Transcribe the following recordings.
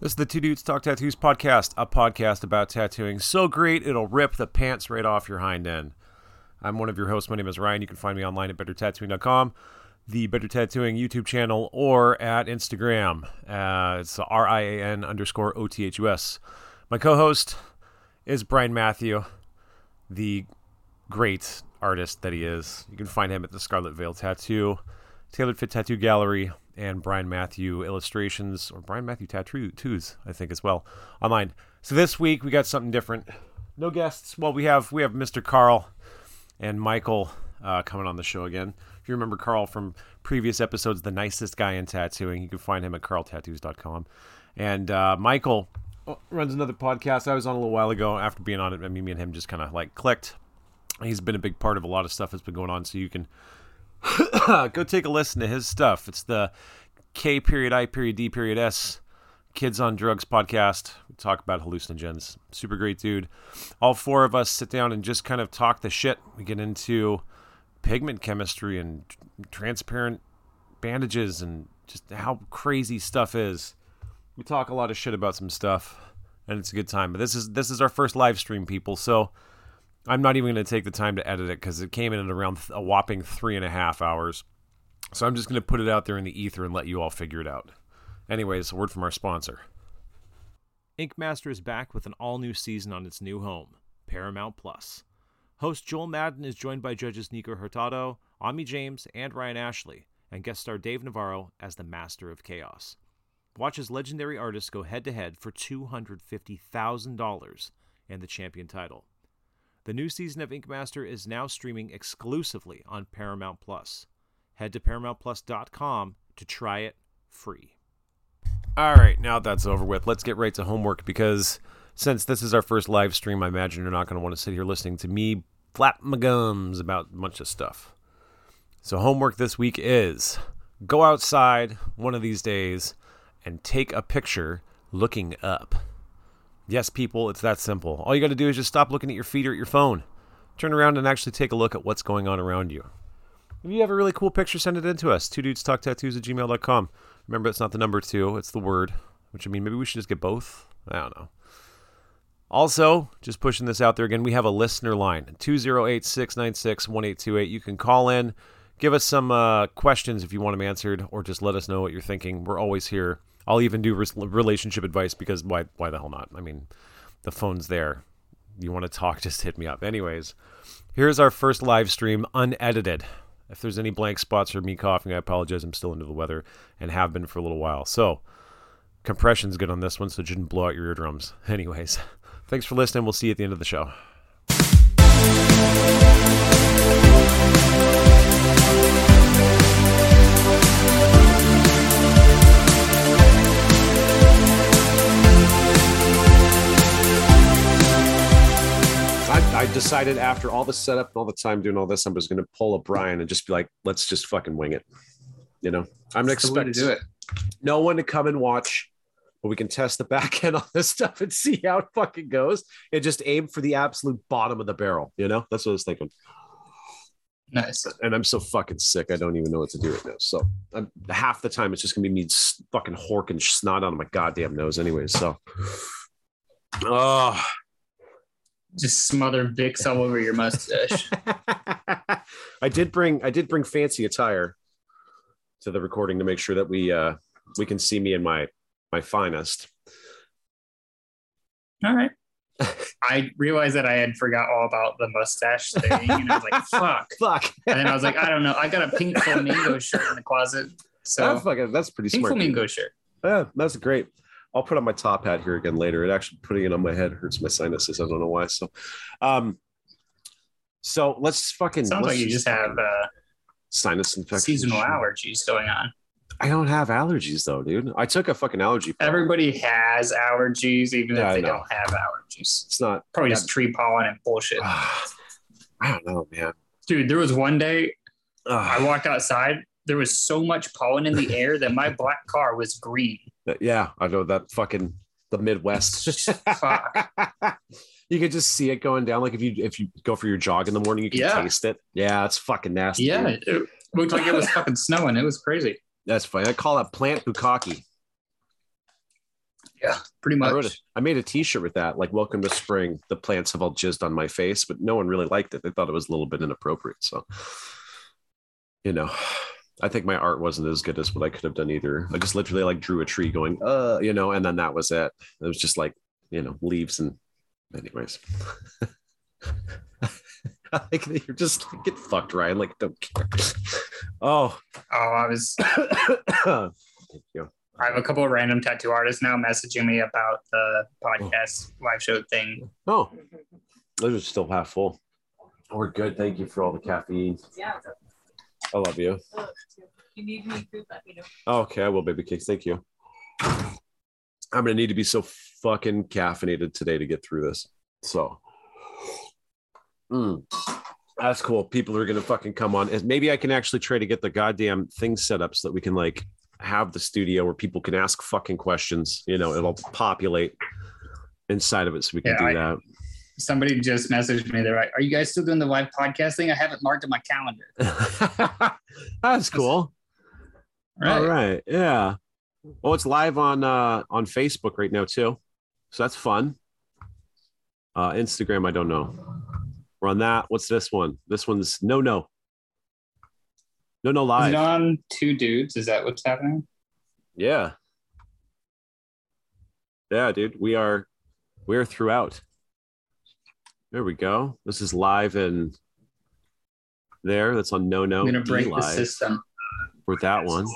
This is the Two Dudes Talk Tattoos podcast, a podcast about tattooing so great it'll rip the pants right off your hind end. I'm one of your hosts. My name is Rian. You can find me online at bettertattooing.com, the Better Tattooing YouTube channel, or at Instagram. Uh, it's R I A N underscore O T H U S. My co host is Brian Mathew, the great artist that he is. You can find him at the Scarlet Veil Tattoo, Tailored Fit Tattoo Gallery, and Brian Mathew Illustrations, or Brian Mathew Tattoos, I think, as well, online. So this week we got something different. No guests. Well, we have we have Mr. Carl and Michael uh, coming on the show again. If you remember Carl from previous episodes, the nicest guy in tattooing, you can find him at carltattoos.com. And uh, Michael runs another podcast I was on a little while ago. After being on it, I mean, me and him just kind of like clicked. He's been a big part of a lot of stuff that's been going on, so you can go take a listen to his stuff. It's the K period I period D period S Kids on Drugs podcast. We talk about hallucinogens. Super great dude. All four of us sit down and just kind of talk the shit. We get into pigment chemistry and transparent bandages and just how crazy stuff is. We talk a lot of shit about some stuff and it's a good time. But this is this is our first live stream, people. So I'm not even going to take the time to edit it because it came in at around a whopping three and a half hours. So I'm just going to put it out there in the ether and let you all figure it out. Anyways, a word from our sponsor. Ink Master is back with an all new season on its new home, Paramount Plus. Host Joel Madden is joined by judges Nico Hurtado, Ami James, and Ryan Ashley, and guest star Dave Navarro as the Master of Chaos. Watch as legendary artists go head to head for $250,000 and the champion title. The new season of Ink Master is now streaming exclusively on Paramount Plus. Head to ParamountPlus.com to try it free. All right, now that's over with, let's get right to homework because since this is our first live stream, I imagine you're not going to want to sit here listening to me flap my gums about a bunch of stuff. So, homework this week is go outside one of these days and take a picture looking up. Yes, people, it's that simple. All you got to do is just stop looking at your feet or at your phone. Turn around and actually take a look at what's going on around you. If you have a really cool picture, send it in to us. Two dudes talk tattoos at gmail.com. Remember, it's not the number two, it's the word. Which I mean, maybe we should just get both. I don't know. Also, just pushing this out there again, we have a listener line 208 696 1828. You can call in, give us some uh, questions if you want them answered, or just let us know what you're thinking. We're always here. I'll even do relationship advice because why, why the hell not? I mean, the phone's there. You want to talk, just hit me up. Anyways, here's our first live stream unedited. If there's any blank spots or me coughing, I apologize. I'm still into the weather and have been for a little while. So, compression's good on this one, so it shouldn't blow out your eardrums. Anyways, thanks for listening. We'll see you at the end of the show. I decided after all the setup and all the time doing all this, I'm just going to pull a Brian and just be like, let's just fucking wing it. You know, I'm going to to do it. No one to come and watch, but we can test the back end on this stuff and see how it fucking goes and just aim for the absolute bottom of the barrel. You know, that's what I was thinking. Nice. And I'm so fucking sick. I don't even know what to do right now. So I'm, half the time it's just gonna be me fucking horking snot out of my goddamn nose, anyways. So, oh, just smother Vicks all over your mustache. I did bring I did bring fancy attire to the recording to make sure that we uh we can see me in my my finest. All right. I realized that I had forgot all about the mustache thing, and I was like, "Fuck, fuck." And then I was like, "I don't know. I got a pink flamingo shirt in the closet." So that's fucking that's pretty pink smart. flamingo shirt. Yeah, that's great. I'll put on my top hat here again later. It actually putting it on my head hurts my sinuses. I don't know why. So, um, so let's fucking. Sounds let's like you just have uh, sinus infection. seasonal allergies going on. I don't have allergies though, dude. I took a fucking allergy. Everybody has allergies, even Yeah, if they don't have allergies. It's not. Probably Yeah. just tree pollen and bullshit. I don't know, man. Dude, there was one day I walked outside. There was so much pollen in the air that my black car was green. Yeah, I know that fucking the Midwest. Fuck. you could just see it going down. Like if you if you go for your jog in the morning, you can Yeah. taste it. Yeah, it's fucking nasty. Yeah, dude. it looked like it was fucking snowing. It was crazy. that's funny. I call that plant bukkake. Yeah, pretty I wrote much. I made a T-shirt with that, like "Welcome to Spring." The plants have all jizzed on my face, but no one really liked it. They thought it was a little bit inappropriate. So, you know, I think my art wasn't as good as what I could have done either. I just literally like drew a tree going, uh, you know, and then that was it. It was just like, you know, leaves and, anyways. I think you're just like, get fucked, Rian. Like, don't care. Oh, Oh, I was. thank you. I have a couple of random tattoo artists now messaging me about the podcast live show thing. Oh, those are still half full. We're good. Thank you for all the caffeine. Yeah. I love you. You need me food, let me know. Okay, I will, baby cakes. Thank you. I'm gonna need to be so fucking caffeinated today to get through this. So, Mm. that's cool. People are gonna fucking come on. And Maybe I can actually try to get the goddamn thing set up so that we can like have the studio where people can ask fucking questions. You know, it'll populate inside of it, so we can Yeah, do I- that. Somebody just messaged me. They're like, "Are you guys still doing the live podcast thing? I haven't marked in my calendar." That's cool. All right. Yeah. Well, it's live on uh on Facebook right now too. So that's fun. Uh Instagram, I don't know. We're on that. What's this one? This one's no no. No no live. on two dudes? Is that what's happening? yeah. Yeah, dude. We are we are throughout. There we go. This is live and there. That's on no no I'm gonna break the live system. for that one. Yeah.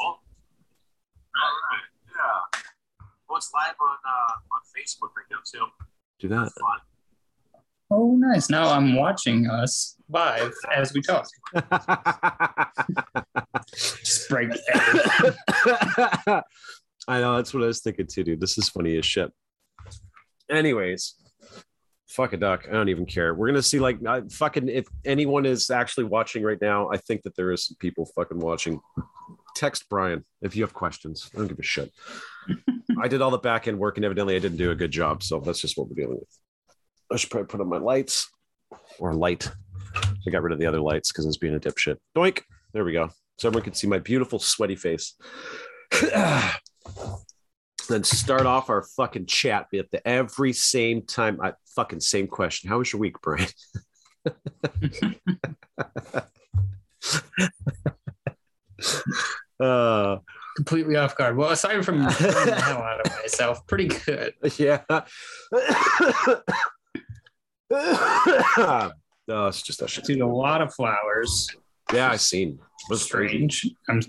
Well, it's live on uh, on Facebook right now too. Do that. Oh, nice. Now I'm watching us live as we talk. Just break everything. I know that's what I was thinking too, dude. This is funny as shit. Anyways, fuck a duck. I don't even care. We're gonna see like I, fucking if anyone is actually watching right now. I think that there is some people fucking watching. Text Brian if you have questions. I don't give a shit. I did all the back end work and evidently I didn't do a good job. So that's just what we're dealing with. I should probably put on my lights or light. I got rid of the other lights because I was being a dipshit. Doink. There we go. So everyone can see my beautiful sweaty face. then start off our fucking chat at the every same time. I fucking same question. How was your week, Brian? uh, Completely off guard. Well, aside from the hell out of myself, pretty good. yeah. oh, it's just that shit. Dude, a lot of flowers. Yeah, I've seen. It was. Strange. I'm,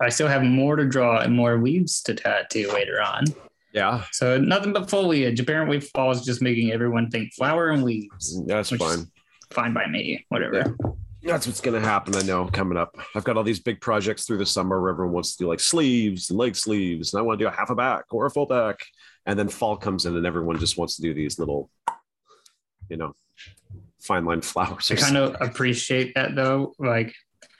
I still have more to draw and more leaves to tattoo later on. Yeah, So nothing but foliage. Apparently, fall is just making everyone think flower and leaves. that's fine. Fine by me. Whatever. That's what's gonna happen. I know coming up. I've got all these big projects through the summer where everyone wants to do like sleeves and leg sleeves, and I want to do a half a back or a full back. And then fall comes in, and everyone just wants to do these little, you know, fine line flowers. I kind of appreciate that though. Like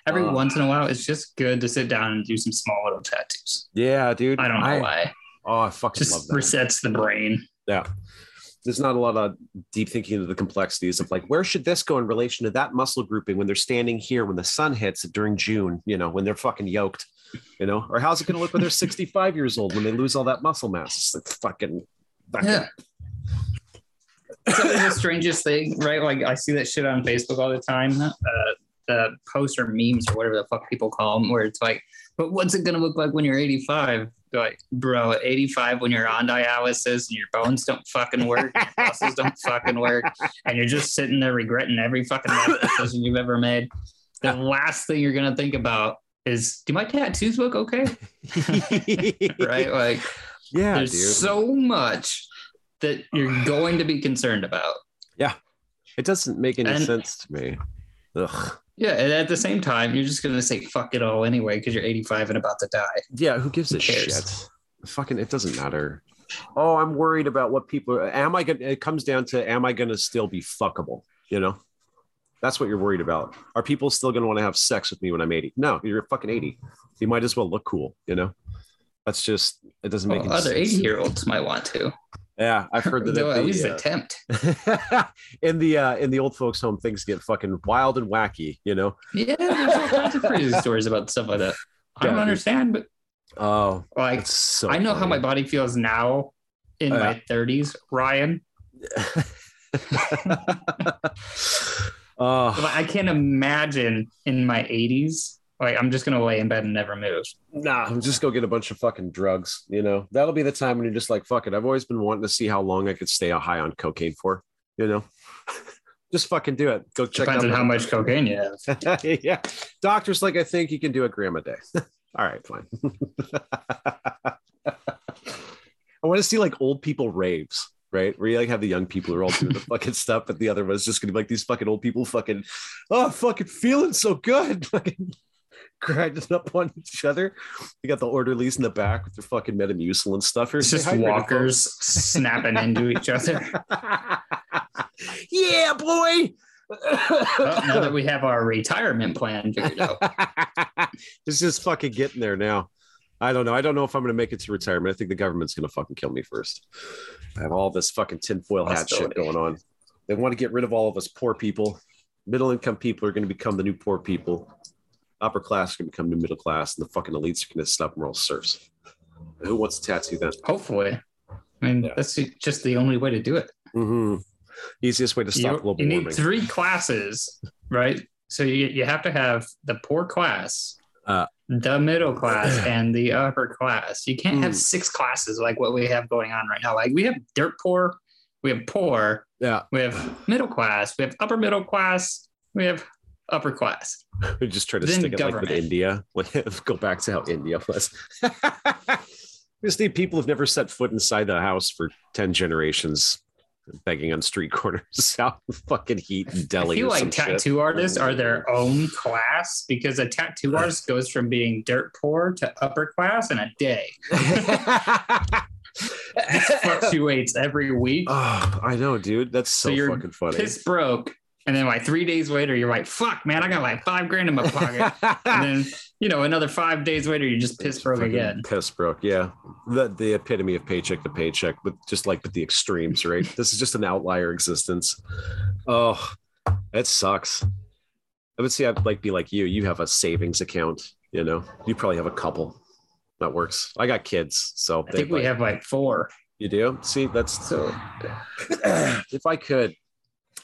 every Uh. once in a while, it's just good to sit down and do some small little tattoos. yeah, dude. I don't know why. Oh, I fucking love that. resets the brain. Yeah. There's not a lot of deep thinking into the complexities of like, where should this go in relation to that muscle grouping when they're standing here when the sun hits during June, you know, when they're fucking yoked, you know, or how's it going to look when they're 65 years old when they lose all that muscle mass? It's like fucking, fucking Yeah. It's the strangest thing, right? Like I see that shit on Facebook all the time. Uh, the posts or memes or whatever the fuck people call them, where it's like, but what's it gonna look like when you're 85? Like, bro, at 85 when you're on dialysis and your bones don't fucking work, your muscles don't fucking work, and you're just sitting there regretting every fucking life decision you've ever made. The last thing you're gonna think about is, do my tattoos look okay? right? Like Yeah, there's dude. so much that you're going to be concerned about. Yeah. It doesn't make any And- sense to me. Ugh. Yeah, and at the same time, you're just gonna say fuck it all anyway because you're 85 and about to die. Yeah, who gives a Who cares? shit? Fucking, it doesn't matter. Oh, I'm worried about what people are. Am I gonna? It comes down to, am I gonna still be fuckable? You know, that's what you're worried about. Are people still gonna want to have sex with me when I'm 80? No, you're fucking 80. You might as well look cool. You know, that's just it doesn't make Well, any other 80 year olds might want to. Yeah, I've heard that. They'll at the, least uh, attempt. in the uh, in the old folks' home, things get fucking wild and wacky. You know. Yeah, there's all kinds of crazy stories about stuff like that. I don't understand, but Oh, like so. I know how my body feels now in Oh, my 30s, Rian. oh, I can't imagine in my 80s. Like I'm just gonna lay in bed and never move. nah, just go get a bunch of fucking drugs. You know, that'll be the time when you're just like, fuck it. I've always been wanting to see how long I could stay high on cocaine for. You know, just fucking do it. Go check Depends out on how much cocaine you have. yeah. Doctor's like, I think you can do a gram a day. All right, fine. I want to see like old people raves, right? Where you like have the young people who are all doing the fucking stuff, but the other one's just gonna be like these fucking old people fucking, oh, fucking feeling so good. Grinding up on each other. You got the orderlies in the back with their fucking Metamucil and stuff. It's just walkers snapping into each other. yeah, boy. Oh, now that we have our retirement plan figured out. it's just fucking getting there now. I don't know. I don't know if I'm going to make it to retirement. I think the government's going to fucking kill me first. I have all this fucking tinfoil hat shit going on. They want to get rid of all of us poor people. Middle income people are going to become the new poor people. Upper class can become new middle class, and the fucking elites are going to stop and all serfs. Who wants a tattoo then? Hopefully. I mean, Yeah. that's just the only way to do it. Mm-hmm. Easiest way to stop you, global you need warming. three classes, right? So you, you have to have the poor class, Uh. the middle class, and the upper class. You can't have Mm. six classes like what we have going on right now. Like we have dirt poor, we have poor, yeah, we have middle class, we have upper middle class, we have upper class. we just try to Then stick it like with. India. Go back to how India was. we just need people who've never set foot inside the house for 10 generations begging on street corners out in fucking heat in I Delhi. feel like some shit. tattoo artists are their own class because a tattoo artist goes from being dirt poor to upper class in a day. Fluctuates every week. oh, I know, dude. That's so, So you're fucking funny. Piss broke. And then like three days later, you're like, fuck, man, I got like five grand in my pocket. and then, you know, another five days later, you're just piss broke again. Piss broke, yeah. The the epitome of paycheck to paycheck, but just like with the extremes, right? this is just an outlier existence. Oh, that sucks. I would say I'd like be like you. You have a savings account, you know. You probably have a couple. That works. I got kids, so I think we have like four. You do? See, that's So if I could,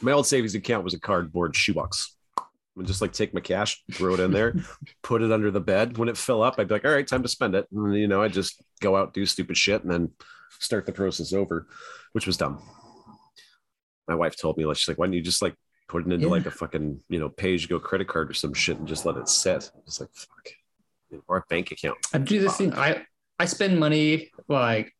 my old savings account was a cardboard shoebox. I would just like take my cash, throw it in there, put it under the bed. When it fill up, I'd be like, all right, time to spend it. And you know, I just go out, do stupid shit, and then start the process over, which was dumb. My wife told me, like, she's like, why don't you just like put it into Yeah. like a fucking, you know, pay go credit card or some shit and just let it sit? It's like, fuck. Or a bank account. I do this thing. I, I spend money like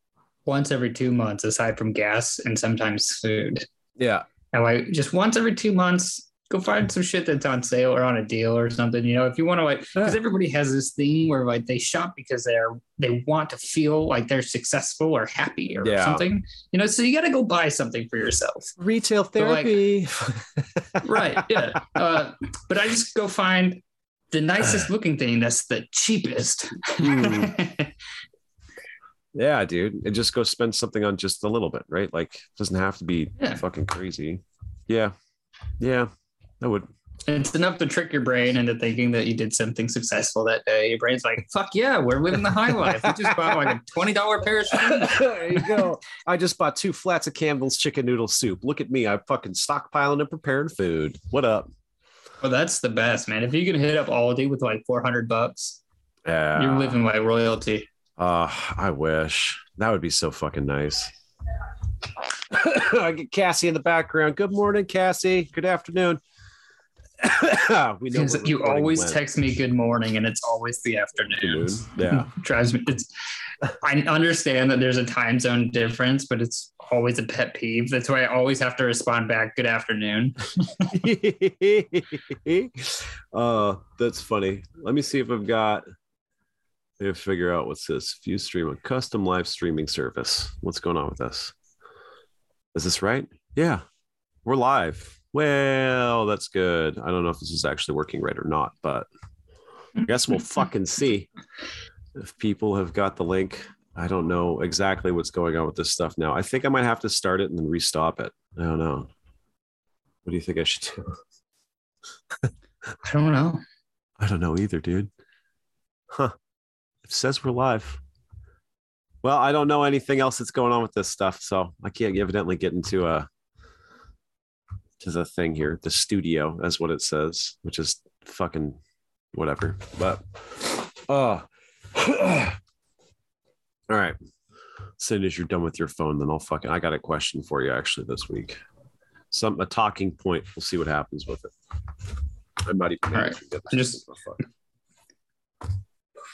once every two months, aside from gas and sometimes food. Yeah. And like just once every two months, go find some shit that's on sale or on a deal or something. You know, if you want to like, because everybody has this thing where like they shop because they're they want to feel like they're successful or happy or Yeah. something. You know, so you got to go buy something for yourself. Retail So, like- therapy. right yeah uh, but i just go find the nicest looking thing that's the cheapest Hmm. Yeah, dude. And just go spend something on just a little bit, right? Like it doesn't have to be Yeah. fucking crazy. Yeah. Yeah. I would. it's enough to trick your brain into thinking that you did something successful that day your brain's like fuck yeah we're living the high life we just bought like a $20 pair of shoes there you go. I just bought two flats of Campbell's chicken noodle soup. Look at me. I'm fucking stockpiling and preparing food. What up? well that's the best man if you can hit up aldi with like 400 bucks Yeah. you're living like royalty Uh, I wish that would be so fucking nice. I get Cassie in the background. Good morning, Cassie. Good afternoon. we know you always text me good morning and it's always the afternoon Afternoon. Yeah. drives me it's i understand that there's a time zone difference but it's always a pet peeve that's why i always have to respond back good afternoon uh that's funny let me see if i've got me figure out what's this view stream a custom live streaming service. What's going on with this? Is this right? Yeah we're live. Well that's good. I don't know if this is actually working right or not but i guess we'll fucking see if people have got the link. I don't know exactly what's going on with this stuff now. I think i might have to start it and then restop it. I don't know. What do you think i should do? I don't know. I don't know either, dude. Huh. It says we're live. Well, I don't know anything else that's going on with this stuff, so I can't evidently get into a to the thing here, the studio, as what it says, which is fucking whatever. But oh, all right. As soon as you're done with your phone, then I'll fucking. I got a question for you actually this week. Some a talking point. We'll see what happens with it. I'm not even. All right. I just-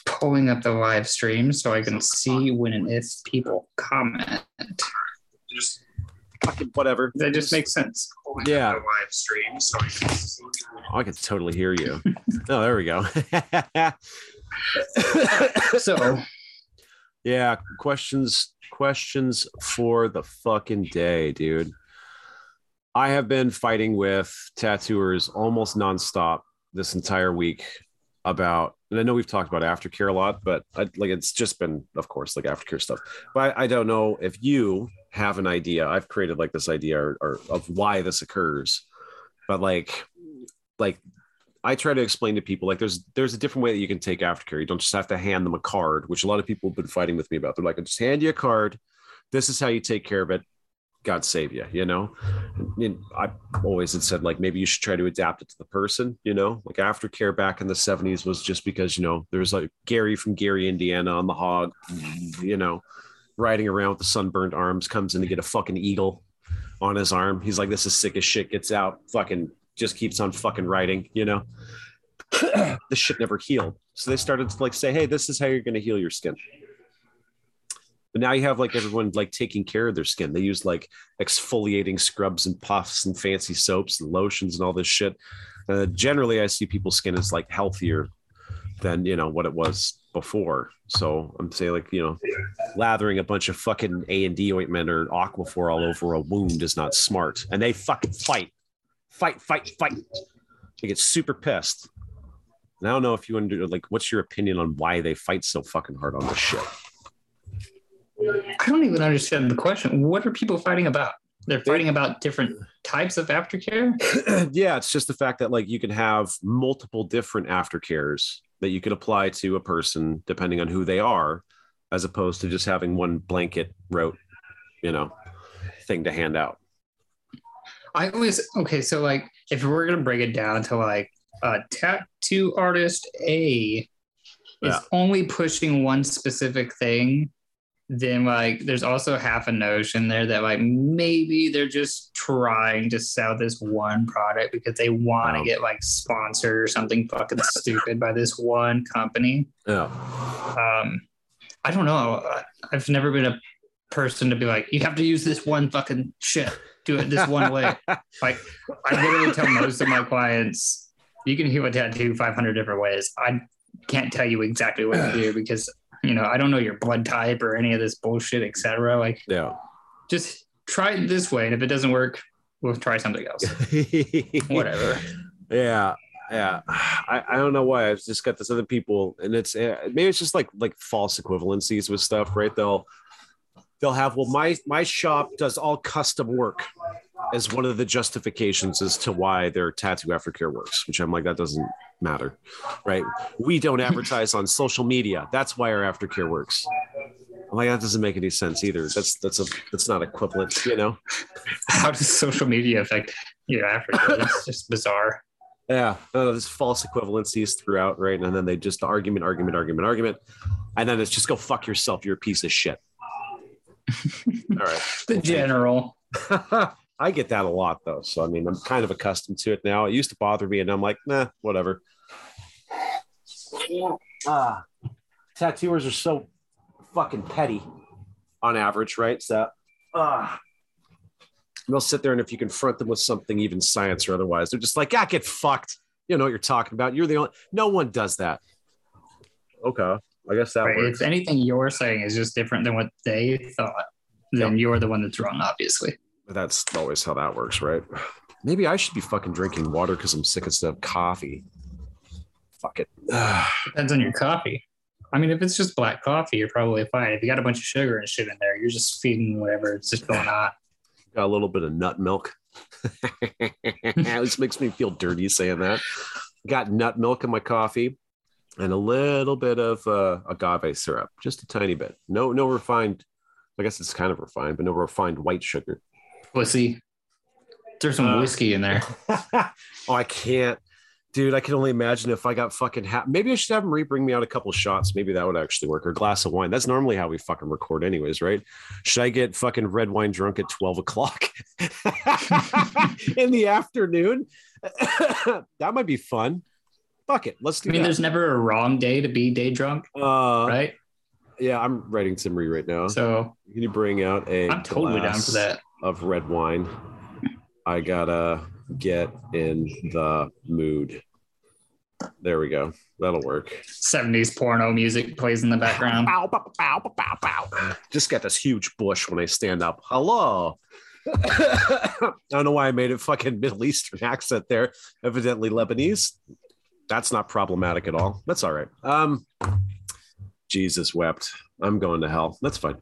Pulling up the live stream so I can see when and if people comment. just fucking whatever. That just makes sense. Yeah. live stream so I can. Oh, I can totally hear you. oh, there we go. So yeah, questions questions for the fucking day, dude. I have been fighting with tattooers almost nonstop this entire week about, and I know we've talked about aftercare a lot, but I, like it's just been, of course, like aftercare stuff. But I, I don't know if you have an idea. I've created like this idea or, or of why this occurs, but like, like I try to explain to people like there's there's a different way that you can take aftercare. You don't just have to hand them a card, which a lot of people have been fighting with me about. They're like, I just hand you a card. This is how you take care of it. God save you, you know. And I always had said like maybe you should try to adapt it to the person, you know. Like aftercare back in the 70s was just because, you know, there's like Gary from Gary, Indiana on the hog, you know, riding around with the sunburned arms, comes in to get a fucking eagle on his arm. He's like, This is sick as shit, gets out, fucking just keeps on fucking writing, you know. the shit never healed. So they started to like say, hey, this is how you're gonna heal your skin. But now you have like everyone like taking care of their skin. They use like exfoliating scrubs and puffs and fancy soaps and lotions and all this shit. Uh, generally, I see people's skin is like healthier than you know what it was before. So I'm saying like you know, lathering a bunch of fucking A and D ointment or Aquaphor all over a wound is not smart. And they fucking fight, fight, fight, fight. They get super pissed. And I don't know if you want to like, what's your opinion on why they fight so fucking hard on this shit? I don't even understand the question. What are people fighting about? They're fighting about different types of aftercare. yeah, it's just the fact that like you can have multiple different aftercares that you can apply to a person depending on who they are, as opposed to just having one blanket rote, you know, thing to hand out. I always okay. So like, if we're gonna break it down to like a tattoo artist A is Yeah. only pushing one specific thing, then like there's also half a notion there that like maybe they're just trying to sell this one product because they want to Um. get like sponsored or something fucking stupid by this one company. Yeah. Um, I don't know. I've never been a person to be like, you have to use this one fucking shit. Do it this one way. Like I literally tell most of my clients, you can heal a tattoo 500 different ways. I can't tell you exactly what to do because you know I don't know your blood type or any of this bullshit, etc. Like Yeah. just try it this way, and if it doesn't work, we'll try something else. Whatever. Yeah, yeah. I, I don't know why. I've just got this other people, and it's uh, maybe it's just like like false equivalencies with stuff, right? They'll they'll have well, my my shop does all custom work as one of the justifications as to why their tattoo aftercare works, which I'm like that doesn't matter, right? We don't advertise on social media. That's why our aftercare works. I'm like that doesn't make any sense either. That's that's a that's not equivalent, you know. How does social media affect your aftercare? It's just bizarre. Yeah, no, there's false equivalencies throughout, right? And then they just the argument, argument, argument, argument, and then it's just go fuck yourself. You're a piece of shit. All right, The general. I get that a lot though, so I mean, I'm kind of accustomed to it now. It used to bother me, and I'm like, nah, whatever. Ah, tattooers are so fucking petty on average, right? So, ah. They'll sit there and if you confront them with something, even science or otherwise, they're just like, ah, get fucked. You know what you're talking about. You're the only, no one does that. Okay. I guess that Right? works. If anything you're saying is just different than what they thought, then you're the one that's wrong, obviously. But that's always how that works, right? Maybe I should be fucking drinking water because I'm sick instead of coffee. Fuck it. Depends on your coffee. I mean, if it's just black coffee, you're probably fine. If you got a bunch of sugar and shit in there, you're just feeding whatever it's just going on. Got a little bit of nut milk. this makes me feel dirty saying that. Got nut milk in my coffee. and a little bit of uh, agave syrup, just a tiny bit. No, no refined. I guess it's kind of refined, but no refined white sugar. Pussy. There's some Uh, whiskey in there. oh, I can't, dude. I can only imagine if I got fucking. Ha- Maybe I should have him re-bring me out a couple shots. Maybe that would actually work. Or a glass of wine. That's normally how we fucking record, anyways, right? Should I get fucking red wine drunk at twelve o'clock in the afternoon? that might be fun. Fuck it, let's do it. I mean, that. there's never a wrong day to be day drunk, Uh, right? Yeah, I'm writing Timmery right now. So Can you bring out a I'm totally down for that. Of red wine? I gotta get in the mood. There we go. That'll work. 70s porno music plays in the background. Bow, bow, bow, bow, bow, bow. Just got this huge bush when I stand up. Hello. I don't know why I made a fucking Middle Eastern accent there. Evidently Lebanese. That's not problematic at all. That's all right. Um, Jesus wept. I'm going to hell. That's fine.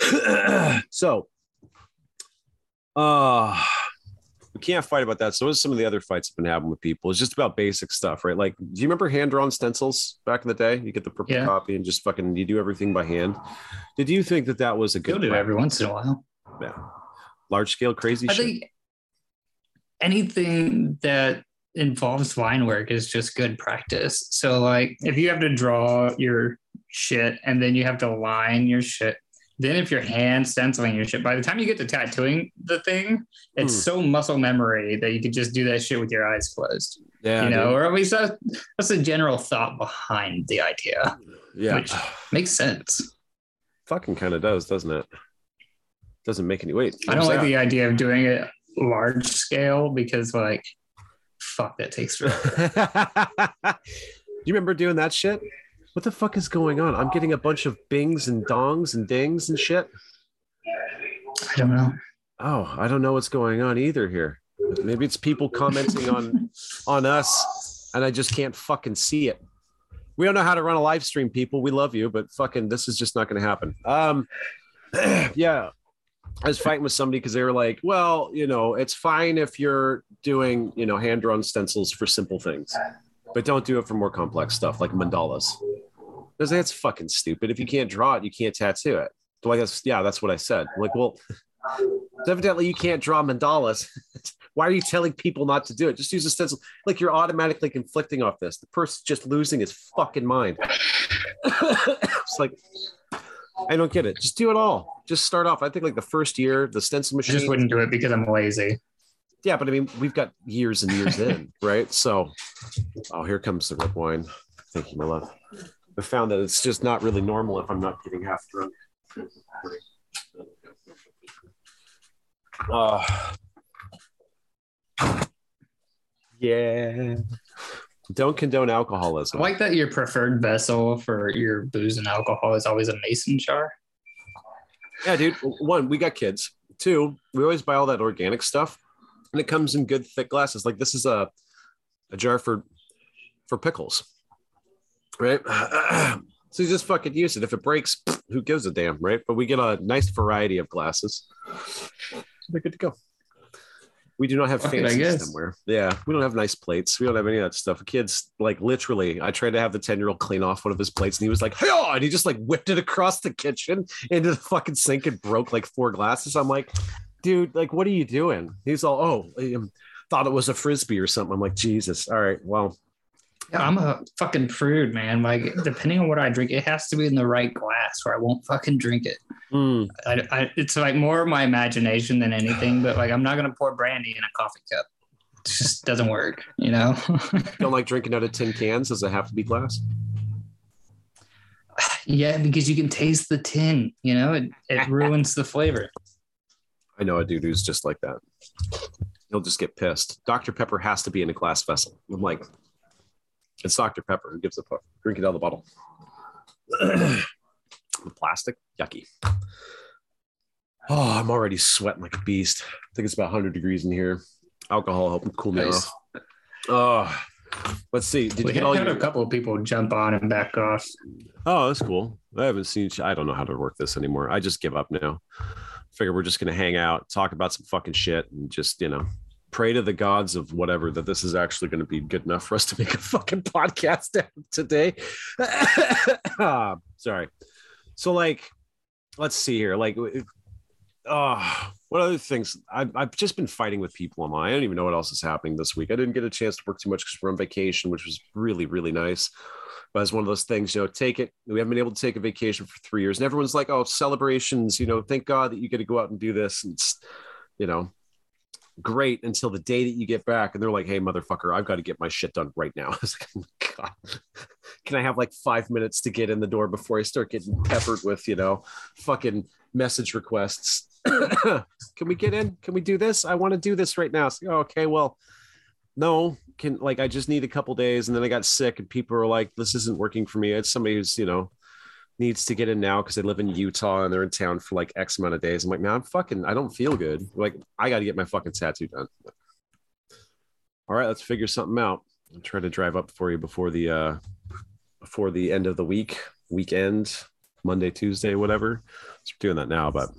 so, uh, we can't fight about that. So, what are some of the other fights I've been having with people? It's just about basic stuff, right? Like, do you remember hand drawn stencils back in the day? You get the purple Yeah. copy and just fucking you do everything by hand. Did you think that that was a Go good do it practice? every once in a while. Yeah. large scale crazy I shit? think anything that involves line work is just good practice. So, like, if you have to draw your shit and then you have to line your shit, then if you're hand stenciling your shit, by the time you get to tattooing the thing, it's Hmm. so muscle memory that you could just do that shit with your eyes closed. yeah, you know, dude. or at least that, that's the general thought behind the idea. yeah. which- Makes sense. fucking kind of does, doesn't it? Doesn't make any weight. I don't like the idea of doing it large scale because, like, fuck, that takes forever. Do you remember doing that shit? What the fuck is going on? I'm getting a bunch of bings and dongs and dings and shit. I don't know. Oh, I don't know what's going on either here. Maybe it's people commenting on on us and I just can't fucking see it. We don't know how to run a live stream, people. We love you, but fucking this is just not going to happen. Um yeah. I was fighting with somebody because they were like, well, you know, it's fine if you're doing, you know, hand drawn stencils for simple things, but don't do it for more complex stuff like mandalas. Because that's fucking stupid. If you can't draw it, you can't tattoo it. So I guess, yeah, that's what I said. I'm like, well, evidently you can't draw mandalas. Why are you telling people not to do it? Just use a stencil. Like you're automatically conflicting off this. The person's just losing his fucking mind. it's like, I don't get it. Just do it all. Just start off. I think like the first year, the stencil I just wouldn't do it because I'm lazy. Yeah, but I mean, we've got years and years in, right? So, oh, here comes the red wine. Thank you, my love. I found that it's just not really normal if I'm not getting half drunk. Uh, yeah. Don't condone I alcoholism. like that your preferred vessel for your booze and alcohol is always a mason jar. Yeah, dude. One, we got kids. Two, we always buy all that organic stuff, and it comes in good thick glasses. Like this is a a jar for for pickles, right? so you just fucking use it. If it breaks, who gives a damn, right? But we get a nice variety of glasses. They're good to go. We do not have Fuck fancy stemware. Yeah, we don't have nice plates. We don't have any of that stuff. Kids, like literally, I tried to have the 10 year old clean off one of his plates and he was like, hey, and he just like whipped it across the kitchen into the fucking sink and broke like four glasses. I'm like, dude, like, what are you doing? He's all, oh, I um, thought it was a frisbee or something. I'm like, Jesus. All right, well, Yeah, I'm a fucking prude, man. Like, depending on what I drink, it has to be in the right glass or I won't fucking drink it. mm, I, I, it's like more of my imagination than anything, but like, I'm not going to pour brandy in a coffee cup. It just doesn't work, you know? don't like drinking out of tin cans. Does it have to be glass? yeah, because you can taste the tin, you know, it, it ruins the flavor. I know a dude who's just like that. He'll just get pissed. Dr. Pepper has to be in a glass vessel. I'm like, it's Dr. Pepper. Who gives a fuck? Drink it out of the bottle. the plastic, yucky. Oh, I'm already sweating like a beast. I think it's about 100 degrees in here. Alcohol helping cool me Nice. off. Oh, let's see. Did we you get all had your? a couple of people jump on and back off. Oh, that's cool. I haven't seen. I don't know how to work this anymore. I just give up now. Figure we're just gonna hang out, talk about some fucking shit, and just you know, pray to the gods of whatever that this is actually going to be good enough for us to make a fucking podcast today. Sorry. So like, let's see here. Like, uh, what other things? I've, I've just been fighting with people online. I don't even know what else is happening this week. I didn't get a chance to work too much because we're on vacation, which was really, really nice. But it's one of those things, you know, take it. We haven't been able to take a vacation for three years. And everyone's like, oh, celebrations, you know, thank God that you get to go out and do this. And it's, you know, great until the day that you get back. And they're like, hey, motherfucker, I've got to get my shit done right now. I was like, oh, God, can I have like five minutes to get in the door before I start getting peppered with, you know, fucking message requests? can we get in? Can we do this? I want to do this right now. Oh, okay, well, no, can like I just need a couple days, and then I got sick, and people are like, "This isn't working for me." It's somebody who's you know needs to get in now because they live in Utah and they're in town for like X amount of days. I'm like, man, I'm fucking, I don't feel good. Like, I got to get my fucking tattoo done. All right, let's figure something out. I'll try to drive up for you before the uh before the end of the week, weekend, Monday, Tuesday, whatever. So we're doing that now, but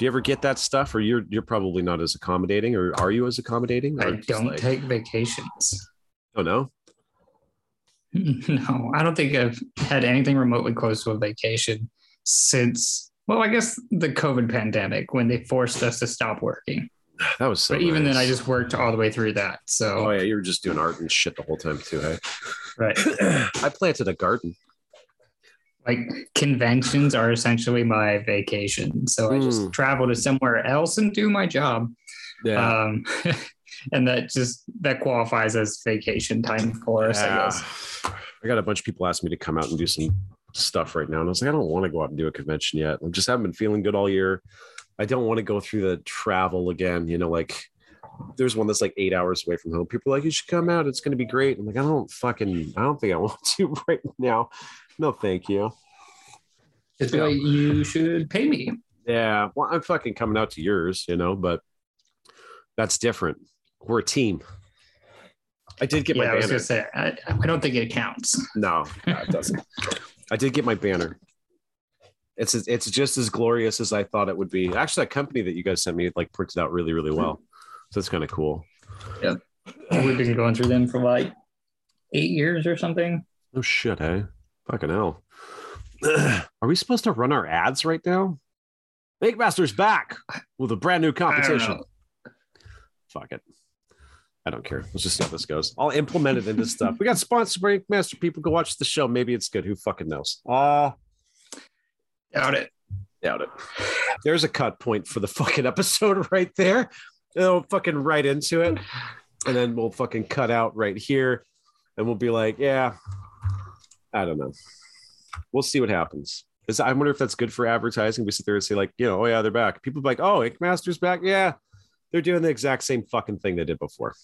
do you ever get that stuff or you're you're probably not as accommodating or are you as accommodating? I don't like- take vacations. Oh no. No, I don't think I've had anything remotely close to a vacation since, well, I guess the COVID pandemic when they forced us to stop working. That was so but even then, I just worked all the way through that. So, Oh yeah, you were just doing art and shit the whole time too, hey? right. I planted a garden. Like conventions are essentially my vacation. So I just Mm. travel to somewhere else and do my job. Um, and that just, that qualifies as vacation time for us, I guess. I got a bunch of people asking me to come out and do some stuff right now. And I was like, I don't want to go out and do a convention yet. I just haven't been feeling good all year. I don't want to go through the travel again. You know, like there's one that's like eight hours away from home. People are like, you should come out. It's going to be great. I'm like, I don't fucking, I don't think I want to right now. No, thank you. Just be like, you should pay me. Yeah. Well, I'm fucking coming out to yours, you know, but that's different. We're a team. I did get yeah, my I was banner. gonna say I, I don't think it counts. No, no, it doesn't. I did get my banner. It's it's just as glorious as I thought it would be. Actually, that company that you guys sent me like printed out really really well. So it's kind of cool. Yeah, we've been going through them for like eight years or something. Oh shit, hey, fucking hell. Are we supposed to run our ads right now? Ink Master's back with a brand new competition. Fuck it. I don't care. Let's just see how this goes. I'll implement it into stuff. We got sponsored by Ink Master. People go watch the show. Maybe it's good. Who fucking knows? Uh Doubt it. doubt it. There's a cut point for the fucking episode right there. They'll fucking right into it. And then we'll fucking cut out right here. And we'll be like, yeah, I don't know. We'll see what happens. Is I wonder if that's good for advertising. We sit there and say, like, you know, oh yeah, they're back. People be like, oh, Ink Master's back. Yeah. They're doing the exact same fucking thing they did before.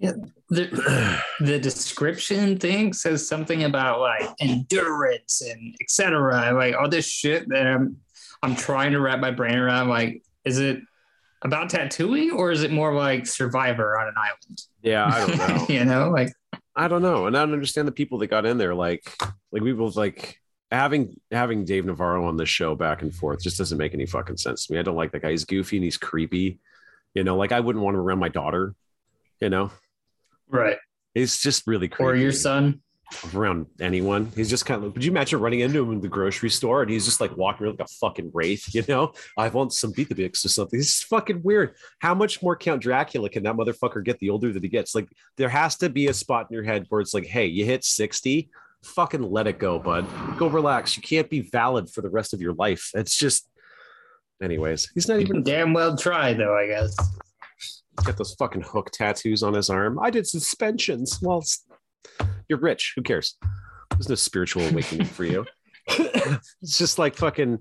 The, the description thing says something about like endurance and etc. Like all this shit that I'm I'm trying to wrap my brain around. Like, is it about tattooing or is it more like Survivor on an island? Yeah, I don't know. you know, like I don't know, and I don't understand the people that got in there. Like, like we both like having having Dave Navarro on this show back and forth just doesn't make any fucking sense to me. I don't like that guy. He's goofy and he's creepy. You know, like I wouldn't want him around my daughter. You know, right. he's just really creepy. Or your son. Around anyone. He's just kind of. Like, Would you imagine running into him in the grocery store and he's just like walking around like a fucking wraith? You know, I want some Betabix or something. It's fucking weird. How much more Count Dracula can that motherfucker get the older that he gets? Like, there has to be a spot in your head where it's like, hey, you hit sixty, fucking let it go, bud. Go relax. You can't be valid for the rest of your life. It's just. Anyways, he's not even damn well tried though, I guess. got those fucking hook tattoos on his arm. I did suspensions. Well, you're rich. Who cares? There's no spiritual awakening for you. it's just like fucking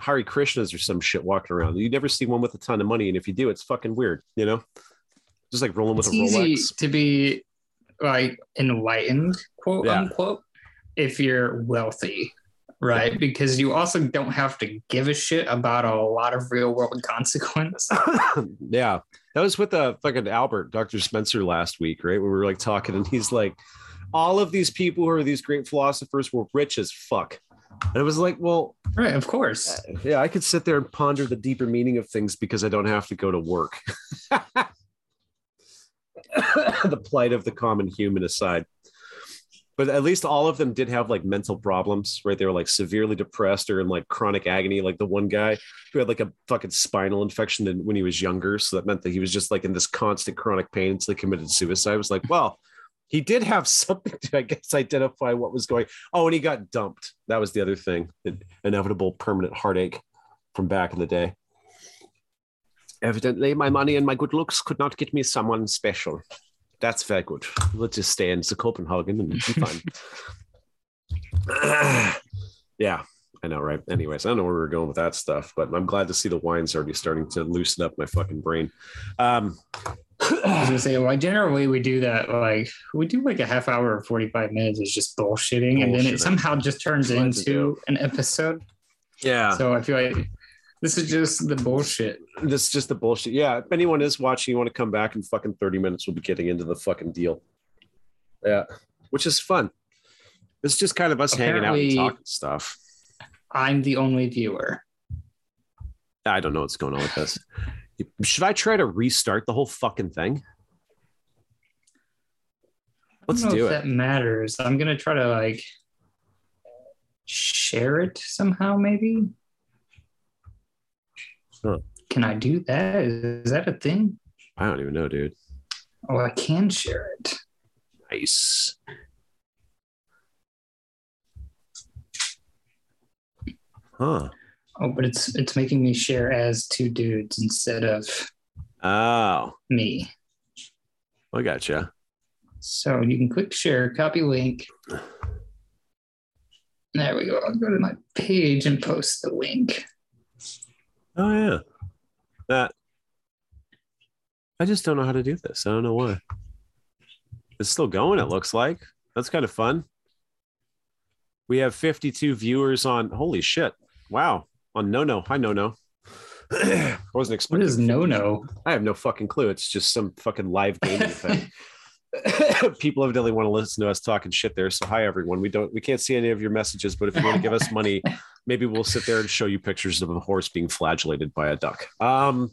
Hare Krishnas or some shit walking around. You never see one with a ton of money, and if you do, it's fucking weird. You know, just like rolling with It's a easy Rolex. to be like enlightened, quote Yeah. unquote, if you're wealthy, right? Because you also don't have to give a shit about a lot of real world consequence. yeah, that was with uh, fucking Albert, Dr. Spencer last week, right? We were like talking, and he's like, all of these people who are these great philosophers were rich as fuck. And it was like, well, Right, of course. yeah, I could sit there and ponder the deeper meaning of things because I don't have to go to work. the plight of the common human aside. But at least all of them did have like mental problems, right? They were like severely depressed or in like chronic agony. Like the one guy who had like a fucking spinal infection when he was younger. So that meant that he was just like in this constant chronic pain until he committed suicide. I was like, well, he did have something to, I guess, identify what was going. Oh, and he got dumped. That was the other thing. Inevitable permanent heartache from back in the day. Evidently, my money and my good looks could not get me someone special. That's very good. Let's just stay in Copenhagen and be fine. yeah, I know, right? Anyways, I don't know where we are going with that stuff, but I'm glad to see the wine's already starting to loosen up my fucking brain. Um, I was gonna say, well, generally we do that like we do like a half hour or 45 minutes is just bullshitting, and then it somehow just turns That's what to into an episode. yeah, So I feel like this is just the bullshit. this is just the bullshit. Yeah, if anyone is watching, you want to come back in fucking 30 minutes, we'll be getting into the fucking deal. Yeah, which is fun. It's just kind of us hanging out and talking stuff. I'm the only viewer. I don't know what's going on with this. Should I try to restart the whole fucking thing? Let's I don't know do if it. That matters. I'm gonna try to like share it somehow, maybe. Huh. Can I do that? Is that a thing? I don't even know, dude. Oh, I can share it. Nice. Huh. Oh, but it's it's making me share as two dudes instead of Oh, me. I gotcha. So you can click share, copy link. There we go. I'll go to my page and post the link. Oh yeah. That I just don't know how to do this. I don't know why. It's still going, it looks like. That's kind of fun. We have 52 viewers on holy shit. Wow. On no no. Hi no no. I wasn't expecting is no no? I have no fucking clue. It's just some fucking live gaming thing. People evidently want to listen to us talking shit there. So hi everyone. We don't we can't see any of your messages, but if you want to give us money, maybe we'll sit there and show you pictures of a horse being flagellated by a duck. Um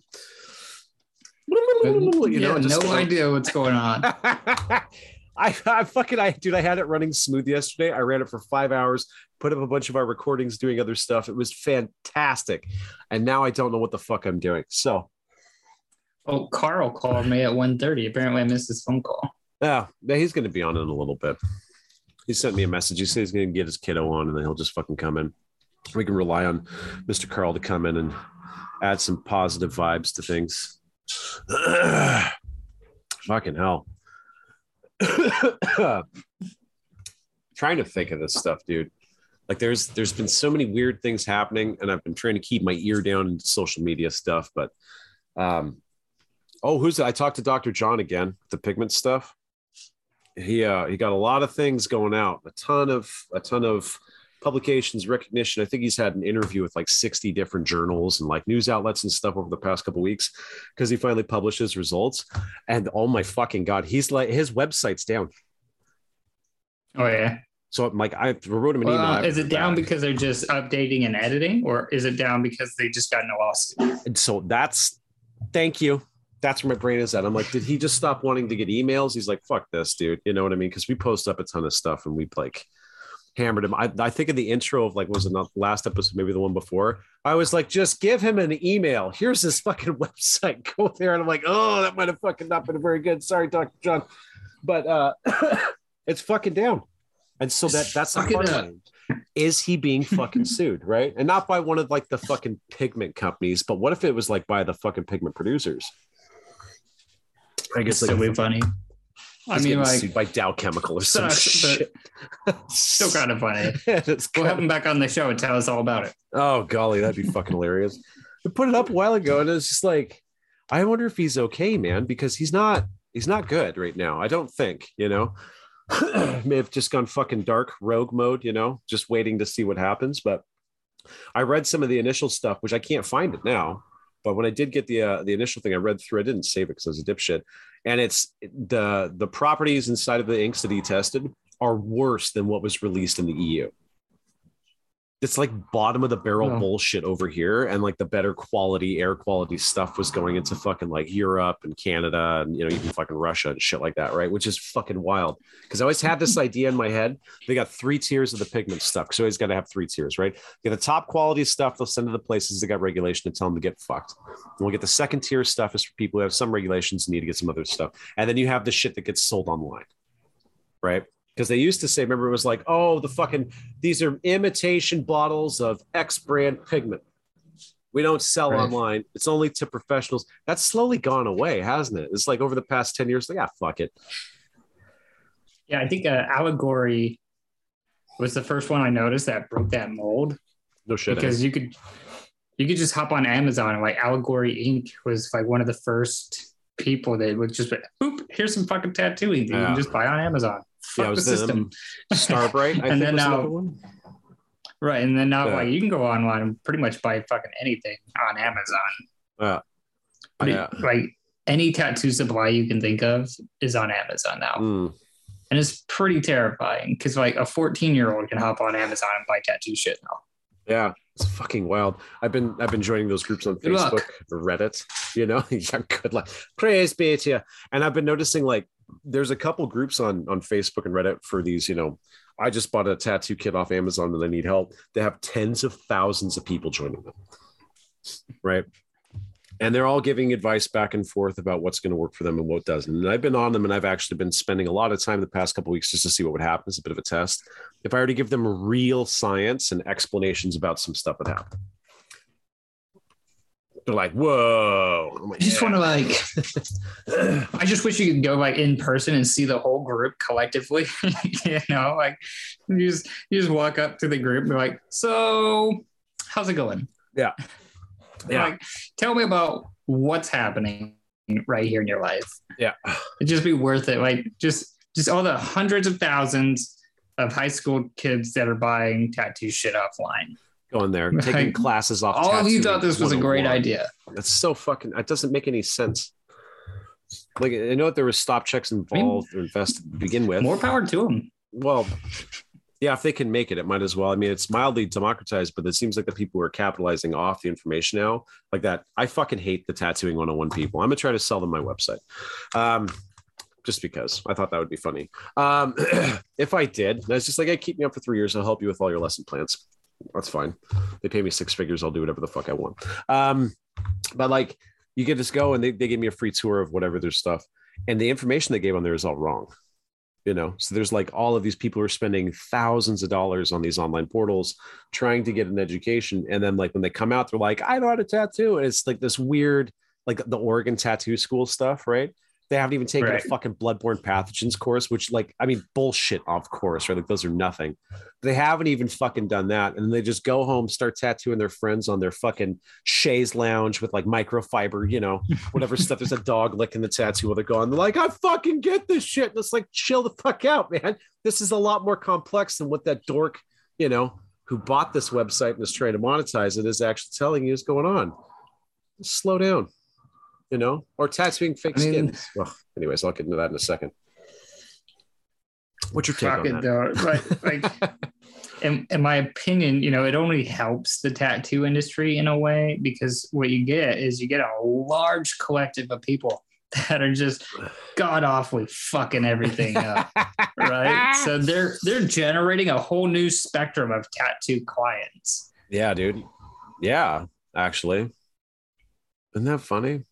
you know, Yeah, just, no idea what's going on. I, I fucking I dude, I had it running smooth yesterday. I ran it for five hours, put up a bunch of our recordings doing other stuff. It was fantastic. And now I don't know what the fuck I'm doing. So Oh, Carl called me at 1.30. Apparently I missed his phone call. Yeah, he's going to be on in a little bit. He sent me a message. He said he's going to get his kiddo on, and then he'll just fucking come in. We can rely on Mr. Carl to come in and add some positive vibes to things. fucking hell. trying to think of this stuff, dude. Like there's there's been so many weird things happening, and I've been trying to keep my ear down into social media stuff, but um oh who's I talked to Dr. John again, the pigment stuff. He uh he got a lot of things going out, a ton of a ton of publications, recognition. I think he's had an interview with like 60 different journals and like news outlets and stuff over the past couple weeks because he finally published his results. And oh my fucking god, he's like his website's down. Oh yeah. So I'm like I wrote him an email. Is it down back. because they're just updating and editing, or is it down because they just got a lawsuit? And so that's thank you. That's where my brain is at. I'm like, did he just stop wanting to get emails? He's like, fuck this, dude. You know what I mean? Because we post up a ton of stuff and we like hammered him. I, I think in the intro of like was it not the last episode, maybe the one before. I was like, just give him an email. Here's his fucking website. Go there. And I'm like, oh, that might have fucking not been very good. Sorry, Dr. John. But uh it's fucking down. And so that that's the Fuck it part up. of it. Is he being fucking sued, right? And not by one of like the fucking pigment companies, but what if it was like by the fucking pigment producers? I guess It's like so funny. I mean, like, sued by Dow Chemical or some sucks, shit. still kind of funny. It's We'll have kind him back on the show and tell us all about it. Oh golly, that'd be fucking hilarious. We put it up a while ago, and it's just like, I wonder if he's okay, man, because he's not he's not good right now. I don't think, you know. May have just gone fucking dark rogue mode, you know, just waiting to see what happens. But I read some of the initial stuff, which I can't find it now. But when I did get the uh, the initial thing, I read through. I didn't save it because I was a dipshit. And it's the the properties inside of the inks that he tested are worse than what was released in the EU. It's like bottom of the barrel bullshit over here and like the better quality air quality stuff was going into fucking like europe and canada and you know even fucking russia and shit like that right? Which is fucking wild. Because i always had this idea in my head they got three tiers of the pigment stuff so always got to have three tiers right? You get the top quality stuff they'll send to the places that got regulation and tell them to get fucked. And we'll get the second tier stuff is for people who have some regulations and need to get some other stuff. And then you have the shit that gets sold online right because they used to say remember it was like oh the fucking these are imitation bottles of X brand pigment. We don't sell Right. online. It's only to professionals. That's slowly gone away, hasn't it? It's like over the past 10 years, like, ah, fuck it. Yeah, I think uh, Allegory was the first one I noticed that broke that mold No shit. because you could you could just hop on Amazon and like Allegory Inc. was like one of the first people that would just be, oop, here's some fucking tattooing that you can just buy on Amazon. Yeah, Fuck it the system. Starbrite, I And think then was now- one. Right. And then now Yeah. like you can go online and pretty much buy fucking anything on Amazon. Yeah. Mean, Yeah. like any tattoo supply you can think of is on Amazon now. Mm. And it's pretty terrifying because like a 14 year old can hop on Amazon and buy tattoo shit now. Yeah, it's fucking wild. I've been I've been joining those groups on Good. Facebook or Reddit. You know, yeah, good luck. Praise be to you. And I've been noticing like there's a couple groups on on Facebook and Reddit for these. You know, I just bought a tattoo kit off Amazon and I need help. They have tens of thousands of people joining them, right? And they're all giving advice back and forth about what's going to work for them and what doesn't. And I've been on them, and I've actually been spending a lot of time the past couple weeks just to see what would happen. It's a bit of a test if I were to give them real science and explanations about some stuff that happened. They're like, whoa. I'm I just "Yeah." want to like, I just wish you could go like in person and see the whole group collectively. you know, like you just you just walk up to the group and be like, so how's it going? Yeah. Yeah. Like, tell me about what's happening right here in your life. Yeah. It'd just be worth it. Like just just all the hundreds of thousands of high school kids that are buying tattoo shit offline. going there, taking Right. classes off. All of you thought this was a great idea. That's so fucking. It doesn't make any sense. Like I know that there was stop checks involved or invested to begin with. More power to them. Well, yeah, if they can make it, it might as well. I mean, it's mildly democratized, but it seems like the people who are capitalizing off the information now, like that. I fucking hate the tattooing 101 people. I'm gonna try to sell them my website. Um, just because I thought that would be funny. Um, if I did, that's just like, hey, keep me up for three years. I'll help you with all your lesson plans. That's fine. They pay me six figures. I'll do whatever the fuck I want. Um, but like, you get this go and they, they give me a free tour of whatever their stuff. And the information they gave on there is all wrong you know so there's like all of these people who are spending thousands of dollars on these online portals trying to get an education. And then like when they come out they're like i know how to tattoo and it's like this weird like the oregon tattoo school stuff right they haven't even taken Right. a fucking bloodborne pathogens course which like i mean bullshit of course right like those are nothing they haven't even fucking done that and they just go home start tattooing their friends on their fucking chaise lounge with like microfiber you know whatever stuff. There's a dog licking the tattoo while they're gone. They're like, I fucking get this shit. And it's like, chill the fuck out, man. This is a lot more complex than what that dork, you know, who bought this website and is trying to monetize it is actually telling you is going on. Just slow down, you know, or tattooing fake I mean- skin. Well, anyways, I'll get into that in a second. What's your take on that? Like, like in, in my opinion, you know, it only helps the tattoo industry in a way because what you get is you get a large collective of people that are just god awfully fucking everything up. right. So they're they're generating a whole new spectrum of tattoo clients. Yeah, dude. Yeah, actually. Isn't that funny?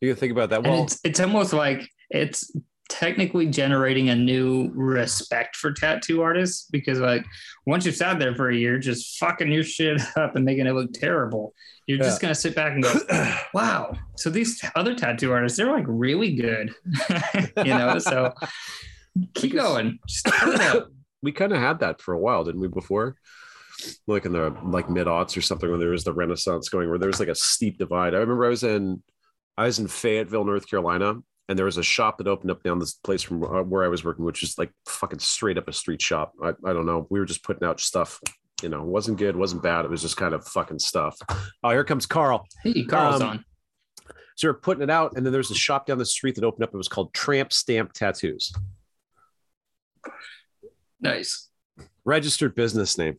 You can think about that. And Well, it's it's almost like it's technically generating a new respect for tattoo artists because like once you've sat there for a year just fucking your shit up and making it look terrible you're just gonna sit back and go wow so these other tattoo artists they're like really good you know so keep going just turn it up. we kind of had that for a while, didn't we? Before, like in the like mid aughts or something, when there was the Renaissance going, where there was like a steep divide. I remember I was in, I was in Fayetteville, North Carolina, and there was a shop that opened up down this place from uh, where I was working, which is like fucking straight up a street shop. I, I don't know. We were just putting out stuff. You know, wasn't good, wasn't bad. It was just kind of fucking stuff. Oh, here comes Carl. hey carl's Um, on So we're putting it out, and then there's a shop down the street that opened up. It was called Tramp Stamp Tattoos. nice Registered business name.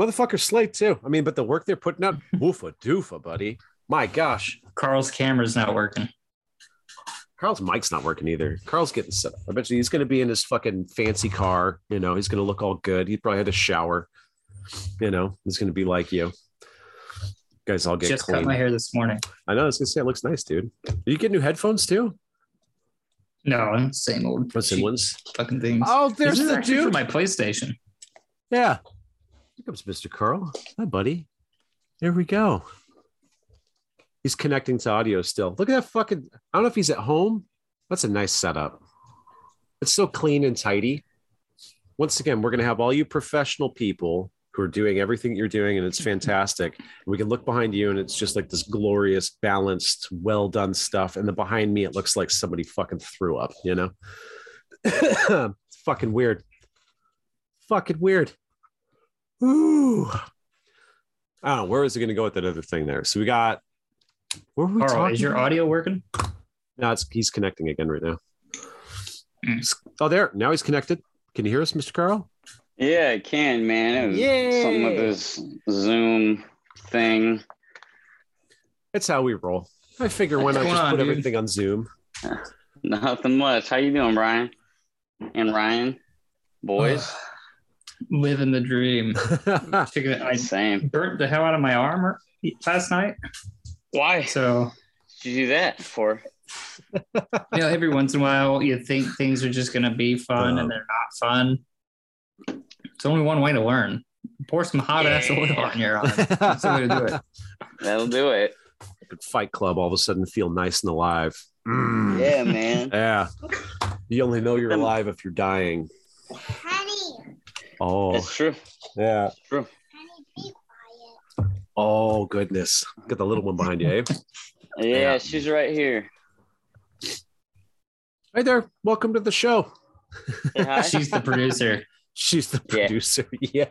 Motherfucker slay too. I mean, but the work they're putting out, woofa doofa, buddy. My gosh. Carl's camera's not working. Carl's mic's not working either. Carl's getting set up. I bet you he's going to be in his fucking fancy car. You know, he's going to look all good. He probably had a shower. You know, he's going to be like you. guys all get Just clean. cut my hair this morning. I know. I was going to say, it looks nice, dude. Did you get new headphones too? No, same old What's in ones? fucking things. Oh, This there's is the actually for dude. my PlayStation. Yeah. Here comes Mr. Carl. Hi, buddy. There we go. He's connecting to audio still. Look at that fucking. I don't know if he's at home. That's a nice setup. It's so clean and tidy. Once again, we're going to have all you professional people who are doing everything you're doing, and it's fantastic. We can look behind you, and it's just like this glorious, balanced, well done stuff. And then behind me, it looks like somebody fucking threw up, you know? it's fucking weird. Fucking weird. Ooh. I don't know. Where is it going to go with that other thing there? So we got. Where were we Carl, talking is your about? audio working? No, it's he's connecting again right now. Mm. Oh, there. Now he's connected. Can you hear us, Mr. Carl? Yeah, it can, man. It was Yay! something with this Zoom thing. That's how we roll. I figure why What's not just on, put dude? everything on Zoom? Nothing much. How you doing, Brian? And Rian? Boys? Living the dream. Chicken- I Same. burnt the hell out of my arm or- last night. Why So, did you do that for? you know, every once in a while, you think things are just going to be fun and they're not fun. It's only one way to learn. Pour some hot ass oil on your arm. That's the way to do it. That'll do it. Fight Club all of a sudden feel nice and alive. Mm. Yeah, man. Yeah. You only know you're alive if you're dying. Honey, Oh, That's true. yeah. True. Honey, be quiet. Oh, goodness. Got the little one behind you, eh? Yeah, Yeah. she's right here. Hi there. Welcome to the show. Hi. She's the producer. She's the producer. Yeah.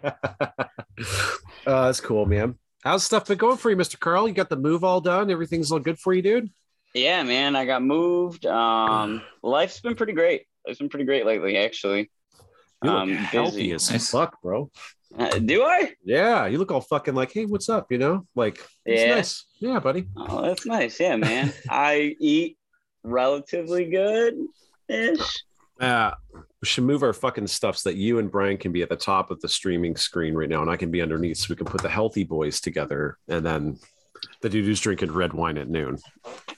uh, that's cool, man. How's stuff been going for you, Mr. Carl? You got the move all done? Everything's all good for you, dude? yeah, man. I got moved. Um, life's been pretty great. It's been pretty great lately, actually. You look Um, healthy busy. as Nice. fuck, bro. Uh, do I? Yeah, you look all fucking like, hey, what's up? You know, like, it's Yeah. nice. Yeah, buddy. Oh, that's nice. Yeah, man. I eat relatively good ish. Uh, we should move our fucking stuff so that you and Brian can be at the top of the streaming screen right now, and I can be underneath, so we can put the healthy boys together, and then the dude who's drinking red wine at noon.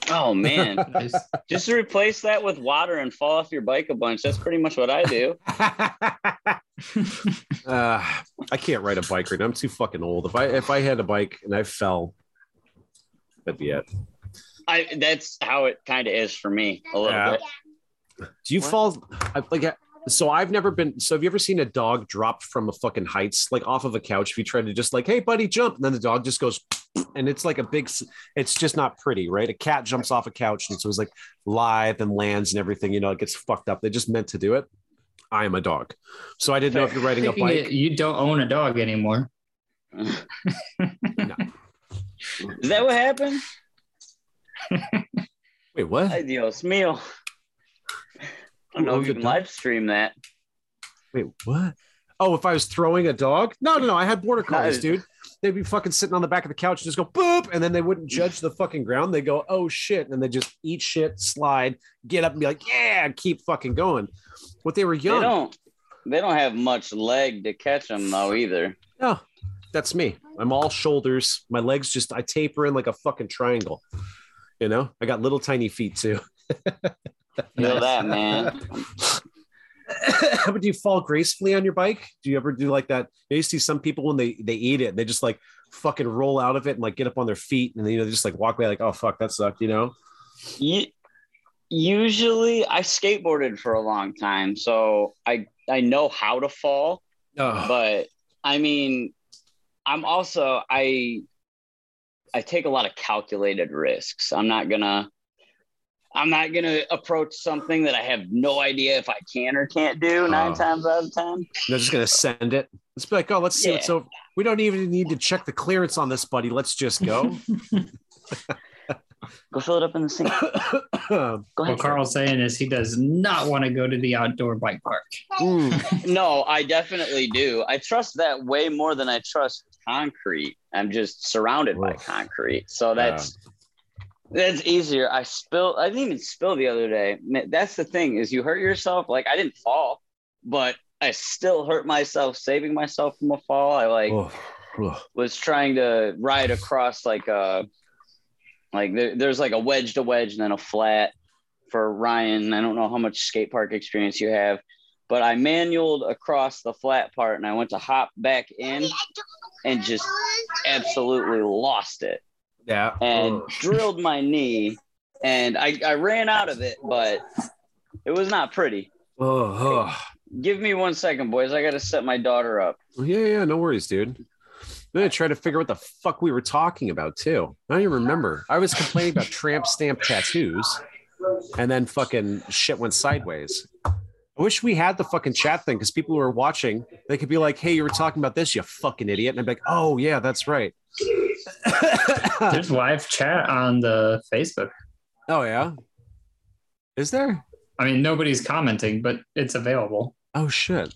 Oh man. Just- Just replace that with water and fall off your bike a bunch. That's pretty much what I do. uh, I can't ride a bike right now. I'm too fucking old. If I if I had a bike and I fell, that'd be it. I that's how it kind of is for me a little Yeah. bit. Do you What? fall I- like? So I've never been. So have you ever seen a dog drop from a fucking heights, like off of a couch? If you try to just like, hey buddy, jump, and then the dog just goes, and it's like a big. It's just not pretty, right? A cat jumps off a couch, and so it's like lithe and lands and everything. You know, it gets fucked up. They just meant to do it. I am a dog, so I didn't know if you're riding a Thinking bike. that you don't own a dog anymore. no. Is that what happened? Wait, what? Ay, Dios mío. I don't know if you can live stream that. Wait, what? Oh, if I was throwing a dog? No, no, no. I had border collies, dude. They'd be fucking sitting on the back of the couch and just go boop, and then they wouldn't judge the fucking ground. They go, oh shit, and they just eat shit, slide, get up, and be like, yeah, keep fucking going. What they were young. They don't. They don't have much leg to catch them though either. No, that's me. I'm all shoulders. My legs just I taper in like a fucking triangle. You know, I got little tiny feet too. Feel that, man. but do you fall gracefully on your bike? Do you ever do like that? To see some people when they they eat it, they just like fucking roll out of it and like get up on their feet and then you know they just like walk away like, oh fuck, that sucked, you know? Usually, I skateboarded for a long time, so I I know how to fall. Oh, but I mean, I'm also I I take a lot of calculated risks. I'm not gonna I'm not gonna approach something that I have no idea if I can or can't do nine Oh. times out of ten. they're just gonna send it. Let's be like, oh, let's see what's over. We don't even need to check the clearance on this, buddy. Let's just go. Go fill it up in the sink. Go What ahead. Carl's saying is he does not want to go to the outdoor bike park. Mm. No, I definitely do. I trust that way more than I trust concrete. I'm just surrounded by concrete, so that's that's easier. I spill. I didn't even spill the other day. That's the thing is you hurt yourself. Like I didn't fall, but I still hurt myself saving myself from a fall. I like oh. was trying to ride across like a like there, there's like a wedge to wedge and then a flat for Rian. I don't know how much skate park experience you have, but I manualed across the flat part and I went to hop back in and just absolutely lost it Yeah. and drilled my knee and I, I ran out of it, but it was not pretty. Oh, oh. Give me one second, boys. I got to set my daughter up. Yeah, yeah, no worries, dude. I'm gonna try to figure out what the fuck we were talking about too. I don't even remember. I was complaining about tramp stamp tattoos, and then fucking shit went sideways. I wish we had the fucking chat thing because people who are watching, they could be like, "Hey, you were talking about this, you fucking idiot," and I'd be like, "Oh yeah, that's right." There's live chat on the Facebook. oh yeah, is there? I mean, nobody's commenting, but it's available. Oh shit,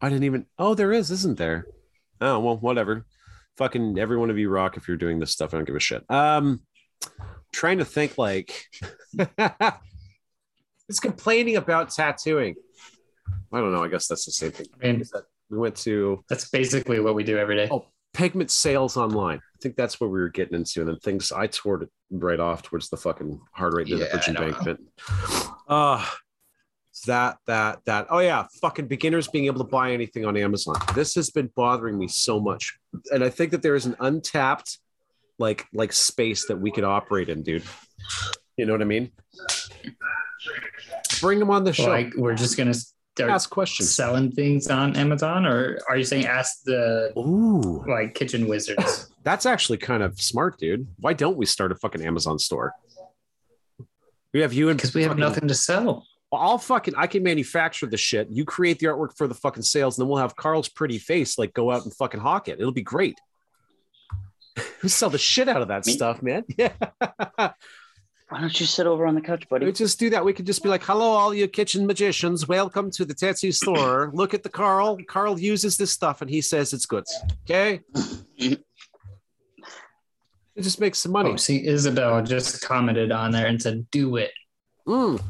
I didn't even. Oh, there is, isn't there? Oh well, whatever. Fucking every one of you rock if you're doing this stuff. I don't give a shit. Um, trying to think like, it's complaining about tattooing. I don't know. I guess that's the same thing. I mean, We went to that's basically what we do every day. Oh. pigment sales online. I think that's what we were getting into, and then things I tore it right off towards the fucking heart rate to the bridge embankment. Uh that that that oh yeah, fucking beginners being able to buy anything on Amazon. This has been bothering me so much, and I think that there is an untapped like like space that we could operate in, dude. You know what I mean? Bring them on the show. Like, we're just gonna start Ask questions. selling things on Amazon, or are you saying ask the Ooh, like kitchen wizards? That's actually kind of smart, dude. Why don't we start a fucking Amazon store? We have you and Because we have fucking- nothing to sell. Well, I'll fucking I can manufacture the shit. You create the artwork for the fucking sales, and then we'll have Carl's pretty face like go out and fucking hawk it. It'll be great. we sell the shit out of that Me? stuff, man. Yeah. Why don't you sit over on the couch, buddy? we just do that. We could just be like, hello, all you kitchen magicians. Welcome to the tattoo store. Look at the Carl. Carl uses this stuff and he says it's good. Okay. it just makes some money. Oh, see, Isabel just commented on there and said, "Do it." Mm.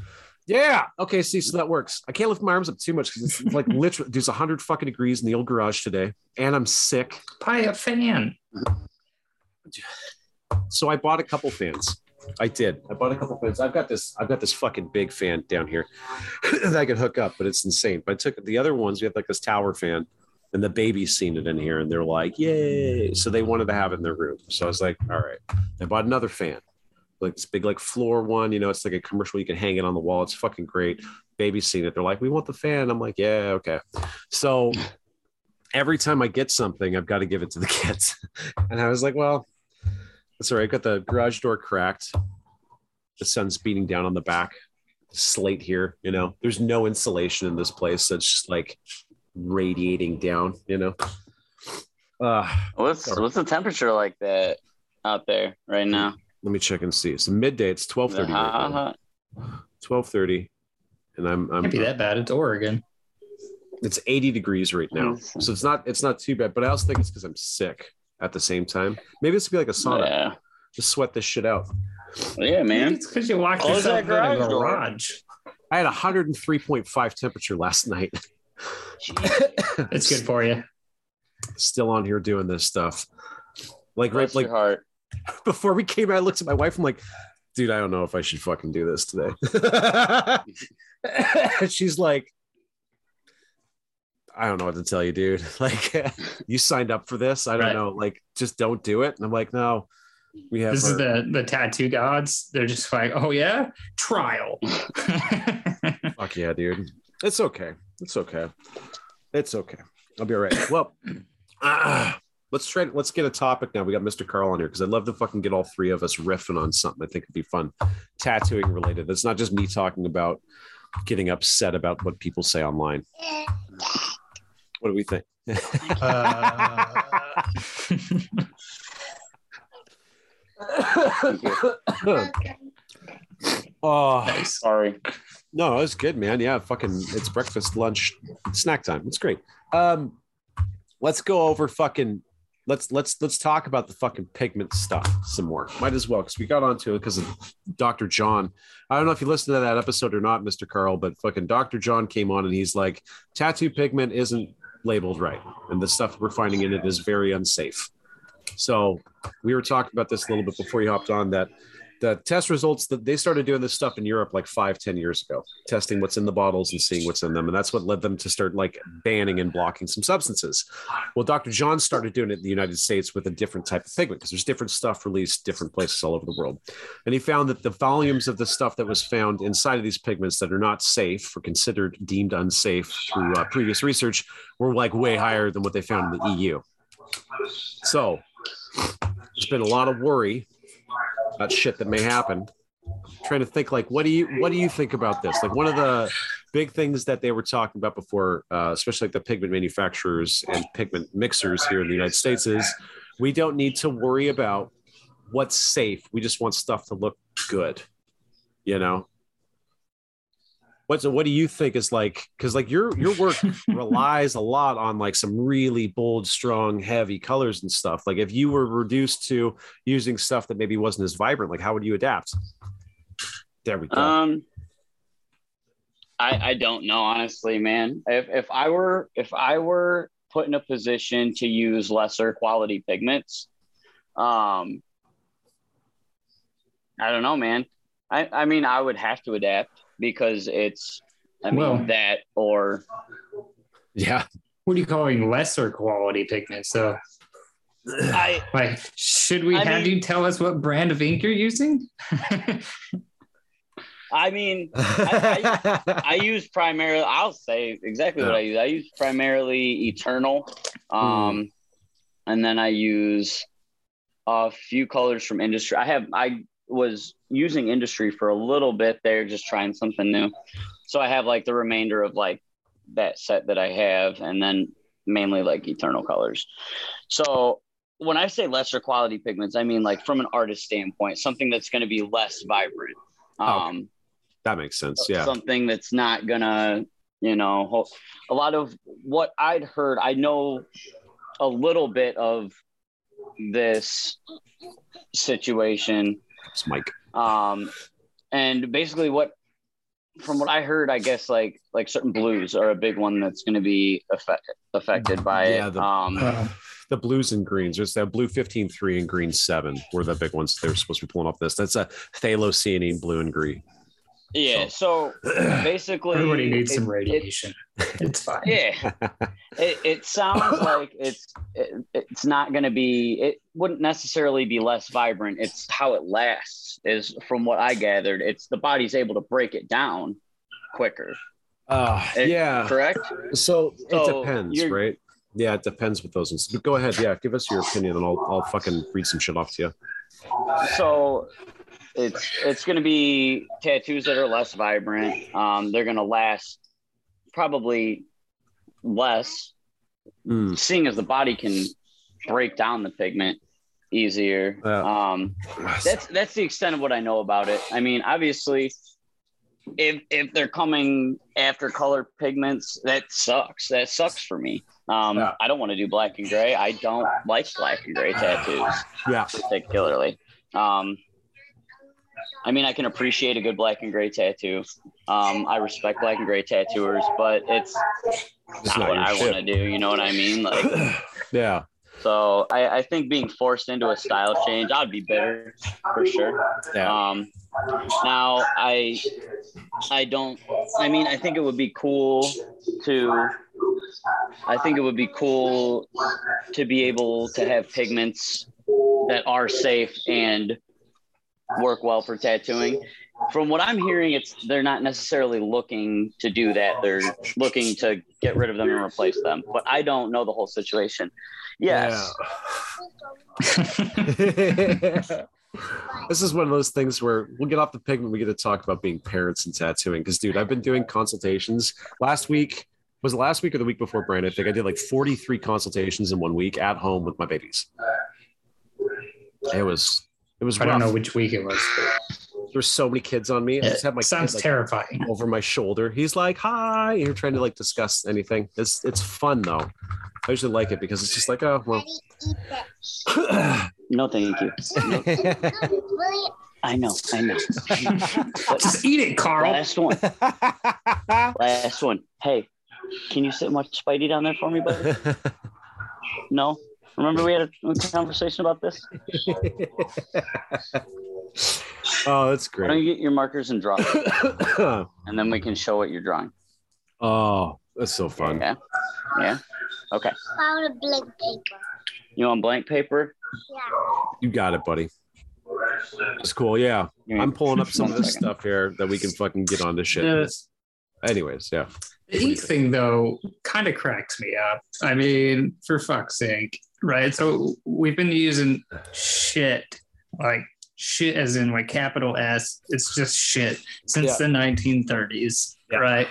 Yeah. Okay. See, so that works. I can't lift my arms up too much because it's like literally there's hundred fucking degrees in the old garage today, and I'm sick. Buy a fan. So I bought a couple fans. I did. I bought a couple fans. I've got this. I've got this fucking big fan down here that I could hook up, but it's insane. But I took the other ones. We have like this tower fan, and the baby's seen it in here, and they're like, "Yay!" So they wanted to have it in their room. So I was like, "All right." I bought another fan, like this big like floor one. You know, it's like a commercial. You can hang it on the wall. It's fucking great. Baby's seen it. They're like, "We want the fan." I'm like, "Yeah, okay." So every time I get something, I've got to give it to the kids, and I was like, "Well." That's all right. I've got the garage door cracked. The sun's beating down on the back. Slate here, you know. There's no insulation in this place, so it's just like radiating down, you know. Uh, What's what's the temperature like that out there right now? let me check and see. It's midday. It's twelve Is it thirty. hot, hot? Twelve thirty, and I'm I'm Can't be that bad. It's Oregon. it's 80 degrees right now, so it's not it's not too bad. But I also think it's because I'm sick at the same time. Maybe this would be like a sauna. Yeah, Just sweat this shit out. yeah, Maybe man. it's because you locked Close yourself in a garage garage. I had 103.5 temperature last night. It's good for you. Still on here doing this stuff. Like right, like heart. before we came out, I looked at my wife. I'm like, dude, I don't know if I should fucking do this today. She's like, I don't know what to tell you, dude. Like, you signed up for this. I don't Right. know. Like, just don't do it. And I'm like, no, we have. This is the the tattoo gods. They're just like, oh yeah, trial. Fuck yeah, dude. It's okay. It's okay. It's okay. I'll be all right. Well, ah, let's try. Let's get a topic now. We got Mr. Carl on here because I'd love to fucking get all three of us riffing on something. I think it'd be fun, tattooing related. It's not just me talking about getting upset about what people say online. What do we think? Uh, oh Nice. Sorry. no, it's good, man. Yeah, fucking, it's breakfast, lunch, snack time. It's great. Um, let's go over fucking. Let's let's let's talk about the fucking pigment stuff some more. Might as well because we got onto it because of Dr. John. I don't know if you listened to that episode or not, Mr. Carl, but fucking Dr. John came on and he's like, tattoo pigment isn't labeled right, and the stuff we're finding in it is very unsafe. So we were talking about this a little bit before you hopped on that the test results that they started doing this stuff in Europe like five, ten years ago, testing what's in the bottles and seeing what's in them. And that's what led them to start like banning and blocking some substances. Well, Dr. John started doing it in the United States with a different type of pigment because there's different stuff released different places all over the world. And he found that the volumes of the stuff that was found inside of these pigments that are not safe or considered deemed unsafe through uh, previous research were like way higher than what they found in the EU. So there's been a lot of worry about shit that may happen. trying to think like what do you what do you think about this? Like one of the big things that they were talking about before, uh, especially like the pigment manufacturers and pigment mixers here in the United States, is we don't need to worry about what's safe. We just want stuff to look good. You know. What's what do you think is like? Because like your your work relies a lot on like some really bold, strong, heavy colors and stuff. Like if you were reduced to using stuff that maybe wasn't as vibrant, like how would you adapt? There we go. Um, I I don't know honestly, man. If if I were if I were put in a position to use lesser quality pigments, um, I don't know, man. I I mean, I would have to adapt because it's I mean Well- that or yeah. What are you calling lesser quality pigments? So, I like, should we I have mean- you tell us what brand of ink you're using? I mean I- I use primarily. I'll say exactly what I use. I use primarily Eternal, um, and then I use a few colors from Industry. I have. I was using Industry for a little bit there, just trying something new. So I have like the remainder of like that set that I have, and then mainly like Eternal colors. So when I say lesser quality pigments, I mean like from an artist standpoint, something that's going to be less vibrant. Okay. Um, that makes sense. Yeah. something that's not gonna you know ho- a lot of what i'd heard i know a little bit of this situation It's Mike. Um and basically what from what i heard i guess like like certain blues are a big one that's going to be affect, affected by Yeah, it the- um Uh, The blues and greens. There's that blue 15 3 and green 7 were the big ones they're supposed to be pulling off this. That's a phthalocyanine blue and green. Yeah so basically everybody needs it- some it- radiation. it's fine. yeah it, it sounds like it's it, it's not going to be it wouldn't necessarily be less vibrant it's how it lasts is from what i gathered it's the body's able to break it down quicker Uh, It- yeah. correct So it depends, right? Yeah, it depends with those. But go ahead. Yeah, give us your opinion and I'll, I'll fucking read some shit off to you. so it's it's going to be tattoos that are less vibrant um, they're going to last probably less Mm, seeing as the body can break down the pigment easier Yeah. um, that's that's the extent of what I know about it. I mean, obviously, if if they're coming after color pigments, that sucks. That sucks for me. Um, Yeah. I don't want to do black and gray. I don't like black and gray tattoos yeah. particularly. Um, I mean, I can appreciate a good black and gray tattoo. Um, I respect black and gray tattooers, but it's It's not, not what I want to do. You know what I mean? Like, Yeah. so I, I think being forced into a style change, I'd be bitter for sure. Yeah. Um, now I, I don't. I mean, I think it would be cool to. I think it would be cool to be able to have pigments that are safe and work well for tattooing. From what I'm hearing, it's they're not necessarily looking to do that. They're looking to get rid of them and replace them. But I don't know the whole situation. Yes. this is one of those things where we'll get off the pigment. We get to talk about being parents and tattooing. Because, dude, I've been doing consultations last week. Was the last week or the week before, Brian? I think I did like 43 consultations in one week at home with my babies. It was It was I don't know which week it was. but There were so many kids on me. I It just had my sounds kid like, terrifying. over my shoulder. He's like, "Hi," you're trying to like discuss anything. It's it's fun though. I usually like it because it's just like, oh well. Daddy, eat that. No, thank you. No, I know, I know. Just eat it, Carl. Last one. Last one. Hey, can you sit and watch Spidey down there for me, buddy? No. Remember we had a, a conversation about this? oh, that's Why don't great. you get your markers and draw, and then we can show what you're drawing. oh, that's so fun. Yeah. Yeah. Okay. Found a blank paper. You want blank paper? Yeah. You got it, buddy. It's cool. Yeah, Give I'm pulling up some of this second. stuff here that we can fucking get on this shit. The, Anyways, yeah. the ink thing, though, kind of cracks me up. I mean, for fuck's sake, right? So we've been using shit, like shit as in like capital S. It's just shit since the 1930s, Yeah. right?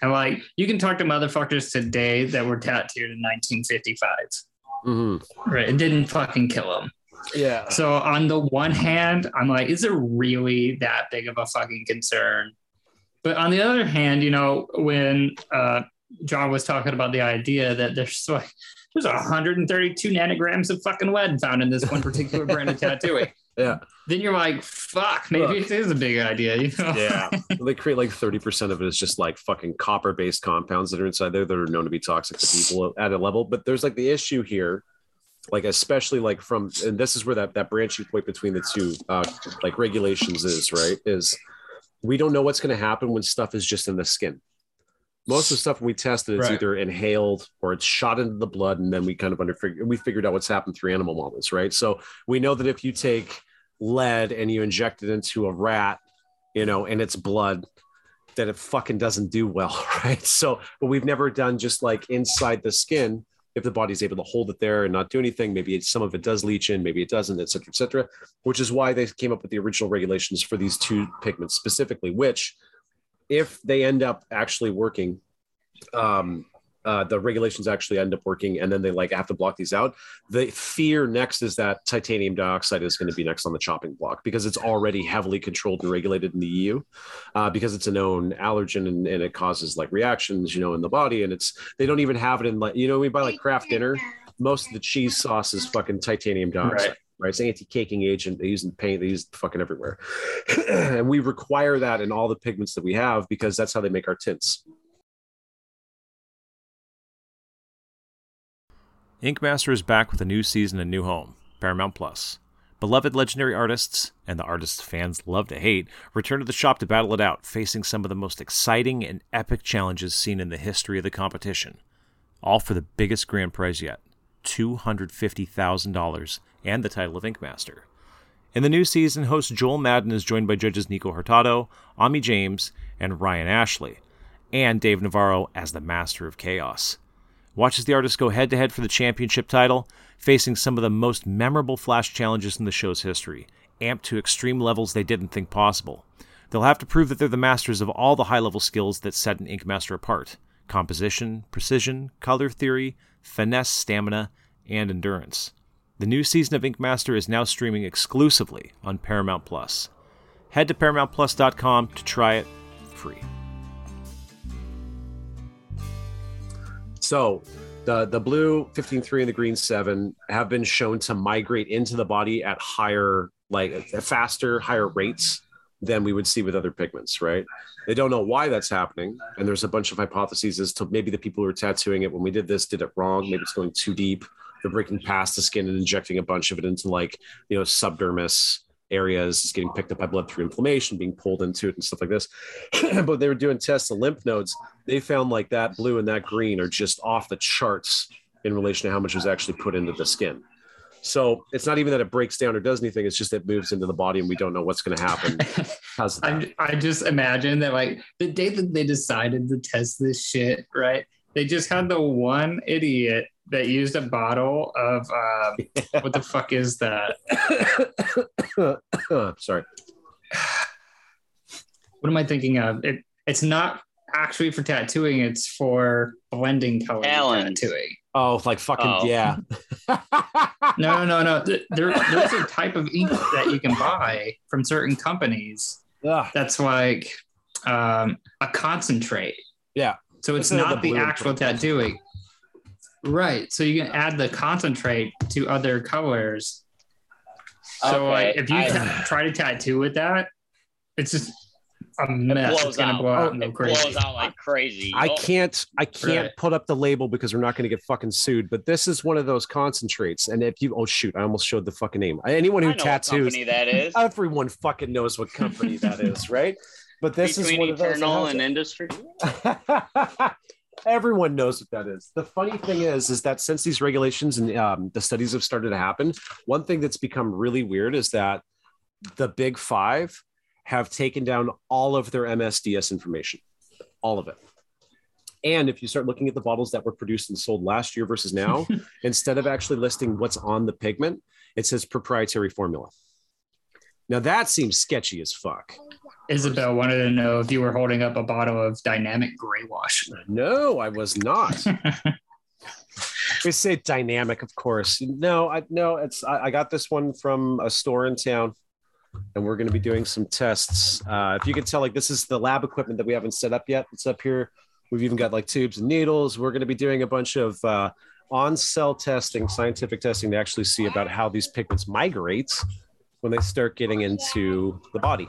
And like, you can talk to motherfuckers today that were tattooed in 1955, Mhm. right? It didn't fucking kill them. Yeah. So on the one hand, I'm like, is it really that big of a fucking concern? But on the other hand, you know, when uh, John was talking about the idea that there's like there's 132 nanograms of fucking lead found in this one particular brand of tattooing, Yeah. then you're like, fuck, maybe it is a big idea, you know? Yeah. they create like 30% of it is just like fucking copper based compounds that are inside there that are known to be toxic to people at a level. But there's like the issue here, like especially like from and this is where that, that branching point between the two uh like regulations is, right? Is we don't know what's going to happen when stuff is just in the skin. Most of the stuff we tested, it's Right. either inhaled or it's shot into the blood, and then we kind of under we figured out what's happened through animal models, right? So we know that if you take lead and you inject it into a rat, you know, and it's blood, that it fucking doesn't do well, right? So, but we've never done just like inside the skin. If the body's able to hold it there and not do anything, maybe it's, some of it does leach in, maybe it doesn't, et cetera, et cetera, which is why they came up with the original regulations for these two pigments specifically, which, if they end up actually working, um, uh, the regulations actually end up working and then they like have to block these out. The fear next is that titanium dioxide is going to be next on the chopping block because it's already heavily controlled and regulated in the EU uh, because it's a known allergen and, and it causes like reactions, you know, in the body. And it's, they don't even have it in like, you know, we buy like Kraft Dinner, most of the cheese sauce is fucking titanium dioxide. Right. Right. It's an anti-caking agent. They use in paint. They use fucking everywhere. and we require that in all the pigments that we have because that's how they make our tints. Ink Master is back with a new season and new home, Paramount Plus. Beloved legendary artists, and the artists fans love to hate, return to the shop to battle it out, facing some of the most exciting and epic challenges seen in the history of the competition. All for the biggest grand prize yet $250,000 and the title of Ink Master. In the new season, host Joel Madden is joined by judges Nico Hurtado, Ami James, and Ryan Ashley, and Dave Navarro as the Master of Chaos. Watch as the artists go head to head for the championship title, facing some of the most memorable Flash challenges in the show's history, amped to extreme levels they didn't think possible. They'll have to prove that they're the masters of all the high level skills that set an Ink Master apart composition, precision, color theory, finesse, stamina, and endurance. The new season of Ink Master is now streaming exclusively on Paramount Plus. Head to ParamountPlus.com to try it free. So the the blue 15.3 and the green 7 have been shown to migrate into the body at higher like faster higher rates than we would see with other pigments right they don't know why that's happening and there's a bunch of hypotheses as to maybe the people who were tattooing it when we did this did it wrong maybe it's going too deep they're breaking past the skin and injecting a bunch of it into like you know subdermis areas it's getting picked up by blood through inflammation being pulled into it and stuff like this but they were doing tests of lymph nodes they found like that blue and that green are just off the charts in relation to how much was actually put into the skin. So it's not even that it breaks down or does anything. It's just it moves into the body and we don't know what's going to happen. that. I just imagine that like the day that they decided to test this shit, right? They just had the one idiot that used a bottle of um, what the fuck is that? Sorry. What am I thinking of? It it's not actually for tattooing, it's for blending color Alan. tattooing. Oh, like fucking Oh. yeah. No, no, no, no. There, there's a type of ink that you can buy from certain companies Ugh. that's like um, a concentrate. Yeah. So it's Instead of not the the, actual tattooing. Right. So you can add the concentrate to other colors. So like if you I- try to tattoo with that, it's just a mess. blows It's gonna out. blow out Oh, and It crazy. blows out like crazy. I Oh, can't I can't Right. put up the label because we're not going to get fucking sued. But this is one of those concentrates. And if you oh shoot, I almost showed the fucking name. Anyone who I know what tattoos, company that is. everyone fucking knows what company that is, right? But this is Between one of those. Eternal and. Industry. Everyone knows what that is. The funny thing is, is that since these regulations and um, the studies have started to happen, one thing that's become really weird is that the big five have taken down all of their MSDS information, all of it. And if you start looking at the bottles that were produced and sold last year versus now, instead of actually listing what's on the pigment, it says proprietary formula. Now that seems sketchy as fuck. Isabel wanted to know if you were holding up a bottle of dynamic gray wash. No, I was not. we say dynamic, of course. No, I no, it's I, I got this one from a store in town, and we're going to be doing some tests. Uh, if you could tell, like this is the lab equipment that we haven't set up yet. It's up here. We've even got like tubes and needles. We're going to be doing a bunch of uh, on-cell testing, scientific testing to actually see about how these pigments migrate when they start getting into the body.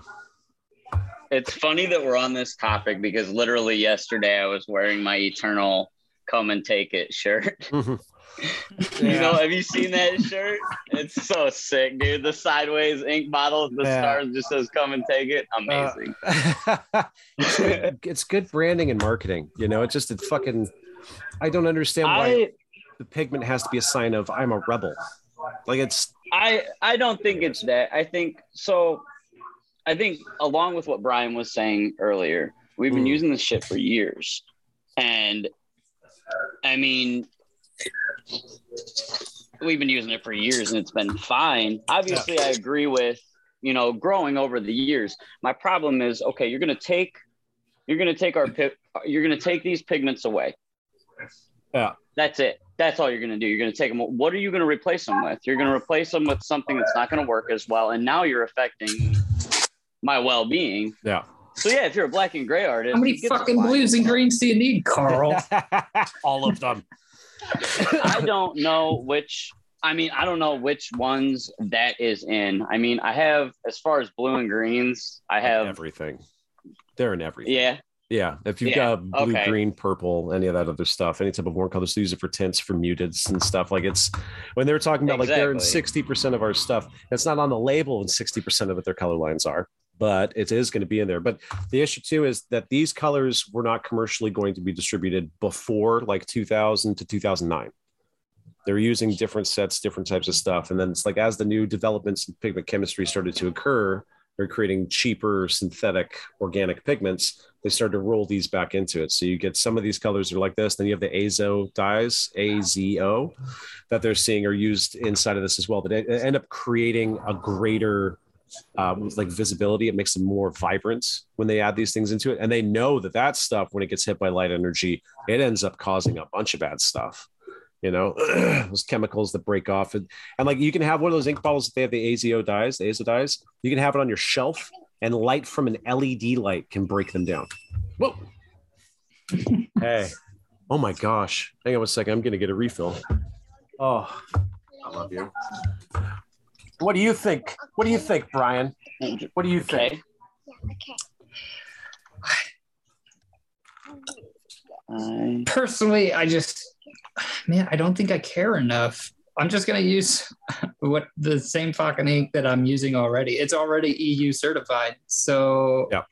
It's funny that we're on this topic because literally yesterday I was wearing my Eternal "Come and Take It" shirt. Mm-hmm. You know, have you seen that shirt? It's so sick, dude. The sideways ink bottle, the Yeah. stars just says "Come and Take It." Uh, Amazing. it's, good, it's good branding and marketing. You know, it's just it fucking. I don't understand why I the pigment has to be a sign of I'm a rebel. Like it's I I don't think it's that. I think so. I think along with what Brian was saying earlier, we've been Mm. using this shit for years, and I mean, we've been using it for years, and it's been fine. Obviously, I agree with you know growing over the years. My problem is okay. You're gonna take you're gonna take our you're gonna take these pigments away. Yeah. That's it. That's all you're going to do. You're going to take them. What are you going to replace them with? You're going to replace them with something that's not going to work as well. And now you're affecting my well being. yeah. So, yeah, if you're a black and gray artist, How many fucking blues and greens do you need, Carl? All of them. I don't know which, I mean, I don't know which ones that is in. I mean, I have, as far as blue and greens, I have, everything. They're in everything. yeah. Yeah. If you've Yeah, got blue, okay. green, purple, any of that other stuff, any type of warm colors, they use it for tints, for muteds and stuff. Like it's when they're talking about like they're in 60% of our stuff. It's not on the label and 60% of it their color lines are, but it is going to be in there. But the issue too is that these colors were not commercially going to be distributed before like 2000 to 2009. They're using different sets, different types of stuff. And then it's like as the new developments in pigment chemistry started to occur, they're creating cheaper synthetic organic pigments. They started to roll these back into it. So you get some of these colors are like this. Then you have the azo dyes, A Z O, that they're seeing are used inside of this as well. That end up creating a greater um, like visibility. It makes them more vibrant when they add these things into it. And they know that that stuff, when it gets hit by light energy, it ends up causing a bunch of bad stuff. You know, those chemicals that break off. And, and like you can have one of those ink bottles that they have the AZO dyes, the AZO dyes. You can have it on your shelf, and light from an LED light can break them down. Whoa. hey. Oh my gosh. Hang on one second. I'm going to get a refill. Oh, I love you. What do you think? What do you think, Brian? What do you think? Okay. I- Personally, I just, man, I don't think I care enough. I'm just gonna use what the same fucking ink that I'm using already. It's already EU certified, so Yeah.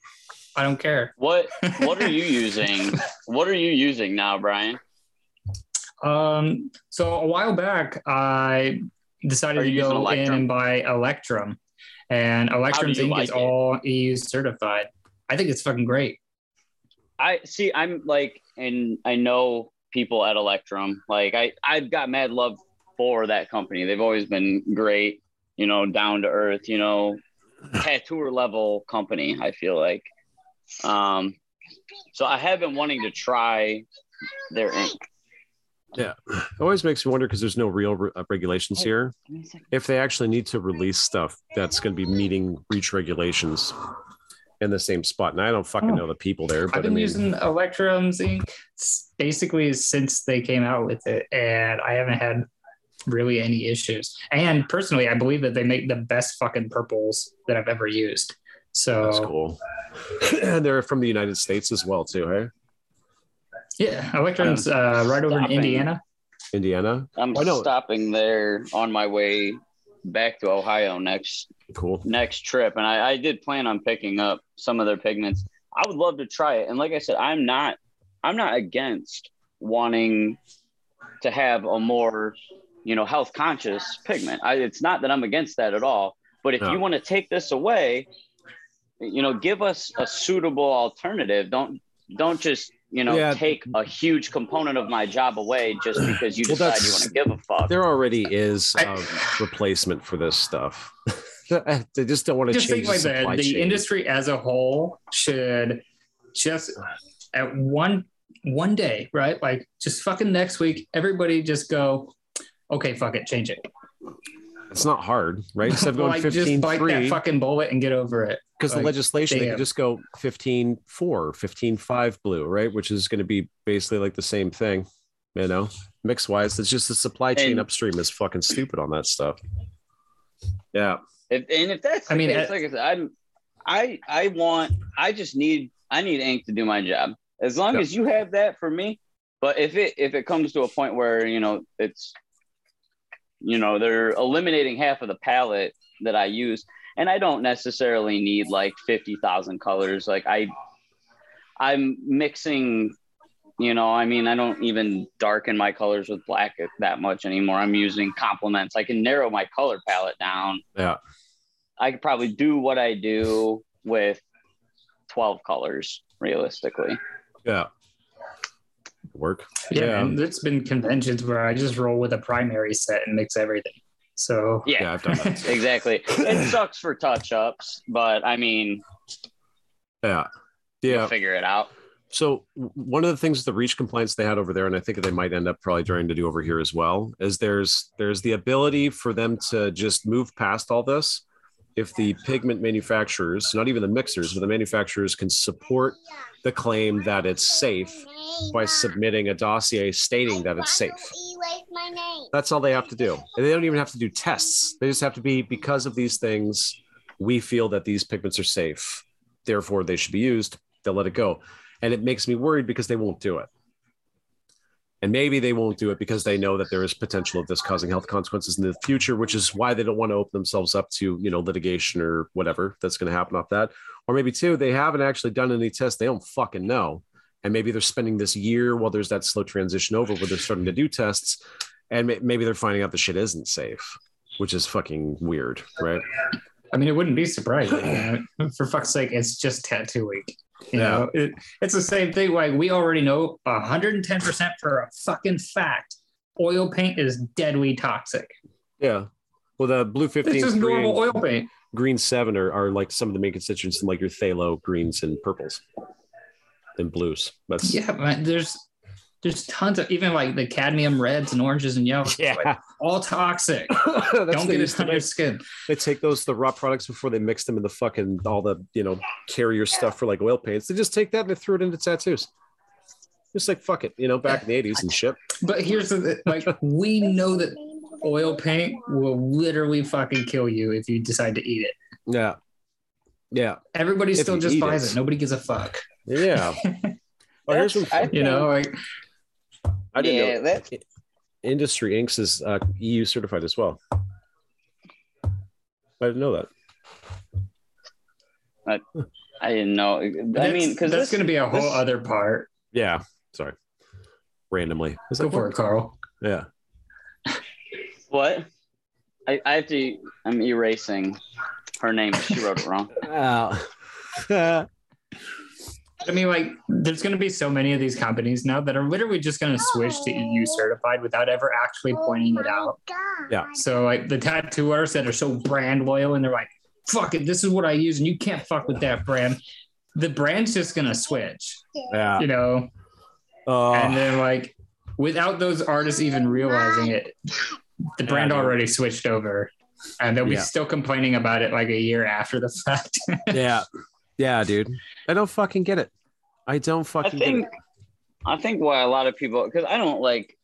I don't care. what What are you using? What are you using now, Brian? Um, so a while back, I decided to go in and buy Electrum, and Electrum's ink like is it? all EU certified. I think it's fucking great. I see. I'm like, and I know people at Electrum. Like, I I've got mad love for that company. They've always been great. You know, down to earth. You know, tattooer level company. I feel like. Um, so I have been wanting to try their ink. Yeah, it always makes me wonder because there's no real re- uh, regulations here. If they actually need to release stuff that's going to be meeting reach regulations in the same spot, and I don't fucking Oh. know the people there, but I've been I mean, using Electrum's ink s- basically since they came out with it, and I haven't had really any issues. And personally, I believe that they make the best fucking purples that I've ever used. So that's cool. and they're from the United States as well, too. Hey, yeah, Electrum's uh, right over in Indiana. Indiana, I'm Why not? stopping there on my way back to Ohio next cool. next trip, and I, I did plan on picking up some of their pigments. I would love to try it, and like I said, I'm not I'm not against wanting to have a more you know health conscious pigment. I, it's not that I'm against that at all, but if No. you want to take this away, you know, give us a suitable alternative. Don't don't just you know Yeah. take a huge component of my job away just because you Well, decide you want to give a fuck. There already is a replacement for this stuff. they just don't want to Just change think the like the, the chain. industry as a whole should just at one one day, right? Like just fucking next week, everybody just go, okay, fuck it, change it. It's not hard, right? Instead of going like 15 just bite that fucking bullet and get over it. because the like, legislation, they damn. could just go 15 4, 15 5 blue, right? Which is going to be basically like the same thing, you know, mix wise. It's just the supply chain And- upstream is fucking stupid on that stuff. Yeah. If, and if that's I mean, case, like I said, I'm, I I want I just need I need ink to do my job. As long Yeah. as you have that for me. But if it if it comes to a point where you know it's you know they're eliminating half of the palette that I use, and I don't necessarily need like fifty thousand colors. Like I I'm mixing. You know, I mean, I don't even darken my colors with black that much anymore. I'm using complements. I can narrow my color palette down. Yeah. I could probably do what I do with 12 colors realistically. Yeah. Work. Yeah, Yeah. man, there's been conventions where I just roll with a primary set and mix everything. So Yeah, Yeah, I've done that. exactly. It sucks for touch ups, but I mean, Yeah. you'll Yeah. figure it out. So one of the things the reach compliance they had over there, and I think they might end up probably trying to do over here as well, is there's there's the ability for them to just move past all this if the pigment manufacturers, not even the mixers, but the manufacturers can support the claim that it's safe by submitting a dossier stating that it's safe. That's all they have to do. And they don't even have to do tests. They just have to be because of these things, we feel that these pigments are safe. Therefore, they should be used. They'll let it go. And it makes me worried because they won't do it. And maybe they won't do it because they know that there is potential of this causing health consequences in the future, which is why they don't want to open themselves up to, you know, litigation or whatever that's going to happen off that. Or maybe two, they haven't actually done any tests. They don't fucking know. And maybe they're spending this year while there's that slow transition over where they're starting to do tests and maybe they're finding out the shit isn't safe, which is fucking weird, right? I mean, it wouldn't be surprising. Uh, for fuck's sake, it's just tattoo ink. You Yeah. know, it, it's the same thing. Like we already know 110% for a fucking fact. Oil paint is deadly toxic. Yeah. Well, the blue 15, It's just green, normal oil paint. green 7 are, are like some of the main constituents in like your phthalo greens and purples and blues. That's Yeah, man. There's there's tons of even like the cadmium reds and oranges and yellows. Yeah. Like, all toxic. Don't they get it on your skin. They take those the raw products before they mix them in the fucking all the you know carrier stuff for like oil paints. They just take that and they threw it into tattoos. Just like fuck it, you know, back in the eighties and shit. But here's the like we know that oil paint will literally fucking kill you if you decide to eat it. Yeah, yeah, Everybody If still just buys it. it. Nobody gives a fuck. yeah. Oh, here's That's- one. I You know, like I didn't yeah, know that's Industry Inks is uh, EU certified as well. I didn't know that. I I didn't know. I mean, because that's going to be a whole this- other part. Yeah, sorry. Randomly. Is Go for it, Carl. Yeah. what? I, I have to. I'm erasing her name. She wrote it wrong. Oh. I mean, like, there's going to be so many of these companies now that are literally just going to switch to EU oh. certified without ever actually oh pointing it out. Yeah. So, like, the tattoo artists that are so brand loyal and they're like, fuck it, this is what I use, and you can't fuck with that brand. the brand's just gonna switch, Yeah. you know. Oh, and then like without those artists even realizing it, the brand already switched over, and they'll be Yeah. still complaining about it like a year after the fact. yeah. Yeah, dude. I don't fucking get it. I don't fucking I think get it. I think why a lot of people because I don't like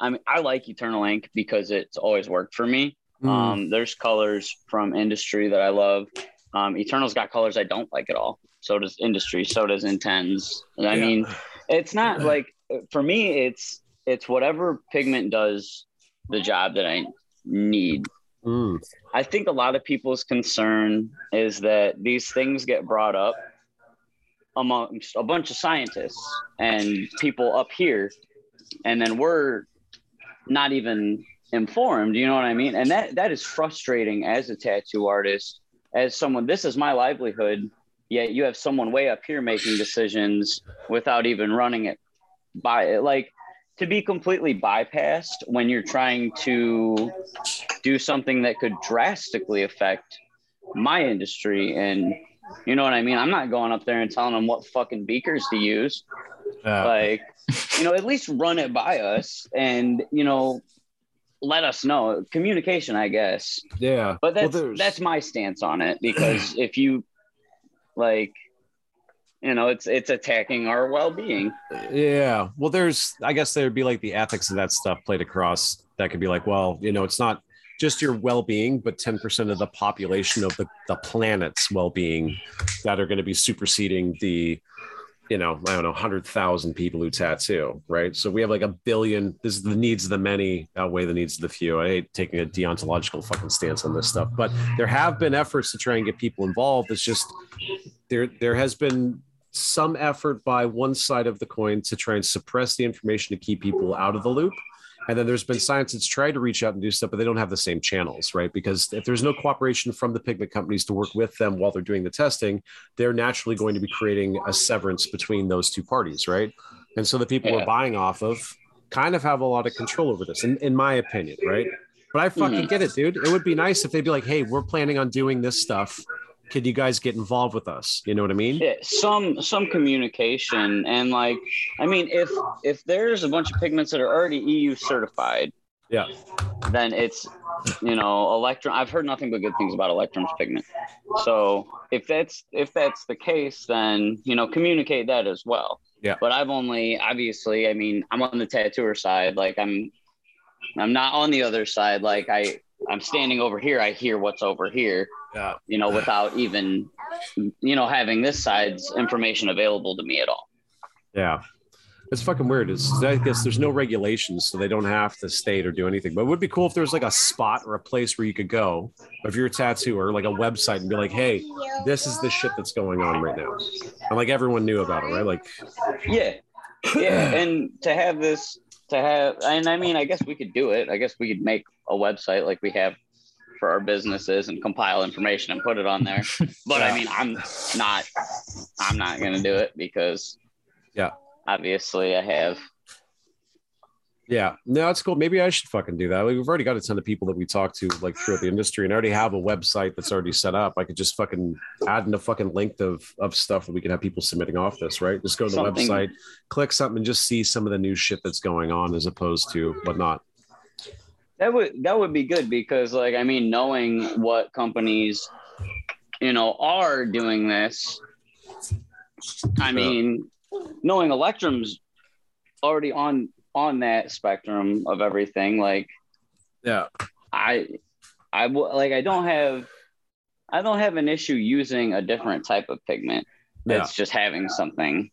I mean I like Eternal Ink because it's always worked for me. Mm. Um there's colors from industry that I love. Um Eternal's got colors I don't like at all. So does industry, so does Intenze. And I Yeah. mean it's not like for me it's it's whatever pigment does the job that I need. Mm. I think a lot of people's concern is that these things get brought up amongst a bunch of scientists and people up here, and then we're not even informed. You know what I mean? And that that is frustrating as a tattoo artist, as someone. This is my livelihood. Yet you have someone way up here making decisions without even running it by it. Like to be completely bypassed when you're trying to do something that could drastically affect my industry and you know what I mean? I'm not going up there and telling them what fucking beakers to use. Yeah. Like, you know, at least run it by us and, you know, let us know. Communication, I guess. yeah. But that's there's- that's my stance on it because if you like you know, it's it's attacking our well-being. Yeah. Well, there's, I guess there'd be like the ethics of that stuff played across. That could be like, well, you know, it's not just your well being, but 10% of the population of the, the planet's well being that are going to be superseding the, you know, I don't know, 100,000 people who tattoo, right? So we have like a billion. This is the needs of the many outweigh the needs of the few. I hate taking a deontological fucking stance on this stuff, but there have been efforts to try and get people involved. It's just there, there has been some effort by one side of the coin to try and suppress the information to keep people out of the loop. And then there's been science that's tried to reach out and do stuff, but they don't have the same channels, right? Because if there's no cooperation from the pigment companies to work with them while they're doing the testing, they're naturally going to be creating a severance between those two parties, right? And so the people Yeah. we're buying off of kind of have a lot of control over this, in, in my opinion, right? But I fucking mm-hmm. get it, dude. It would be nice if they'd be like, hey, we're planning on doing this stuff. Can you guys get involved with us? You know what I mean? Yeah, some some communication and like I mean if if there's a bunch of pigments that are already EU certified, Yeah. then it's you know electrum i've heard nothing but good things about electrum's pigment so if that's if that's the case then you know communicate that as well Yeah. but i've only obviously i mean i'm on the tattooer side like i'm i'm not on the other side like i i'm standing over here i hear what's over here Yeah. you know without even you know having this side's information available to me at all Yeah. It's fucking weird. It's, I guess there's no regulations, so they don't have to state or do anything. But it would be cool if there was like a spot or a place where you could go, if you're a tattooer, like a website, and be like, hey, this is the shit that's going on right now. And like everyone knew about it, right? Like, Yeah. Yeah. and to have this, to have, and I mean, I guess we could do it. I guess we could make a website like we have for our businesses and compile information and put it on there. But I mean, I'm not, I'm not going to do it because, Yeah. obviously I have. yeah, no, it's cool. Maybe I should fucking do that. Like, we've already got a ton of people that we talk to like throughout the industry and I already have a website that's already set up. I could just fucking add in a fucking length of, of stuff that we can have people submitting off this, right? Just go to the Something- website, click something, and just see some of the new shit that's going on as opposed to whatnot. That would that would be good because like I mean knowing what companies you know are doing this I mean knowing Electrum's already on on that spectrum of everything like Yeah. I I I like I don't have I don't have an issue using a different type of pigment. Yeah. It's just having something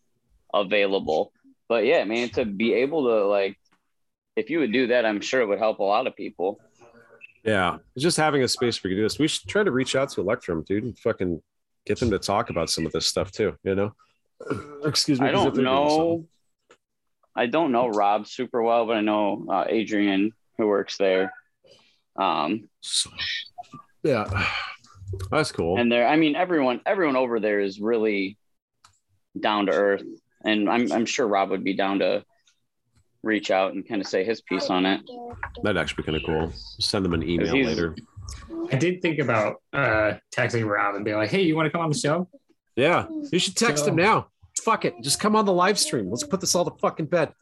available. But yeah, man, to be able to like if you would do that, I'm sure it would help a lot of people. Yeah, just having a space where you can do this. We should try to reach out to Electrum, dude, and fucking get them to talk about some of this stuff too. You know, excuse me. I 'cause if don't know. I don't know Rob super well, but I know uh, Adrian who works there. Um, something. yeah, that's cool. and there, I mean, everyone, everyone over there is really down to earth, and I'm, I'm sure Rob would be down to reach out and kind of say his piece on it. That'd actually be kind of cool. Send them an email later. I did think about uh, texting Rob and being like, "Hey, you want to come on the show?" Yeah, you should text him now. Fuck it, just come on the live stream. Let's put this all to fucking bed.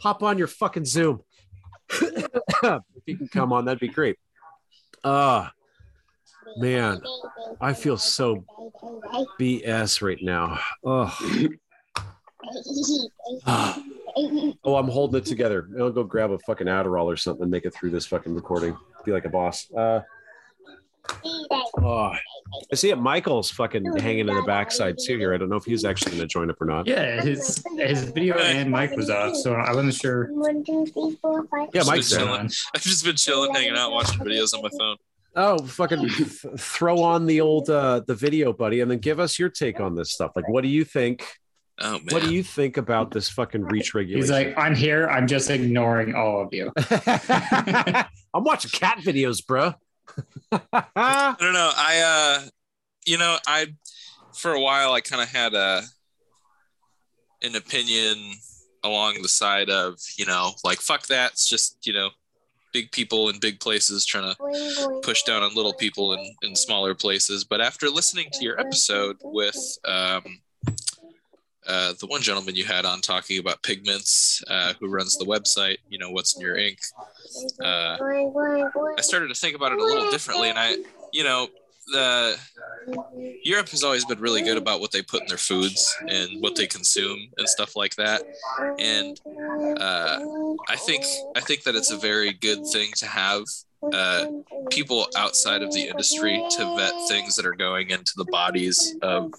Hop on your fucking Zoom. if you can come on, that'd be great. Ah, man, I feel so BS right now. Oh, oh, I'm holding it together. I'll go grab a fucking Adderall or something and make it through this fucking recording. Be like a boss. Uh, oh, I see it. Michael's fucking hanging in the backside too here. I don't know if he's actually going to join up or not. Yeah, his his video and mic was off, so I wasn't sure. One, two, three, four, five. Yeah, six, Mike's there. seven. I've just been chilling, hanging out, watching videos on my phone. Oh, fucking th- throw on the old uh the video, buddy, and then give us your take on this stuff. Like, what do you think? Oh man, What do you think about this fucking reach regulation? He's like, I'm here. I'm just ignoring all of you. I'm watching cat videos, bro. I don't know. I uh you know, I for a while I kind of had a an opinion along the side of, you know, like fuck that. It's just, you know, big people in big places trying to push down on little people in, in smaller places. But after listening to your episode with um, uh, the one gentleman you had on talking about pigments, uh, who runs the website, you know, what's in your ink, uh, I started to think about it a little differently. And I, you know, the Europe has always been really good about what they put in their foods and what they consume and stuff like that. And uh, I think I think that it's a very good thing to have uh, people outside of the industry to vet things that are going into the bodies of